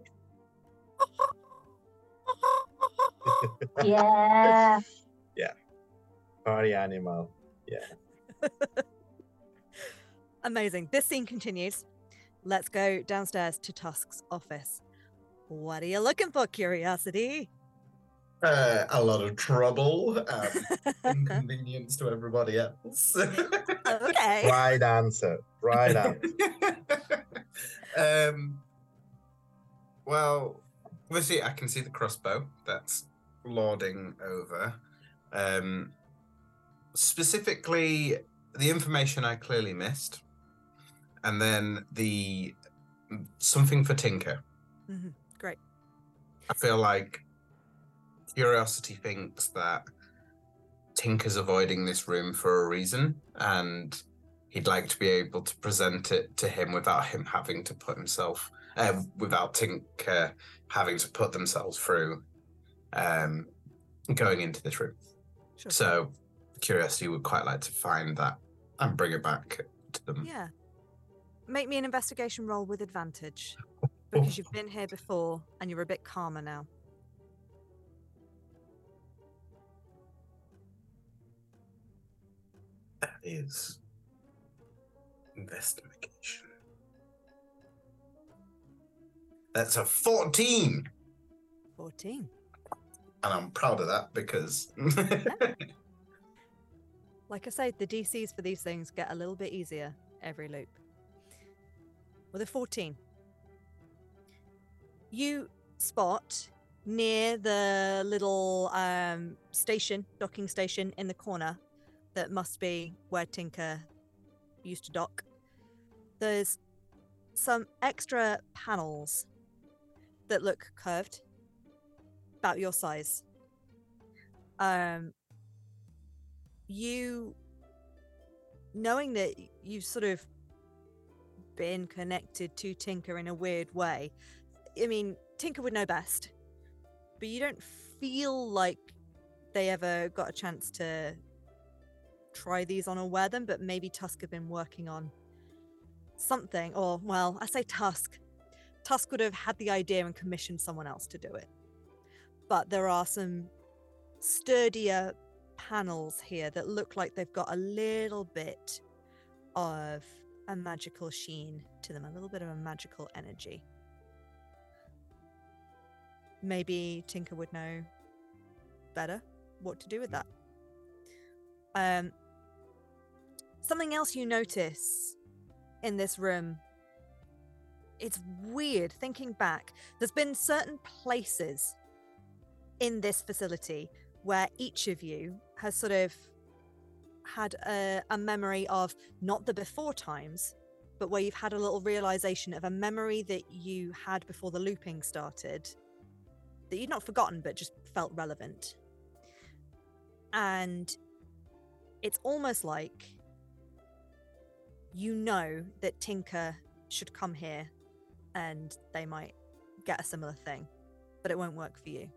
yeah. Yeah. Party animal. Yeah. Amazing. This scene continues. Let's go downstairs to Tusk's office. What are you looking for, Curiosity? Uh, a lot of trouble, um, inconvenience to everybody else. Okay. Right answer. Right answer. um, well, obviously, I can see the crossbow that's lording over. Um, specifically, the information I clearly missed, and then the something for Tinker. Mhm, Great. I feel like Curiosity thinks that Tinker's avoiding this room for a reason, and he'd like to be able to present it to him without him having to put himself, uh, without Tinker having to put themselves through um, going into this room. Sure. So, Curiosity would quite like to find that and bring it back to them. Yeah. Make me an investigation roll with advantage because you've been here before and you're a bit calmer now. Is investigation. That's a 14. 14. And I'm proud of that because Like I said, the DCs for these things get a little bit easier every loop. with a 14. You spot near the little um, station, docking station in the corner, that must be where Tinker used to dock. There's some extra panels that look curved, about your size. Um, you, knowing that you've sort of been connected to Tinker in a weird way, I mean, Tinker would know best, but you don't feel like they ever got a chance to try these on or wear them, but maybe Tusk have been working on something, or well, I say Tusk. Tusk would have had the idea and commissioned someone else to do it. But there are some sturdier panels here that look like they've got a little bit of a magical sheen to them, a little bit of a magical energy. Maybe Tinker would know better what to do with that. Um, something else you notice in this room. It's weird thinking back. There's been certain places in this facility where each of you has sort of had a, a memory of not the before times, but where you've had a little realization of a memory that you had before the looping started that you'd not forgotten but just felt relevant. And it's almost like you know that Tinker should come here and they might get a similar thing, but it won't work for you.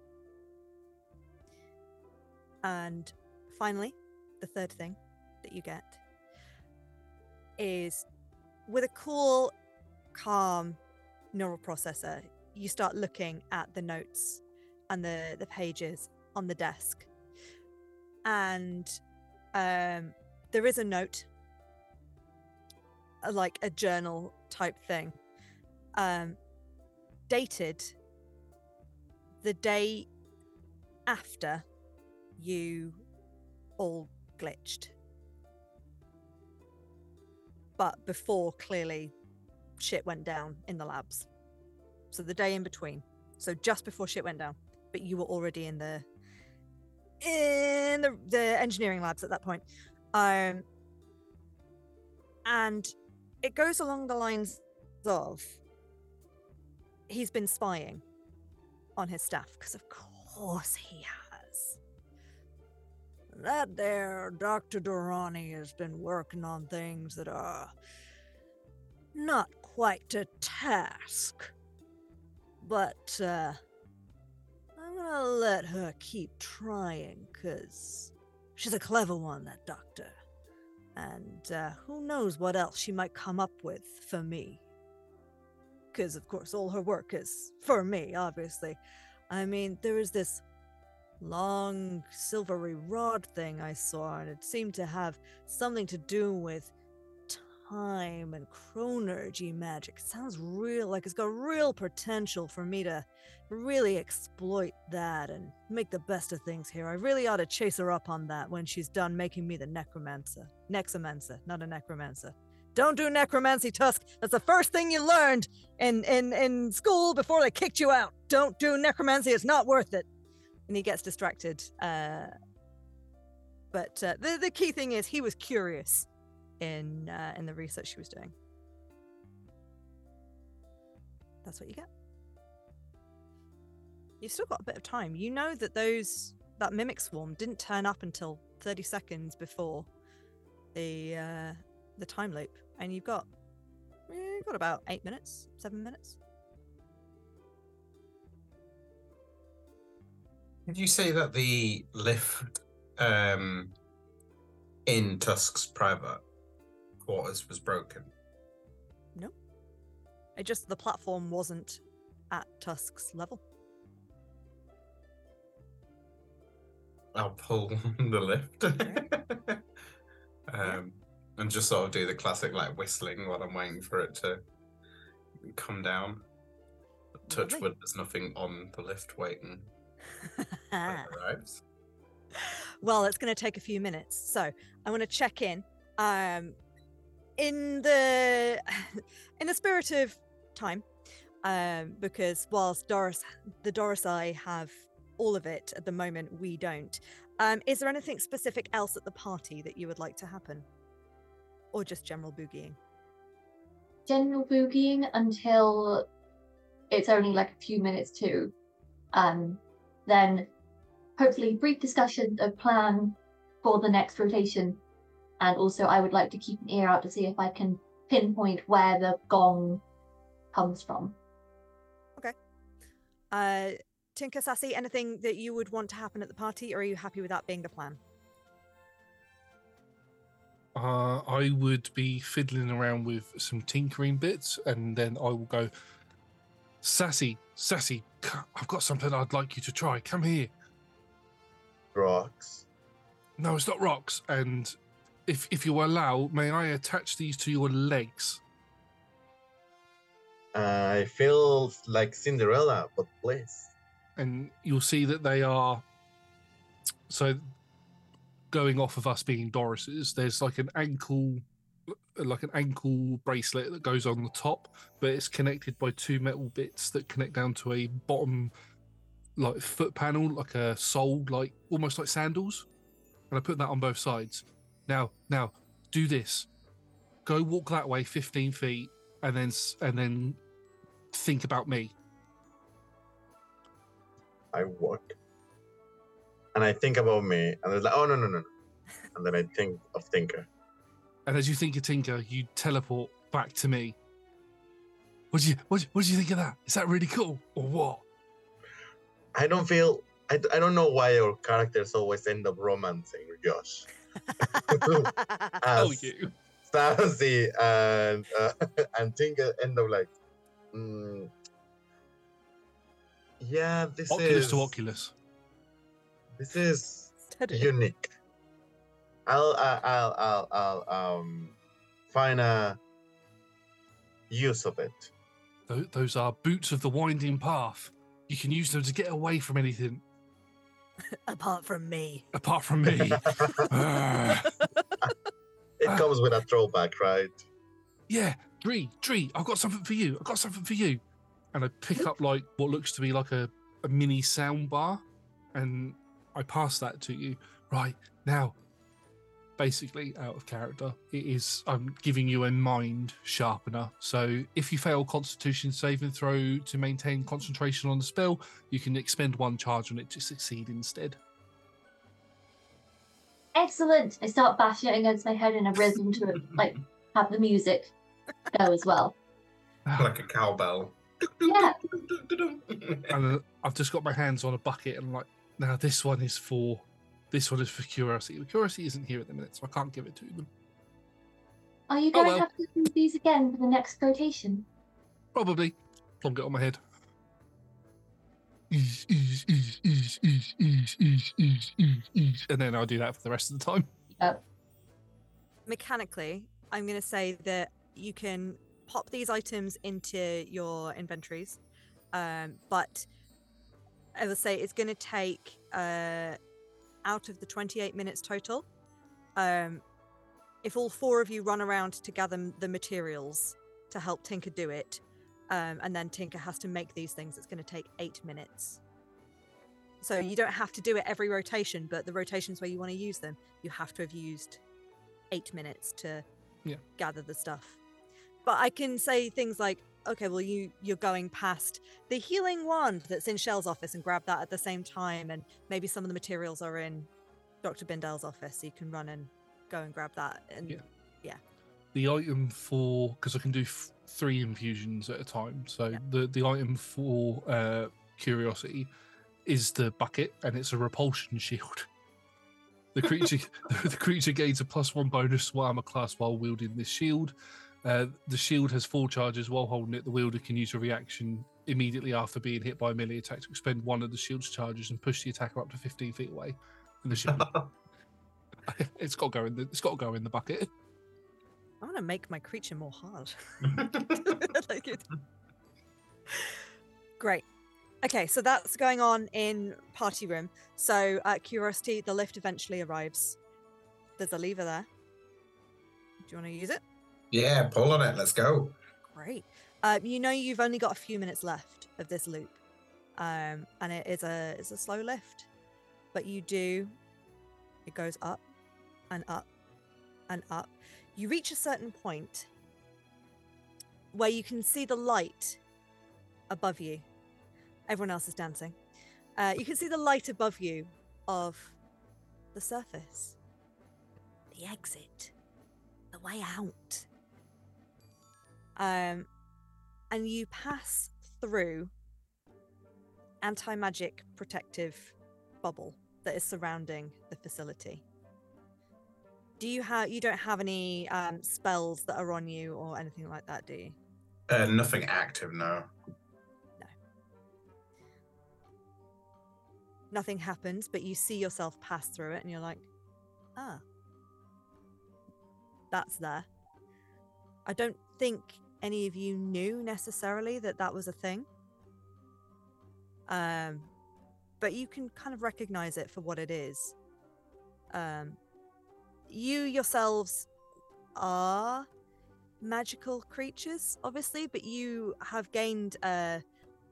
And finally, the third thing that you get is with a cool, calm neural processor, you start looking at the notes and the, the pages on the desk. And um, there is a note, uh, like a journal type thing, um, dated the day after you all glitched. But before clearly shit went down in the labs. So the day in between. So just before shit went down. But you were already in the in the, the engineering labs at that point. Um and it goes along the lines of he's been spying on his staff, because of course he has. That there Dr. Durrani has been working on things that are not quite to task. But uh I'm gonna let her keep trying, cause she's a clever one, that doctor. And uh, who knows what else she might come up with for me. Because, of course, all her work is for me, obviously. I mean, there was this long silvery rod thing I saw, and it seemed to have something to do with time and chronurgy magic. It sounds real, like it's got real potential for me to really exploit that and make the best of things here. I really ought to chase her up on that when she's done making me the necromancer. Nexomancer, not a necromancer. Don't do necromancy, Tusk. That's the first thing you learned in, in, in school before they kicked you out. Don't do necromancy, it's not worth it. And he gets distracted. Uh, but uh, the, the key thing is he was curious in uh, in the research she was doing. That's what you get. You've still got a bit of time. You know that those that mimic swarm didn't turn up until 30 seconds before the uh, the time loop, and you've got you've got about eight minutes, seven minutes. Did you say that the lift um, in Tusk's private quarters was broken? No. It just the platform wasn't at Tusk's level. I'll pull the lift. um, and just sort of do the classic like whistling while I'm waiting for it to come down. Touch wood, there's nothing on the lift waiting well, it's going to take a few minutes, so I want to check in. Um, in the in the spirit of time, um, because whilst Doris, the Doris I have all of it at the moment, we don't. Um, is there anything specific else at the party that you would like to happen, or just general boogieing? General boogieing until it's only like a few minutes to. Um, then hopefully brief discussion of plan for the next rotation. And also I would like to keep an ear out to see if I can pinpoint where the gong comes from. Okay. Uh, Tinker Sassy, anything that you would want to happen at the party, or are you happy with that being the plan? Uh, I would be fiddling around with some tinkering bits, and then I will go, Sassy, Sassy, I've got something I'd like you to try. Come here. Rocks. No, it's not rocks. And if if you allow, may I attach these to your legs? I feel like Cinderella, but please. and you'll see that they are so going off of us being Doris's, there's like an ankle like an ankle bracelet that goes on the top, but it's connected by two metal bits that connect down to a bottom like foot panel, like a sole, like almost like sandals. And I put that on both sides. Now, now, do this. Go walk that way 15 feet and then and then think about me. I walk. And I think about me, and it's like, oh no no no. And then I think of Tinker. And as you think of Tinker, you teleport back to me. What do you what, what do you think of that? Is that really cool or what? I don't feel I, I don't know why our characters always end up romancing Josh. Oh, As you. Sassy and uh, and Tinker end up like mm, Yeah, this Oculus is to Oculus. this is Steady. unique. I'll I'll I'll I'll, I'll um find a use of it. Those are boots of the winding path. You can use them to get away from anything Apart from me. apart from me. It comes with a throwback, right? yeah, Dree, Dree, I've got something for you. I've got something for you. And I pick mm-hmm. up like what looks to be like a, a mini sound bar and I pass that to you. Right, now, basically, out of character, it is I'm giving you a mind sharpener. So if you fail Constitution saving throw to maintain concentration on the spell, you can expend one charge on it to succeed instead. Excellent. I start bashing it against my head in a rhythm to like have the music go as well. like a cowbell. Yeah. and uh, I've just got my hands on a bucket and I'm like, now this one is for this one is for curiosity. Curiosity isn't here at the minute, so I can't give it to them. Are you Oh, going well. to have to do these again for the next rotation? Probably plonk it on my head. Ease, ease, ease, ease, ease, ease, ease, ease, ease, ease. And then I'll do that for the rest of the time. Yep. Mechanically, I'm going to say that you can pop these items into your inventories, um, but I will say it's going to take uh, out of the 28 minutes total. Um, if all four of you run around to gather the materials to help Tinker do it, um, and then Tinker has to make these things, it's going to take eight minutes. So you don't have to do it every rotation, but the rotations where you want to use them, you have to have used eight minutes to Yeah. gather the stuff. But I can say things like, okay, well you you're going past the healing wand that's in Shell's office and grab that at the same time, and maybe some of the materials are in Dr. Bindel's office, so you can run and go and grab that. And Yeah. The item for because I can do f- three infusions at a time. So Yeah. the the item for uh, curiosity is the bucket, and it's a repulsion shield. The creature the creature gains a plus one bonus to armor class while wielding this shield. Uh, the shield has four charges. While holding it, the wielder can use a reaction immediately after being hit by a melee attack to expend one of the shield's charges and push the attacker up to 15 feet away. And the shield, it's got to go in the it's got to go in the bucket. I want to make my creature more hard. Like it- Great. Okay, so that's going on in party room. So at Curiosity, the lift eventually arrives. There's a lever there. Do you want to use it? Yeah, pull on it. Let's go. Great. Uh, you know you've only got a few minutes left of this loop, um, and it is a it's a slow lift, but you do. It goes up, and up, and up. You reach a certain point where you can see the light above you. Everyone else is dancing. Uh, you can see the light above you of the surface, the exit, the way out. Um, and you pass through anti-magic protective bubble that is surrounding the facility. Do you have you don't have any um, spells that are on you or anything like that, do you? Uh, nothing active, no. No. Nothing happens, but you see yourself pass through it and you're like, ah. That's there. I don't think any of you knew necessarily that that was a thing. Um, but you can kind of recognize it for what it is. Um, you yourselves are magical creatures, obviously, but you have gained a,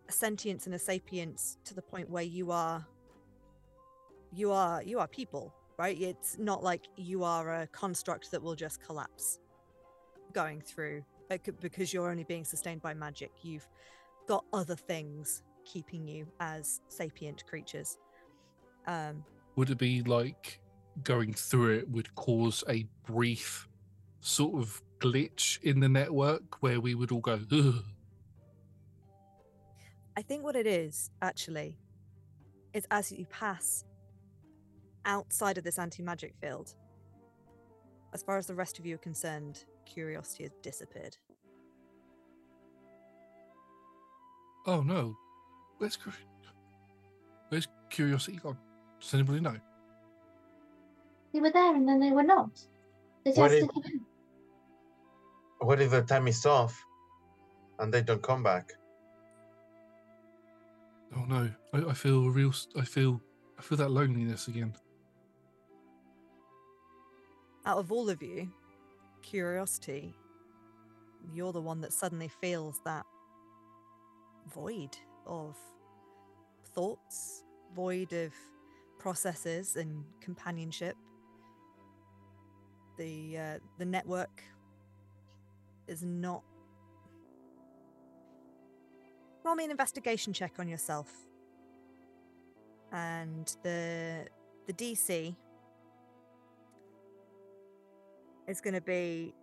a sentience and a sapience to the point where you are you are you are people right it's not like you are a construct that will just collapse going through because you're only being sustained by magic you've got other things keeping you as sapient creatures um Would it be like going through it would cause a brief sort of glitch in the network where we would all go, Ugh. I think what it is actually is as you pass outside of this anti magic field, as far as the rest of you are concerned, curiosity has disappeared. oh no, where's Cur- where's curiosity gone? Does anybody know? They were there and then they were not. They What if- didn't. What if the time is off and they don't come back? Oh no, I, I feel real, I feel, I feel that loneliness again. Out of all of you, curiosity, you're the one that suddenly feels that void of thoughts, void of processes and companionship. The uh, the network is not. Roll me an investigation check on yourself. And the the DC is going to be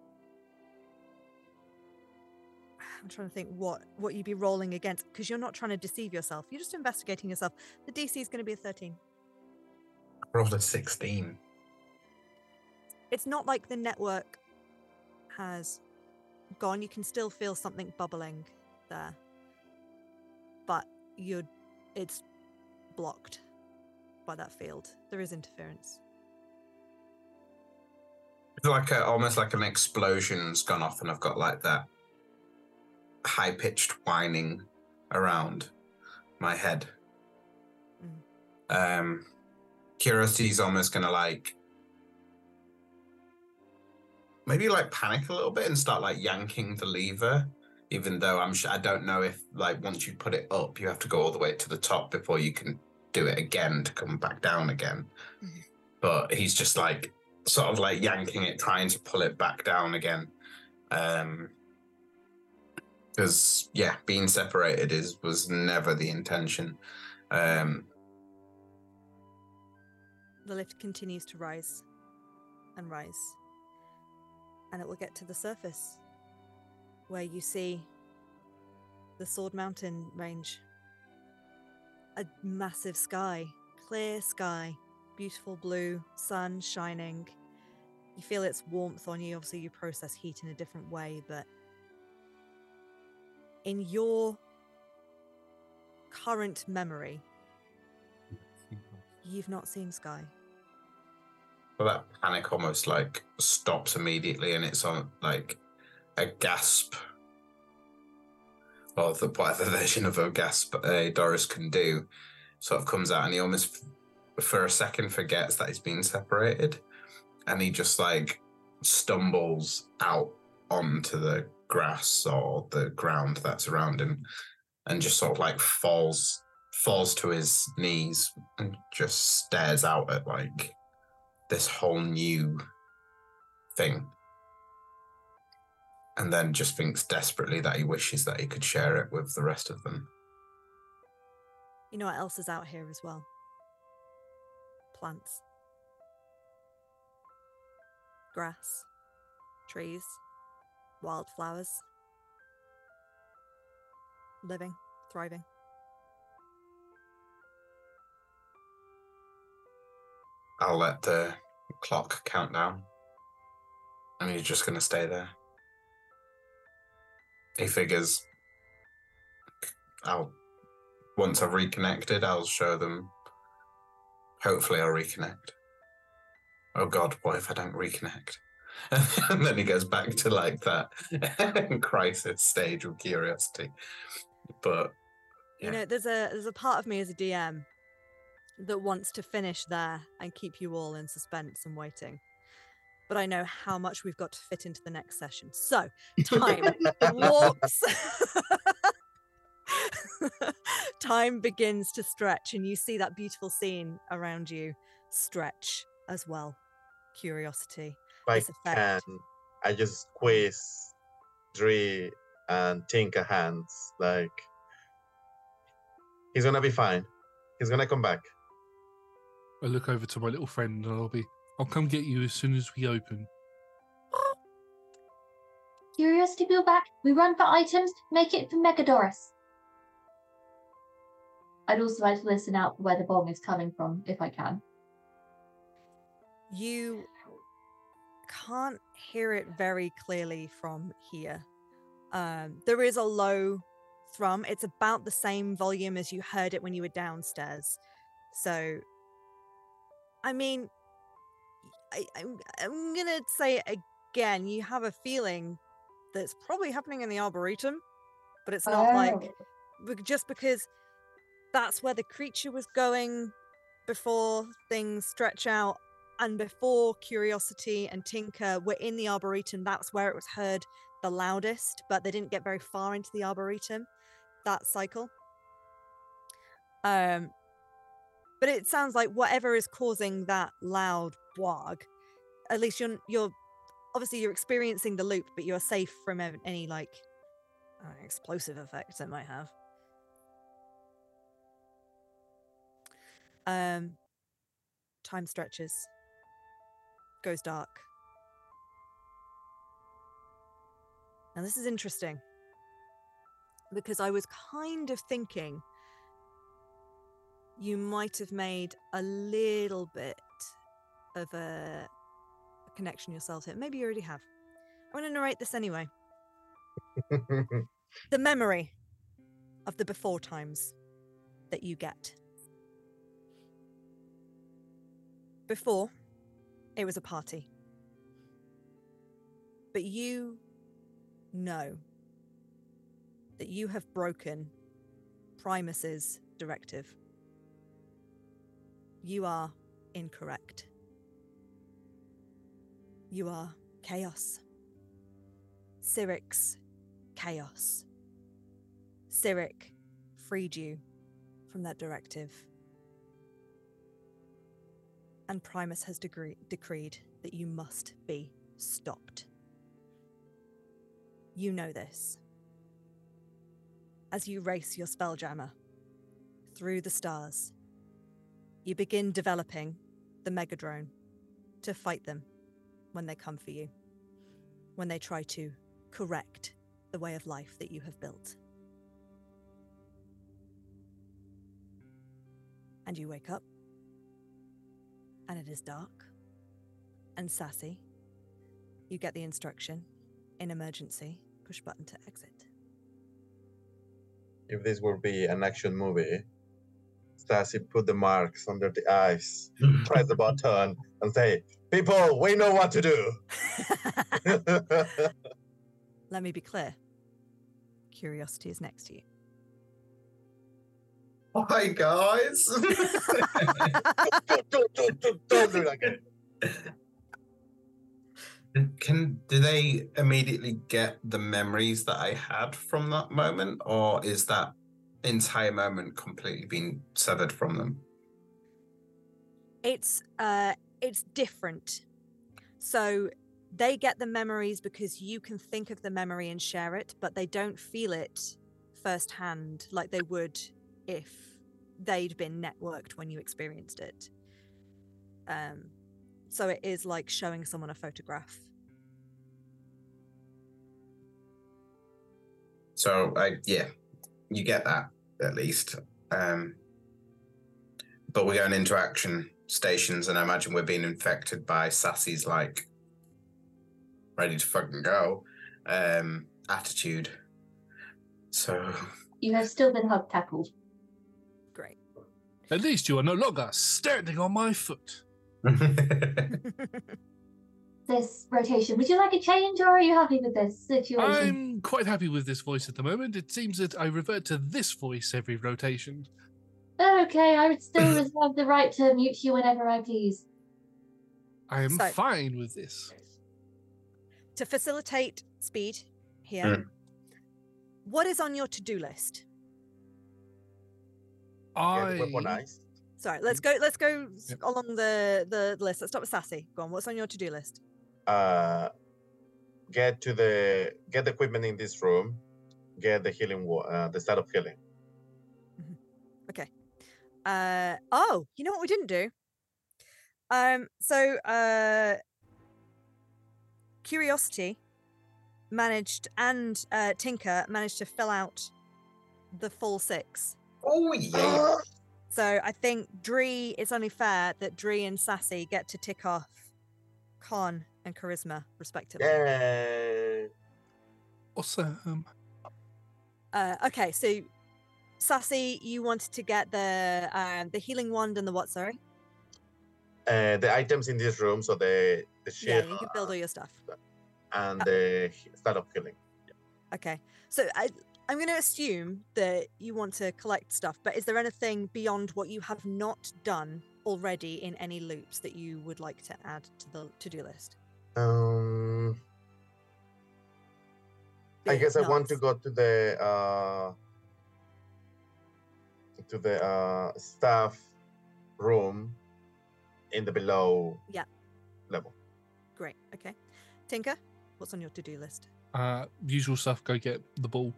I'm trying to think what what you'd be rolling against because you're not trying to deceive yourself. You're just investigating yourself. The DC is going to be a 13. Rolled a 16. It's not like the network has gone. You can still feel something bubbling there. But you're it's blocked by that field. There is interference. Like a, almost like an explosion's gone off, and I've got like that high pitched whining around my head. Um, curiosity's almost gonna like maybe like panic a little bit and start like yanking the lever. Even though I'm, I don't know if like once you put it up, you have to go all the way to the top before you can do it again to come back down again. Mhm. But he's just like sort of like yanking it, trying to pull it back down again. Um, because yeah, being separated is was never the intention. Um, The lift continues to rise and rise. And it will get to the surface where you see the Sword Mountain range. A massive sky, clear sky, beautiful blue, sun shining. You feel its warmth on you. Obviously, you process heat in a different way, but in your current memory, you've not seen sky. Well, that panic almost like stops immediately, and it's on like a gasp, or the whatever version of a gasp uh, Doris can do, sort of comes out, and he almost for a second forgets that he's been separated, and he just like stumbles out onto the grass or the ground that's around him and just sort of like falls falls to his knees and just stares out at like this whole new thing and then just thinks desperately that he wishes that he could share it with the rest of them You know what else is out here as well? Plants. Grass. Trees. Wildflowers. Living. Thriving. i'll let the clock count down and he's just going to stay there he figures i'll once i've reconnected i'll show them hopefully i'll reconnect oh god what if i don't reconnect and then he goes back to like that crisis stage of curiosity but You know, there's a there's a part of me as a DM that wants to finish there and keep you all in suspense and waiting. But I know how much we've got to fit into the next session. So time walks. Time begins to stretch, and you see that beautiful scene around you stretch as well. Curiosity. If I can, I just squeeze Dre and Tinker hands. Like, he's gonna be fine. He's gonna come back. I look over to my little friend and I'll be, I'll come get you as soon as we open. Curiosity Bill back. We run for items. Make it for Mega Doris. I'd also like to listen out for where the bomb is coming from, if I can. You can't hear it very clearly from here. Um, there is a low thrum. It's about the same volume as you heard it when you were downstairs. So, I mean, I, I'm, I'm gonna say it again. You have a feeling that it's probably happening in the arboretum, but it's not like Oh. bec- just because that's where the creature was going before things stretch out and before curiosity and tinker were in the arboretum that's where it was heard the loudest but they didn't get very far into the arboretum that cycle. Um but it sounds like whatever is causing that loud wag at least you're you're obviously you're experiencing the loop but you're safe from any like explosive effects it might have Um, time stretches, goes dark. Now, this is interesting because I was kind of thinking you might have made a little bit of a, a connection yourself here. Maybe you already have. I'm going to narrate this anyway. The memory of the before times that you get. Before, it was a party. But you know that you have broken Primus's directive. You are incorrect. You are chaos. Cyric's chaos. Cyric freed you from that directive and Primus has decreed that you must be stopped. You know this. As you race your spelljammer through the stars, you begin developing the Megadrone to fight them when they come for you, when they try to correct the way of life that you have built. And you wake up and it is dark and sassy. You get the instruction in emergency, push button to exit. if this would be an action movie, Stacy put the marks under the eyes, press the button, and say, "People, we know what to do." Let me be clear. Curiosity is next to you. Hi guys. don't, don't, don't, don't do that again. Can do they immediately get the memories that I had from that moment, or is that entire moment completely been severed from them? It's uh it's different. So they get the memories because you can think of the memory and share it, but they don't feel it firsthand like they would if they'd been networked when you experienced it. Um so it is like showing someone a photograph. So I yeah, you get that at least. Um but we're going into action stations and I imagine we're being infected by Sassy's like ready to fucking go um attitude. So You have still been hug tackled. Great. At least you are no longer standing on my foot. This rotation. Would you like a change or are you happy with this situation? I'm quite happy with this voice at the moment. It seems that I revert to this voice every rotation. Okay, I would still reserve the right to mute you whenever I please. I am So- fine with this. to facilitate speed here, Mm. what is on your to-do list? I weaponized. Sorry, let's go. Let's go along the the list. Let's start with Sassy. Go on. What's on your to-do list? Uh, get to the get the equipment in this room. Get the healing, uh, the start of healing. Okay. Uh oh, you know what we didn't do? Um, so uh Curiosity managed and uh Tinker managed to fill out the full six. Oh yeah. So I think Dree, it's only fair that Dree and Sassy get to tick off Con and Charisma, respectively. Yay! awesome. Uh, okay, so Sassy, you wanted to get the um, the healing wand and the what? Sorry. Uh, the items in this room, so the the Yeah, you can build all your stuff. and the start of healing. Okay, so I, I'm going to assume that you want to collect stuff, but is there anything beyond what you have not done already in any loops that you would like to add to the to-do list? Um, I Be it guess I want to go to the uh to the uh staff room in the below Yeah. level. Great. Okay, Tinker, what's on your to-do list? Uh, usual stuff. Go get the ball.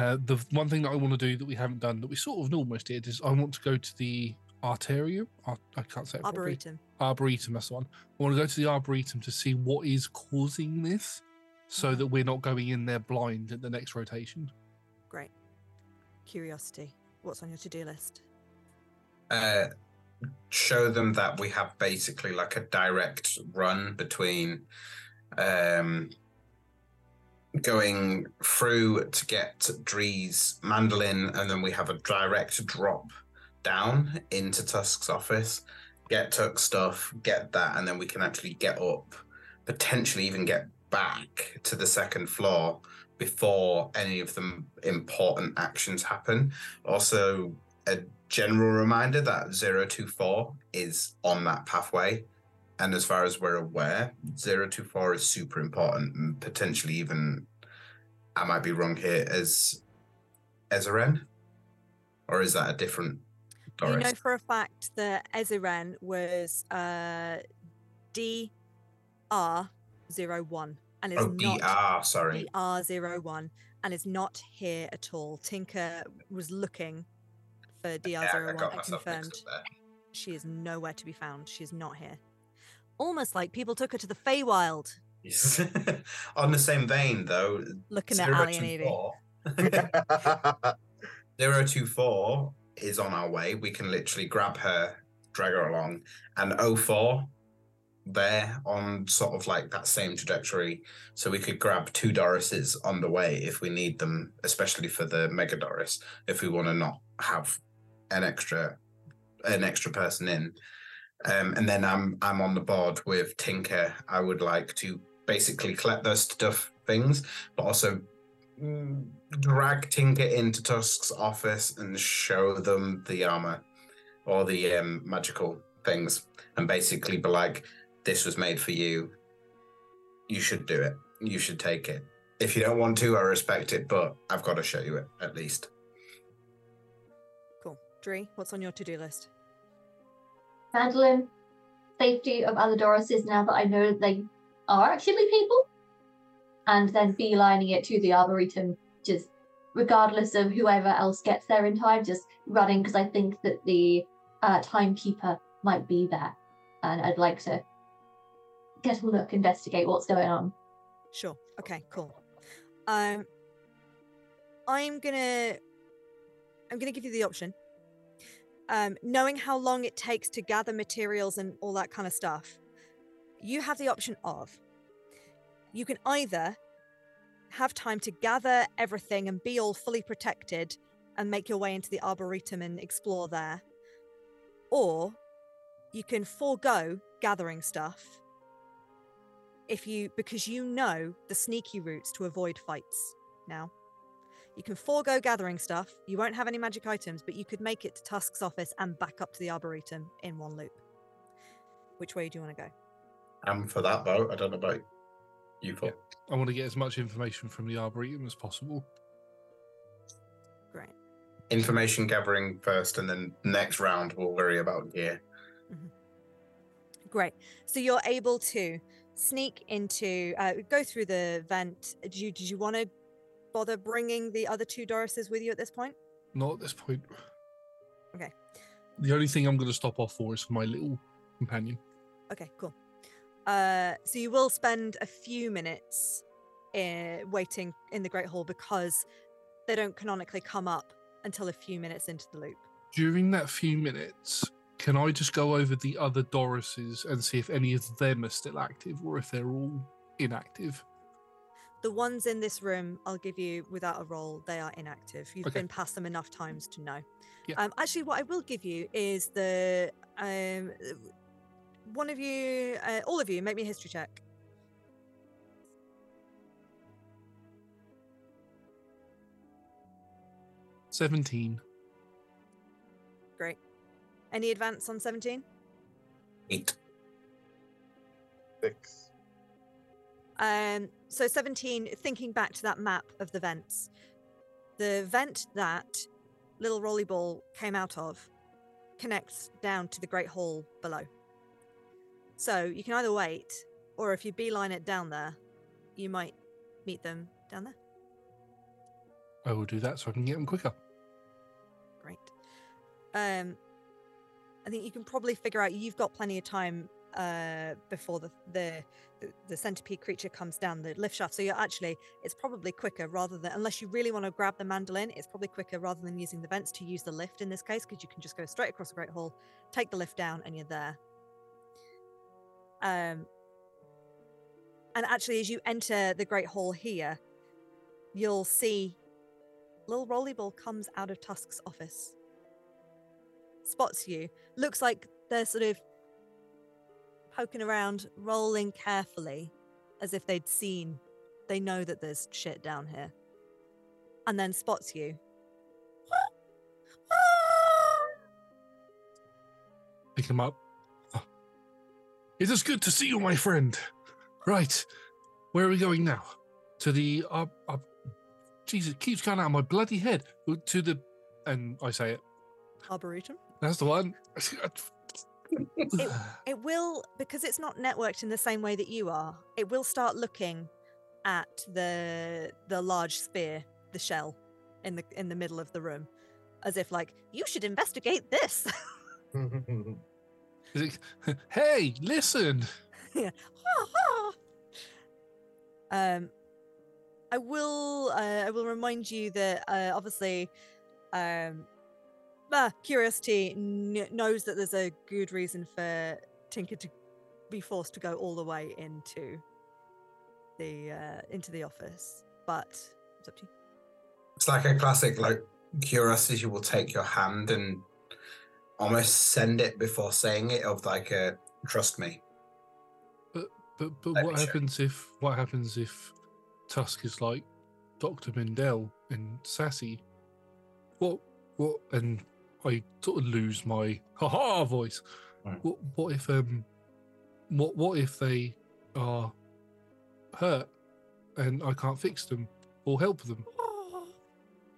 Uh, the one thing that I want to do that we haven't done that we sort of almost did is I want to go to the Arterium. Ar- I can't say it properly. Arboretum. Arboretum. That's the one. I want to go to the Arboretum to see what is causing this, so that we're not going in there blind at the next rotation. Great. Curiosity, what's on your to-do list? uh, show them that we have basically like a direct run between um, going through to get Dree's mandolin, and then we have a direct drop down into Tusk's office, get Tuck's stuff, get that, and then we can actually get up, potentially even get back to the second floor before any of the important actions happen. Also, a general reminder that 024 is on that pathway. And as far as we're aware, 024 is super important and potentially even, I might be wrong here, as Ezeren? Or is that a different You know for a fact that Eziren was uh, DR01 and is oh, not DR, sorry. DR01 and is not here at all. Tinker was looking for Yeah, I DR01 got and myself confirmed she is nowhere to be found. She is not here. Almost like people took her to the Feywild. On the same vein, though, looking at Ali and Evie. 024 024 is on our way. We can literally grab her, drag her along, and 04 there on sort of like that same trajectory. So we could grab two Dorises on the way if we need them, especially for the Mega Doris, if we want to not have an extra an extra person in. Um, and then I'm I'm on the board with Tinker. I would like to basically collect those stuff things, but also mm, drag Tinker into Tusk's office and show them the armor or the um, magical things, and basically be like, "This was made for you. you should do it. You should take it. If you don't want to, I respect it, but I've got to show you it at least. Cool. Dree, what's on your to do list? Handling safety of Aladoruses now that I know that they are actually people, and then beelining it to the Arboretum, just regardless of whoever else gets there in time, just running because I think that the uh, timekeeper might be there, and I'd like to get a look, investigate what's going on. Sure. Okay, cool. Um I'm gonna I'm gonna give you the option. Um, knowing how long it takes to gather materials and all that kind of stuff, you have the option of you can either have time to gather everything and be all fully protected and make your way into the arboretum and explore there, or you can forego gathering stuff if you because you know the sneaky routes to avoid fights now. You can forego gathering stuff. You won't have any magic items, but you could make it to Tusk's office and back up to the Arboretum in one loop. Which way do you want to go? I'm for that vote. I don't know about you, Paul. I want to get as much information from the Arboretum as possible. Great. Information gathering first, and then next round we'll worry about gear. Great. So you're able to sneak into, uh, go through the vent. Did you, did you want to bother bringing the other two Dorises with you at this point? Not at this point. Okay. The only thing I'm going to stop off for is for my little companion. Okay, cool. Uh, so you will spend a few minutes uh, waiting in the Great Hall because they don't canonically come up until a few minutes into the loop. During that few minutes, can I just go over the other Dorises and see if any of them are still active or if they're all inactive? The ones in this room, I'll give you without a roll, they are inactive. You've Okay. been past them enough times to know. Yeah. Um, actually, what I will give you is the um, one of you, uh, all of you, make me a history check. Seventeen. Great. Any advance on 17? Eight. Six. Um, so 17, thinking back to that map of the vents, the vent that little rolly ball came out of connects down to the Great Hall below. So you can either wait, or if you beeline it down there, you might meet them down there. I will do that so I can get them quicker. Great. Um, I think you can probably figure out you've got plenty of time uh before the the the, centipede creature comes down the lift shaft. So you're actually it's probably quicker rather than unless you really want to grab the mandolin it's probably quicker rather than using the vents to use the lift in this case because you can just go straight across the great hall take the lift down and you're there. Um and actually as you enter the great hall here you'll see little rollerball comes out of tusk's office spots you looks like they're sort of poking around, rolling carefully, as if they'd seen, they know that there's shit down here, and then spots you. Pick him up. It is good to see you, my friend. Right. Where are we going now? To the uh, uh Jesus, it keeps going out of my bloody head. To the and I say it. Arboretum. That's the one. It will because it's not networked in the same way that you are. It will start looking at the the large sphere, the shell, in the in the middle of the room, as if like you should investigate this. Hey, listen. yeah. um, I will. Uh, I will remind you that uh, obviously, um, curiosity kn- knows that there's a good reason for Tinker to be forced to go all the way into the uh, into the office, but it's up to you. It's like a classic, like curiosity will take your hand and almost send it before saying it, of like a trust me. But but Let what me check. happens if what happens if Tusk is like Doctor Mendel and Sassy? What what and I sort of lose my ha ha voice. Right. What what if um what what if they are hurt and I can't fix them or help them.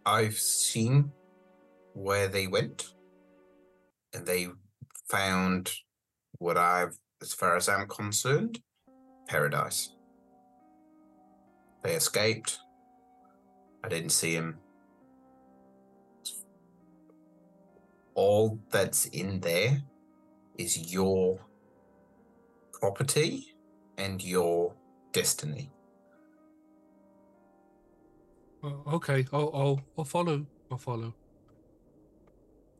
I've seen where they went, and they found what I've, as far as I'm concerned, paradise. They escaped. I didn't see him. All that's in there is your property and your destiny. Uh, okay, I'll, I'll I'll follow. I'll follow.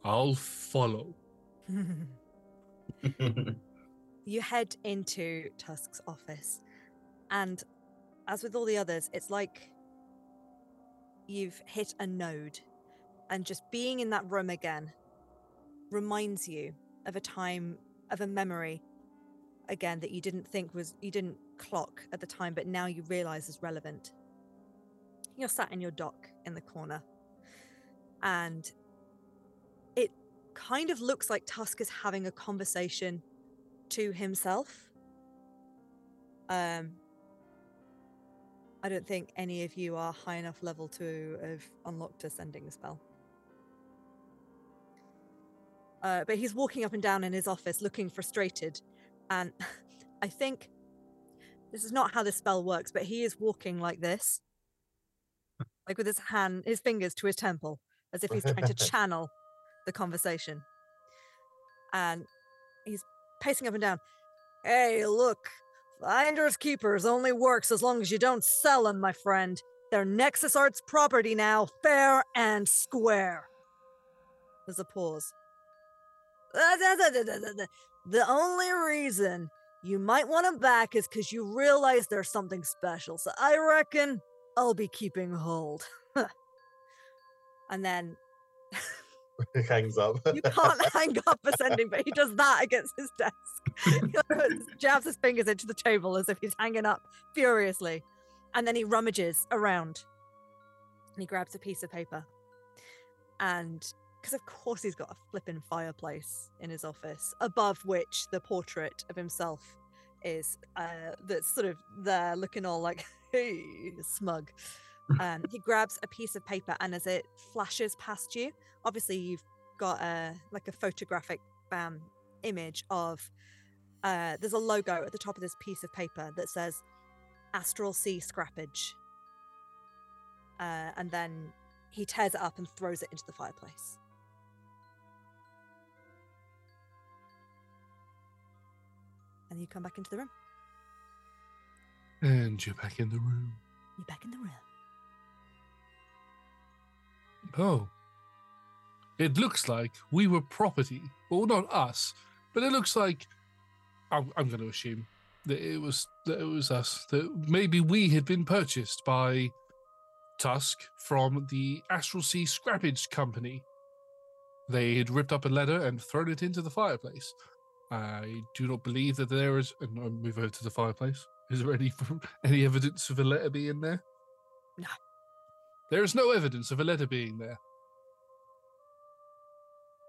I'll follow. you head into Tusk's office, and as with all the others, it's like you've hit a node, and just being in that room again reminds you of a time of a memory again that you didn't think was you didn't clock at the time, but now you realize is relevant. You're sat in your dock in the corner, and it kind of looks like Tusk is having a conversation to himself. Um, I don't think any of you are high enough level to have unlocked a sending spell. Uh, but he's walking up and down in his office looking frustrated. And I think this is not how this spell works, but he is walking like this, like with his hand, his fingers to his temple, as if he's trying to channel the conversation. And he's pacing up and down. Hey, look, Finders Keepers only works as long as you don't sell them, my friend. They're Nexus Arts property now, fair and square. There's a pause. The only reason you might want them back is because you realize there's something special. So I reckon I'll be keeping hold. and then It hangs up. you can't hang up a sending, but he does that against his desk. He jabs his fingers into the table as if he's hanging up furiously. And then he rummages around and he grabs a piece of paper. And because, of course, he's got a flippin' fireplace in his office, above which the portrait of himself is uh, that's sort of there looking all like, hey, smug. Um, he grabs a piece of paper, and as it flashes past you, obviously you've got a like a photographic bam image of uh, there's a logo at the top of this piece of paper that says Astral Sea Scrappage. Uh, and then he tears it up and throws it into the fireplace. And you come back into the room. And you're back in the room. You're back in the room. Oh. It looks like we were property. Well, not us, but it looks like I'm, I'm going to assume that it was that it was us. That maybe we had been purchased by Tusk from the Astral Sea Scrappage Company. They had ripped up a letter and thrown it into the fireplace. I do not believe that there is. And I'll move over to the fireplace. Is there any any evidence of a letter being there? No. There is no evidence of a letter being there.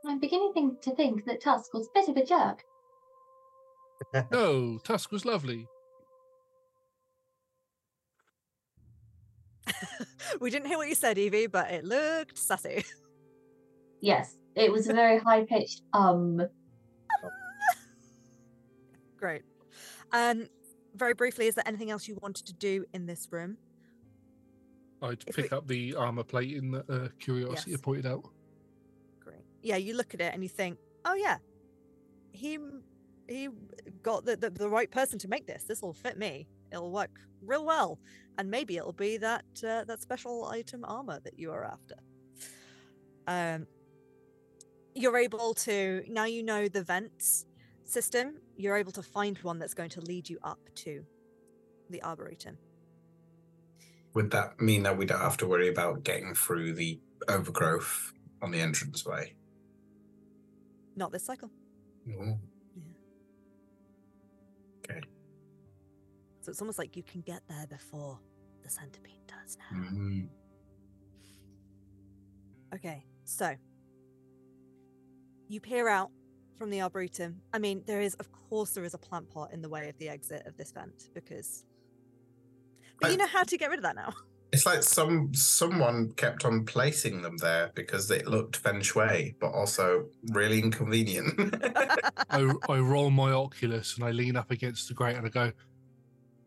I'm beginning think- to think that Tusk was a bit of a jerk. No, Tusk was lovely. we didn't hear what you said, Evie, but it looked sassy. Yes, it was a very high pitched um. Great. Um, very briefly, is there anything else you wanted to do in this room? I'd If pick we- up the armor plating that uh, Curiosity Yes. had pointed out. Great. Yeah, you look at it and you think, oh yeah, he he got the, the, the right person to make this. This will fit me. It'll work real well, and maybe it'll be that uh, that special item armor that you are after. Um, you're able to now you know the vents system. You're able to find one that's going to lead you up to the arboretum. Would that mean that we don't have to worry about getting through the overgrowth on the entranceway? Not this cycle. Ooh. Yeah. Okay. So it's almost like you can get there before the centipede does now. Mm. Okay, so you peer out from the arboretum. I mean, there is, of course, there is a plant pot in the way of the exit of this vent because But you know how to get rid of that now. It's like some someone kept on placing them there because it looked feng shui, but also really inconvenient. I, I roll my Oculus and I lean up against the grate and I go,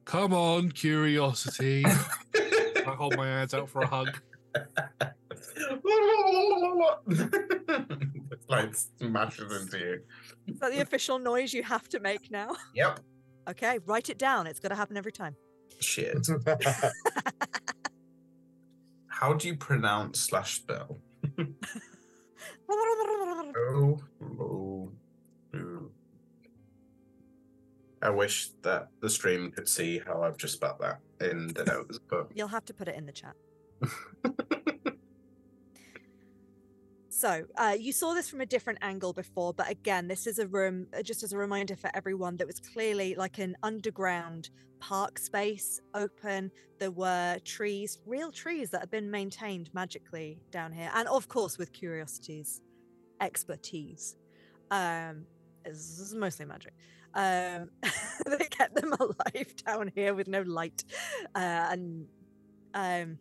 "Come on, curiosity!" I hold my hands out for a hug. like smashes into you. Is that the official noise you have to make now? Yep. Okay, write it down. It's going to happen every time. Shit. How do you pronounce slash spell? Oh, oh, oh. I wish that the stream could see how I've just spelled that in the notes, but You'll have to put it in the chat. So, uh, you saw this from a different angle before, but again, this is a room, uh, just as a reminder for everyone, that was clearly like an underground park space, open. There were trees, real trees that have been maintained magically down here. And of course, with Curiosity's expertise. Um, this is mostly magic. Um, they kept them alive down here with no light. Uh, and um,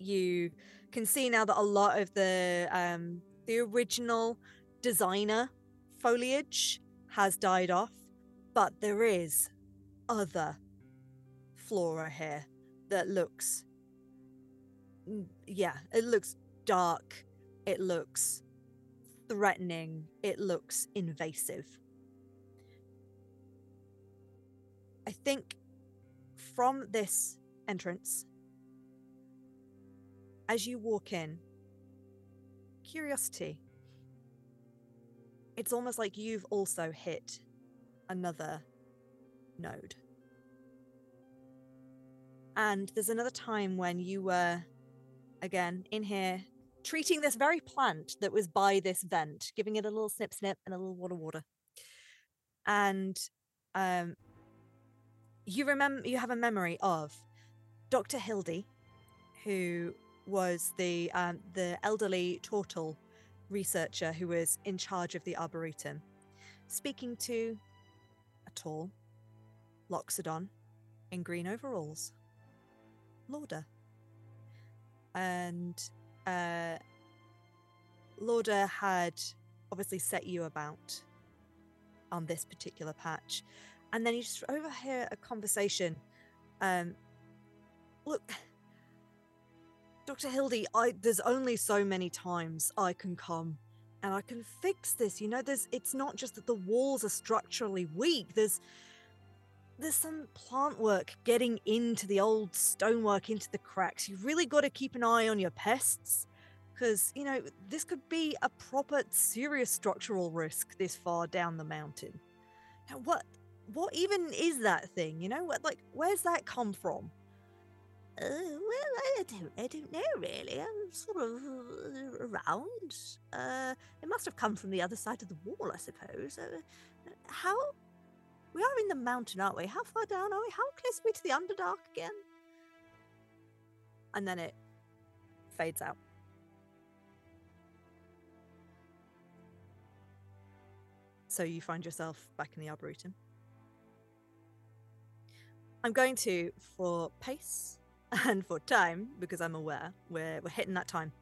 you can see now that a lot of the um, the original designer foliage has died off, but there is other flora here that looks yeah, it looks dark, it looks threatening, it looks invasive. I think from this entrance as you walk in, curiosity. It's almost like you've also hit another node. And there's another time when you were, again, in here, treating this very plant that was by this vent, giving it a little snip snip and a little water water. And um, you remember, you have a memory of Dr. Hildy, who was the um, the elderly turtle researcher who was in charge of the arboretum, speaking to a tall Loxodon in green overalls, Lauder, and uh, Lauder had obviously set you about on this particular patch, and then you just overhear a conversation. Um, look. Dr. Hildy, I there's only so many times I can come and I can fix this. You know, there's it's not just that the walls are structurally weak. There's there's some plant work getting into the old stonework into the cracks. You've really got to keep an eye on your pests because, you know, this could be a proper serious structural risk this far down the mountain. Now, what what even is that thing? You know, what like where's that come from? Uh, well, I don't, I don't know really. I'm sort of uh, around. Uh, it must have come from the other side of the wall, I suppose. Uh, how? We are in the mountain, aren't we? How far down are we? How close are we to the Underdark again? And then it fades out. So you find yourself back in the Arboretum. I'm going to, for pace, and for time, because I'm aware we're we're hitting that time.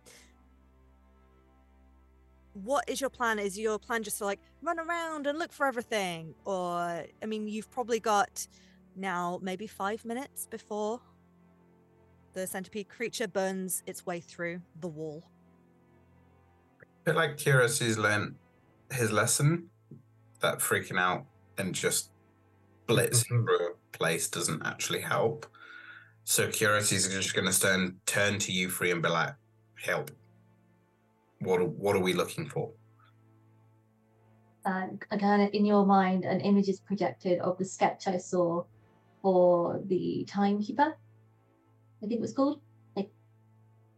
What is your plan? Is your plan just to like run around and look for everything? Or I mean, you've probably got now maybe five minutes before the centipede creature burns its way through the wall. bit like Curiosity's learned his lesson that freaking out and just mm-hmm. blitzing through a place doesn't actually help. So Curiosity's just going to stand, turn to you three and be like, "Help! What are, what are we looking for?" and kind of in your mind, an image is projected of the sketch I saw for the timekeeper. I think it was called. Like,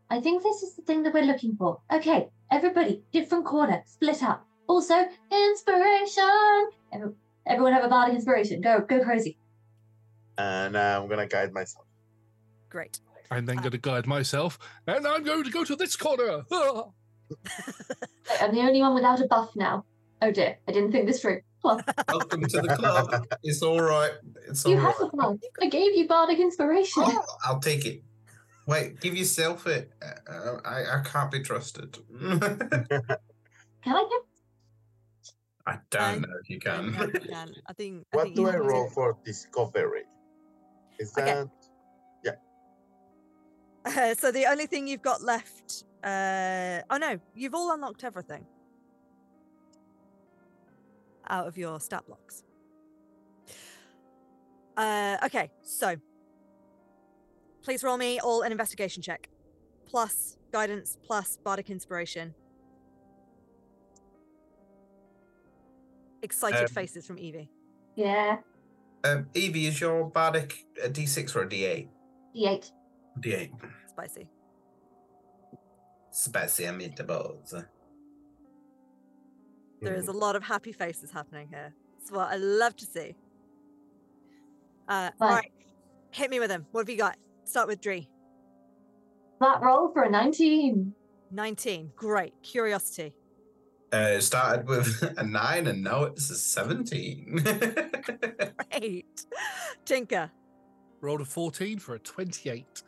I think this is the thing that we're looking for. Okay, everybody, different corner, split up. Also, inspiration. Everyone have a bardic inspiration. Go, go crazy. and uh, I'm gonna guide myself. Great. I'm then going to guide myself, and I'm going to go to this corner. Ah! I'm the only one without a buff now. Oh dear, I didn't think this through. Well, Welcome to the club. It's all right. It's all you right. have a plan. I gave you bardic inspiration. Oh, I'll take it. Wait, give yourself it. Uh, I, I can't be trusted. Can I get I don't know if you I know can. if you can. I think. I What think do I have to- roll for discovery? Is Okay. that Uh, so the only thing you've got left. Uh, oh no, you've all unlocked everything out of your stat blocks. Uh, okay, so please roll me all an investigation check, plus guidance, plus bardic inspiration. Excited Um, faces from Evie. Yeah, Um, Evie, is your bardic a D6 or a D8? D8. D8. Spicy. Spicy meatballs. There is a lot of happy faces happening here. It's what I love to see. Uh, all Fine. right, hit me with them. What have you got? Start with Dree. That roll for a 19. 19. Great. Curiosity. Uh, it started with a 9 and now it's a 17. Great. Tinker. Rolled a 14 for a 28.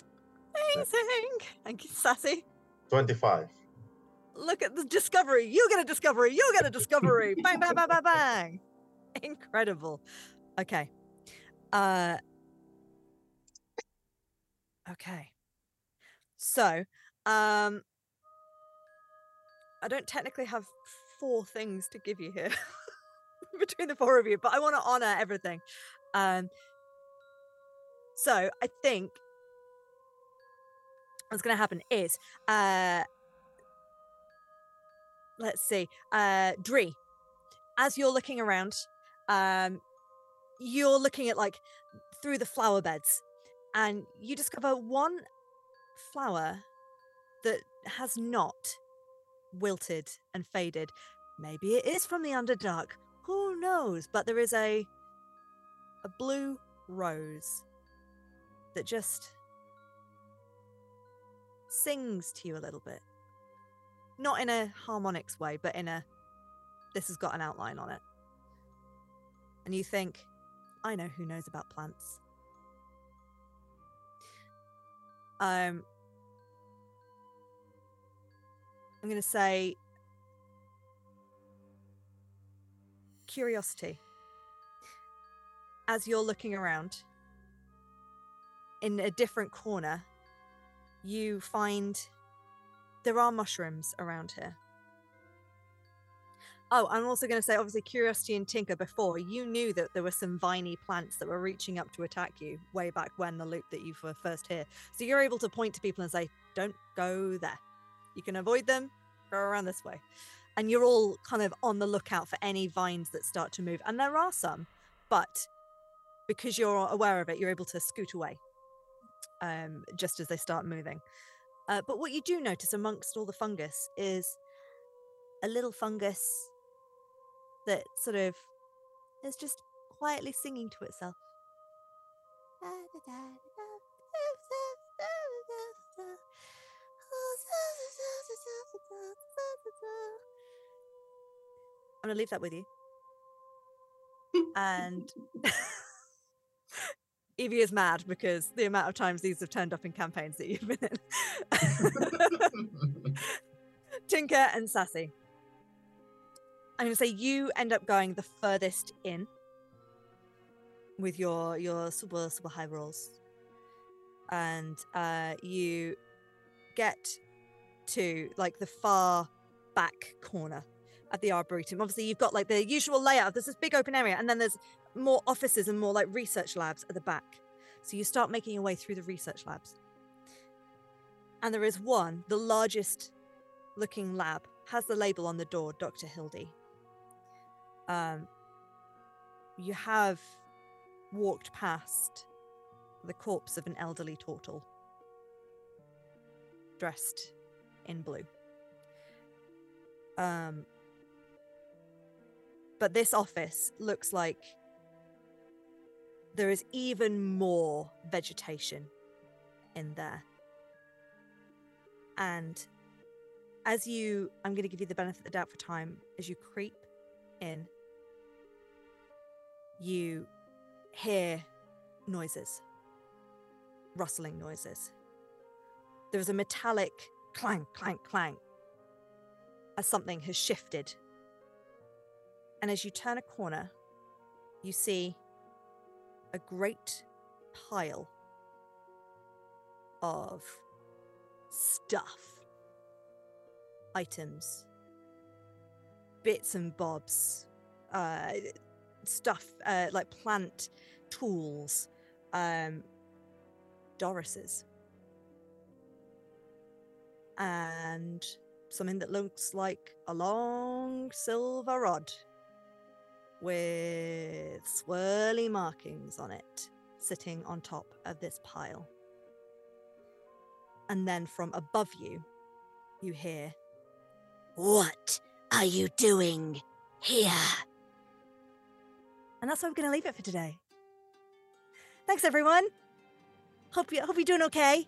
Amazing. Thank you, Sassy. 25? Look at the discovery. You get a discovery. You get a discovery. bang, bang, bang, bang, bang. Incredible. Okay. Uh Okay. So, um I don't technically have four things to give you here between the four of you, but I want to honor everything. Um so I think what's going to happen is uh let's see uh Dree as you're looking around um you're looking at like through the flower beds and you discover one flower that has not wilted and faded. Maybe it is from the underdark who knows? But there is a a blue rose that just sings to you a little bit not in a harmonics way, but in a this has got an outline on it. And you think, I know who knows about plants. Um I'm gonna say curiosity. As you're looking around in a different corner, you find there are mushrooms around here. Oh, I'm also going to say, obviously, Curiosity and Tinker, before you knew that there were some viney plants that were reaching up to attack you way back when the loop that you were first here. So you're able to point to people and say, don't go there. You can avoid them, go around this way. And you're all kind of on the lookout for any vines that start to move. And there are some, but because you're aware of it, you're able to scoot away um, just as they start moving. Uh, but what you do notice amongst all the fungus is a little fungus that sort of is just quietly singing to itself. I'm going to leave that with you. And Evie is mad because the amount of times these have turned up in campaigns that you've been in. Tinker and Sassy. I'm going to say you end up going the furthest in with your your super super high rolls, and uh, you get to like the far back corner at the arboretum. Obviously, you've got like the usual layout. There's this big open area, and then there's more offices and more like research labs at the back. So you start making your way through the research labs. And there is one, the largest looking lab, has the label on the door, Dr. Hildy. Um, you have walked past the corpse of an elderly turtle dressed in blue. Um, but this office looks like there is even more vegetation in there. And as you, I'm going to give you the benefit of the doubt for time, as you creep in, you hear noises, rustling noises. There's a metallic clank, clank, clank as something has shifted. And as you turn a corner, you see a great pile of stuff, items, bits and bobs, uh, stuff uh, like plant tools, um, Doris's, and something that looks like a long silver rod with swirly markings on it sitting on top of this pile. And then from above you, you hear, What are you doing here? And that's where we're going to leave it for today. Thanks, everyone. Hope you hope you're doing okay.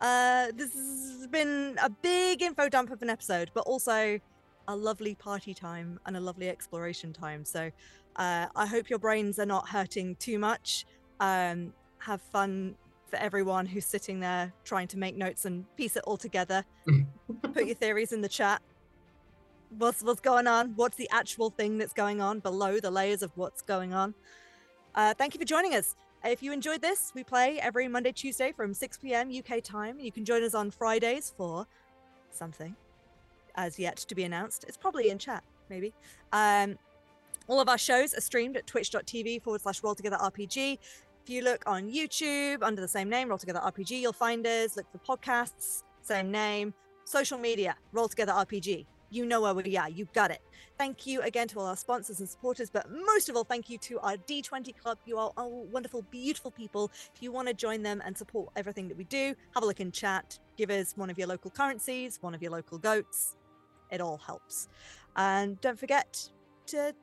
Uh, this has been a big info dump of an episode, but also a lovely party time and a lovely exploration time. So uh, I hope your brains are not hurting too much. Um, have fun for everyone who's sitting there trying to make notes and piece it all together. Put your theories in the chat. What's what's going on? What's the actual thing that's going on below the layers of what's going on? Uh, thank you for joining us. If you enjoyed this, we play every Monday, Tuesday from 6 p.m. UK time. You can join us on Fridays for something as yet to be announced. It's probably in chat, maybe. Um, all of our shows are streamed at twitch.tv forward slash roll together RPG. If you look on YouTube under the same name, Roll Together RPG, you'll find us. Look for podcasts, same name. Social media, Roll Together RPG. You know where we are. You got it. Thank you again to all our sponsors and supporters, but most of all, thank you to our D20 Club. You are all wonderful, beautiful people. If you want to join them and support everything that we do, have a look in chat. Give us one of your local currencies, one of your local goats. It all helps. And don't forget to,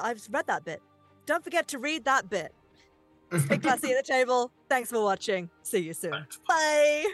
I've read that bit. Don't forget to read that bit. Stay classy at the table. Thanks for watching. See you soon. Bye.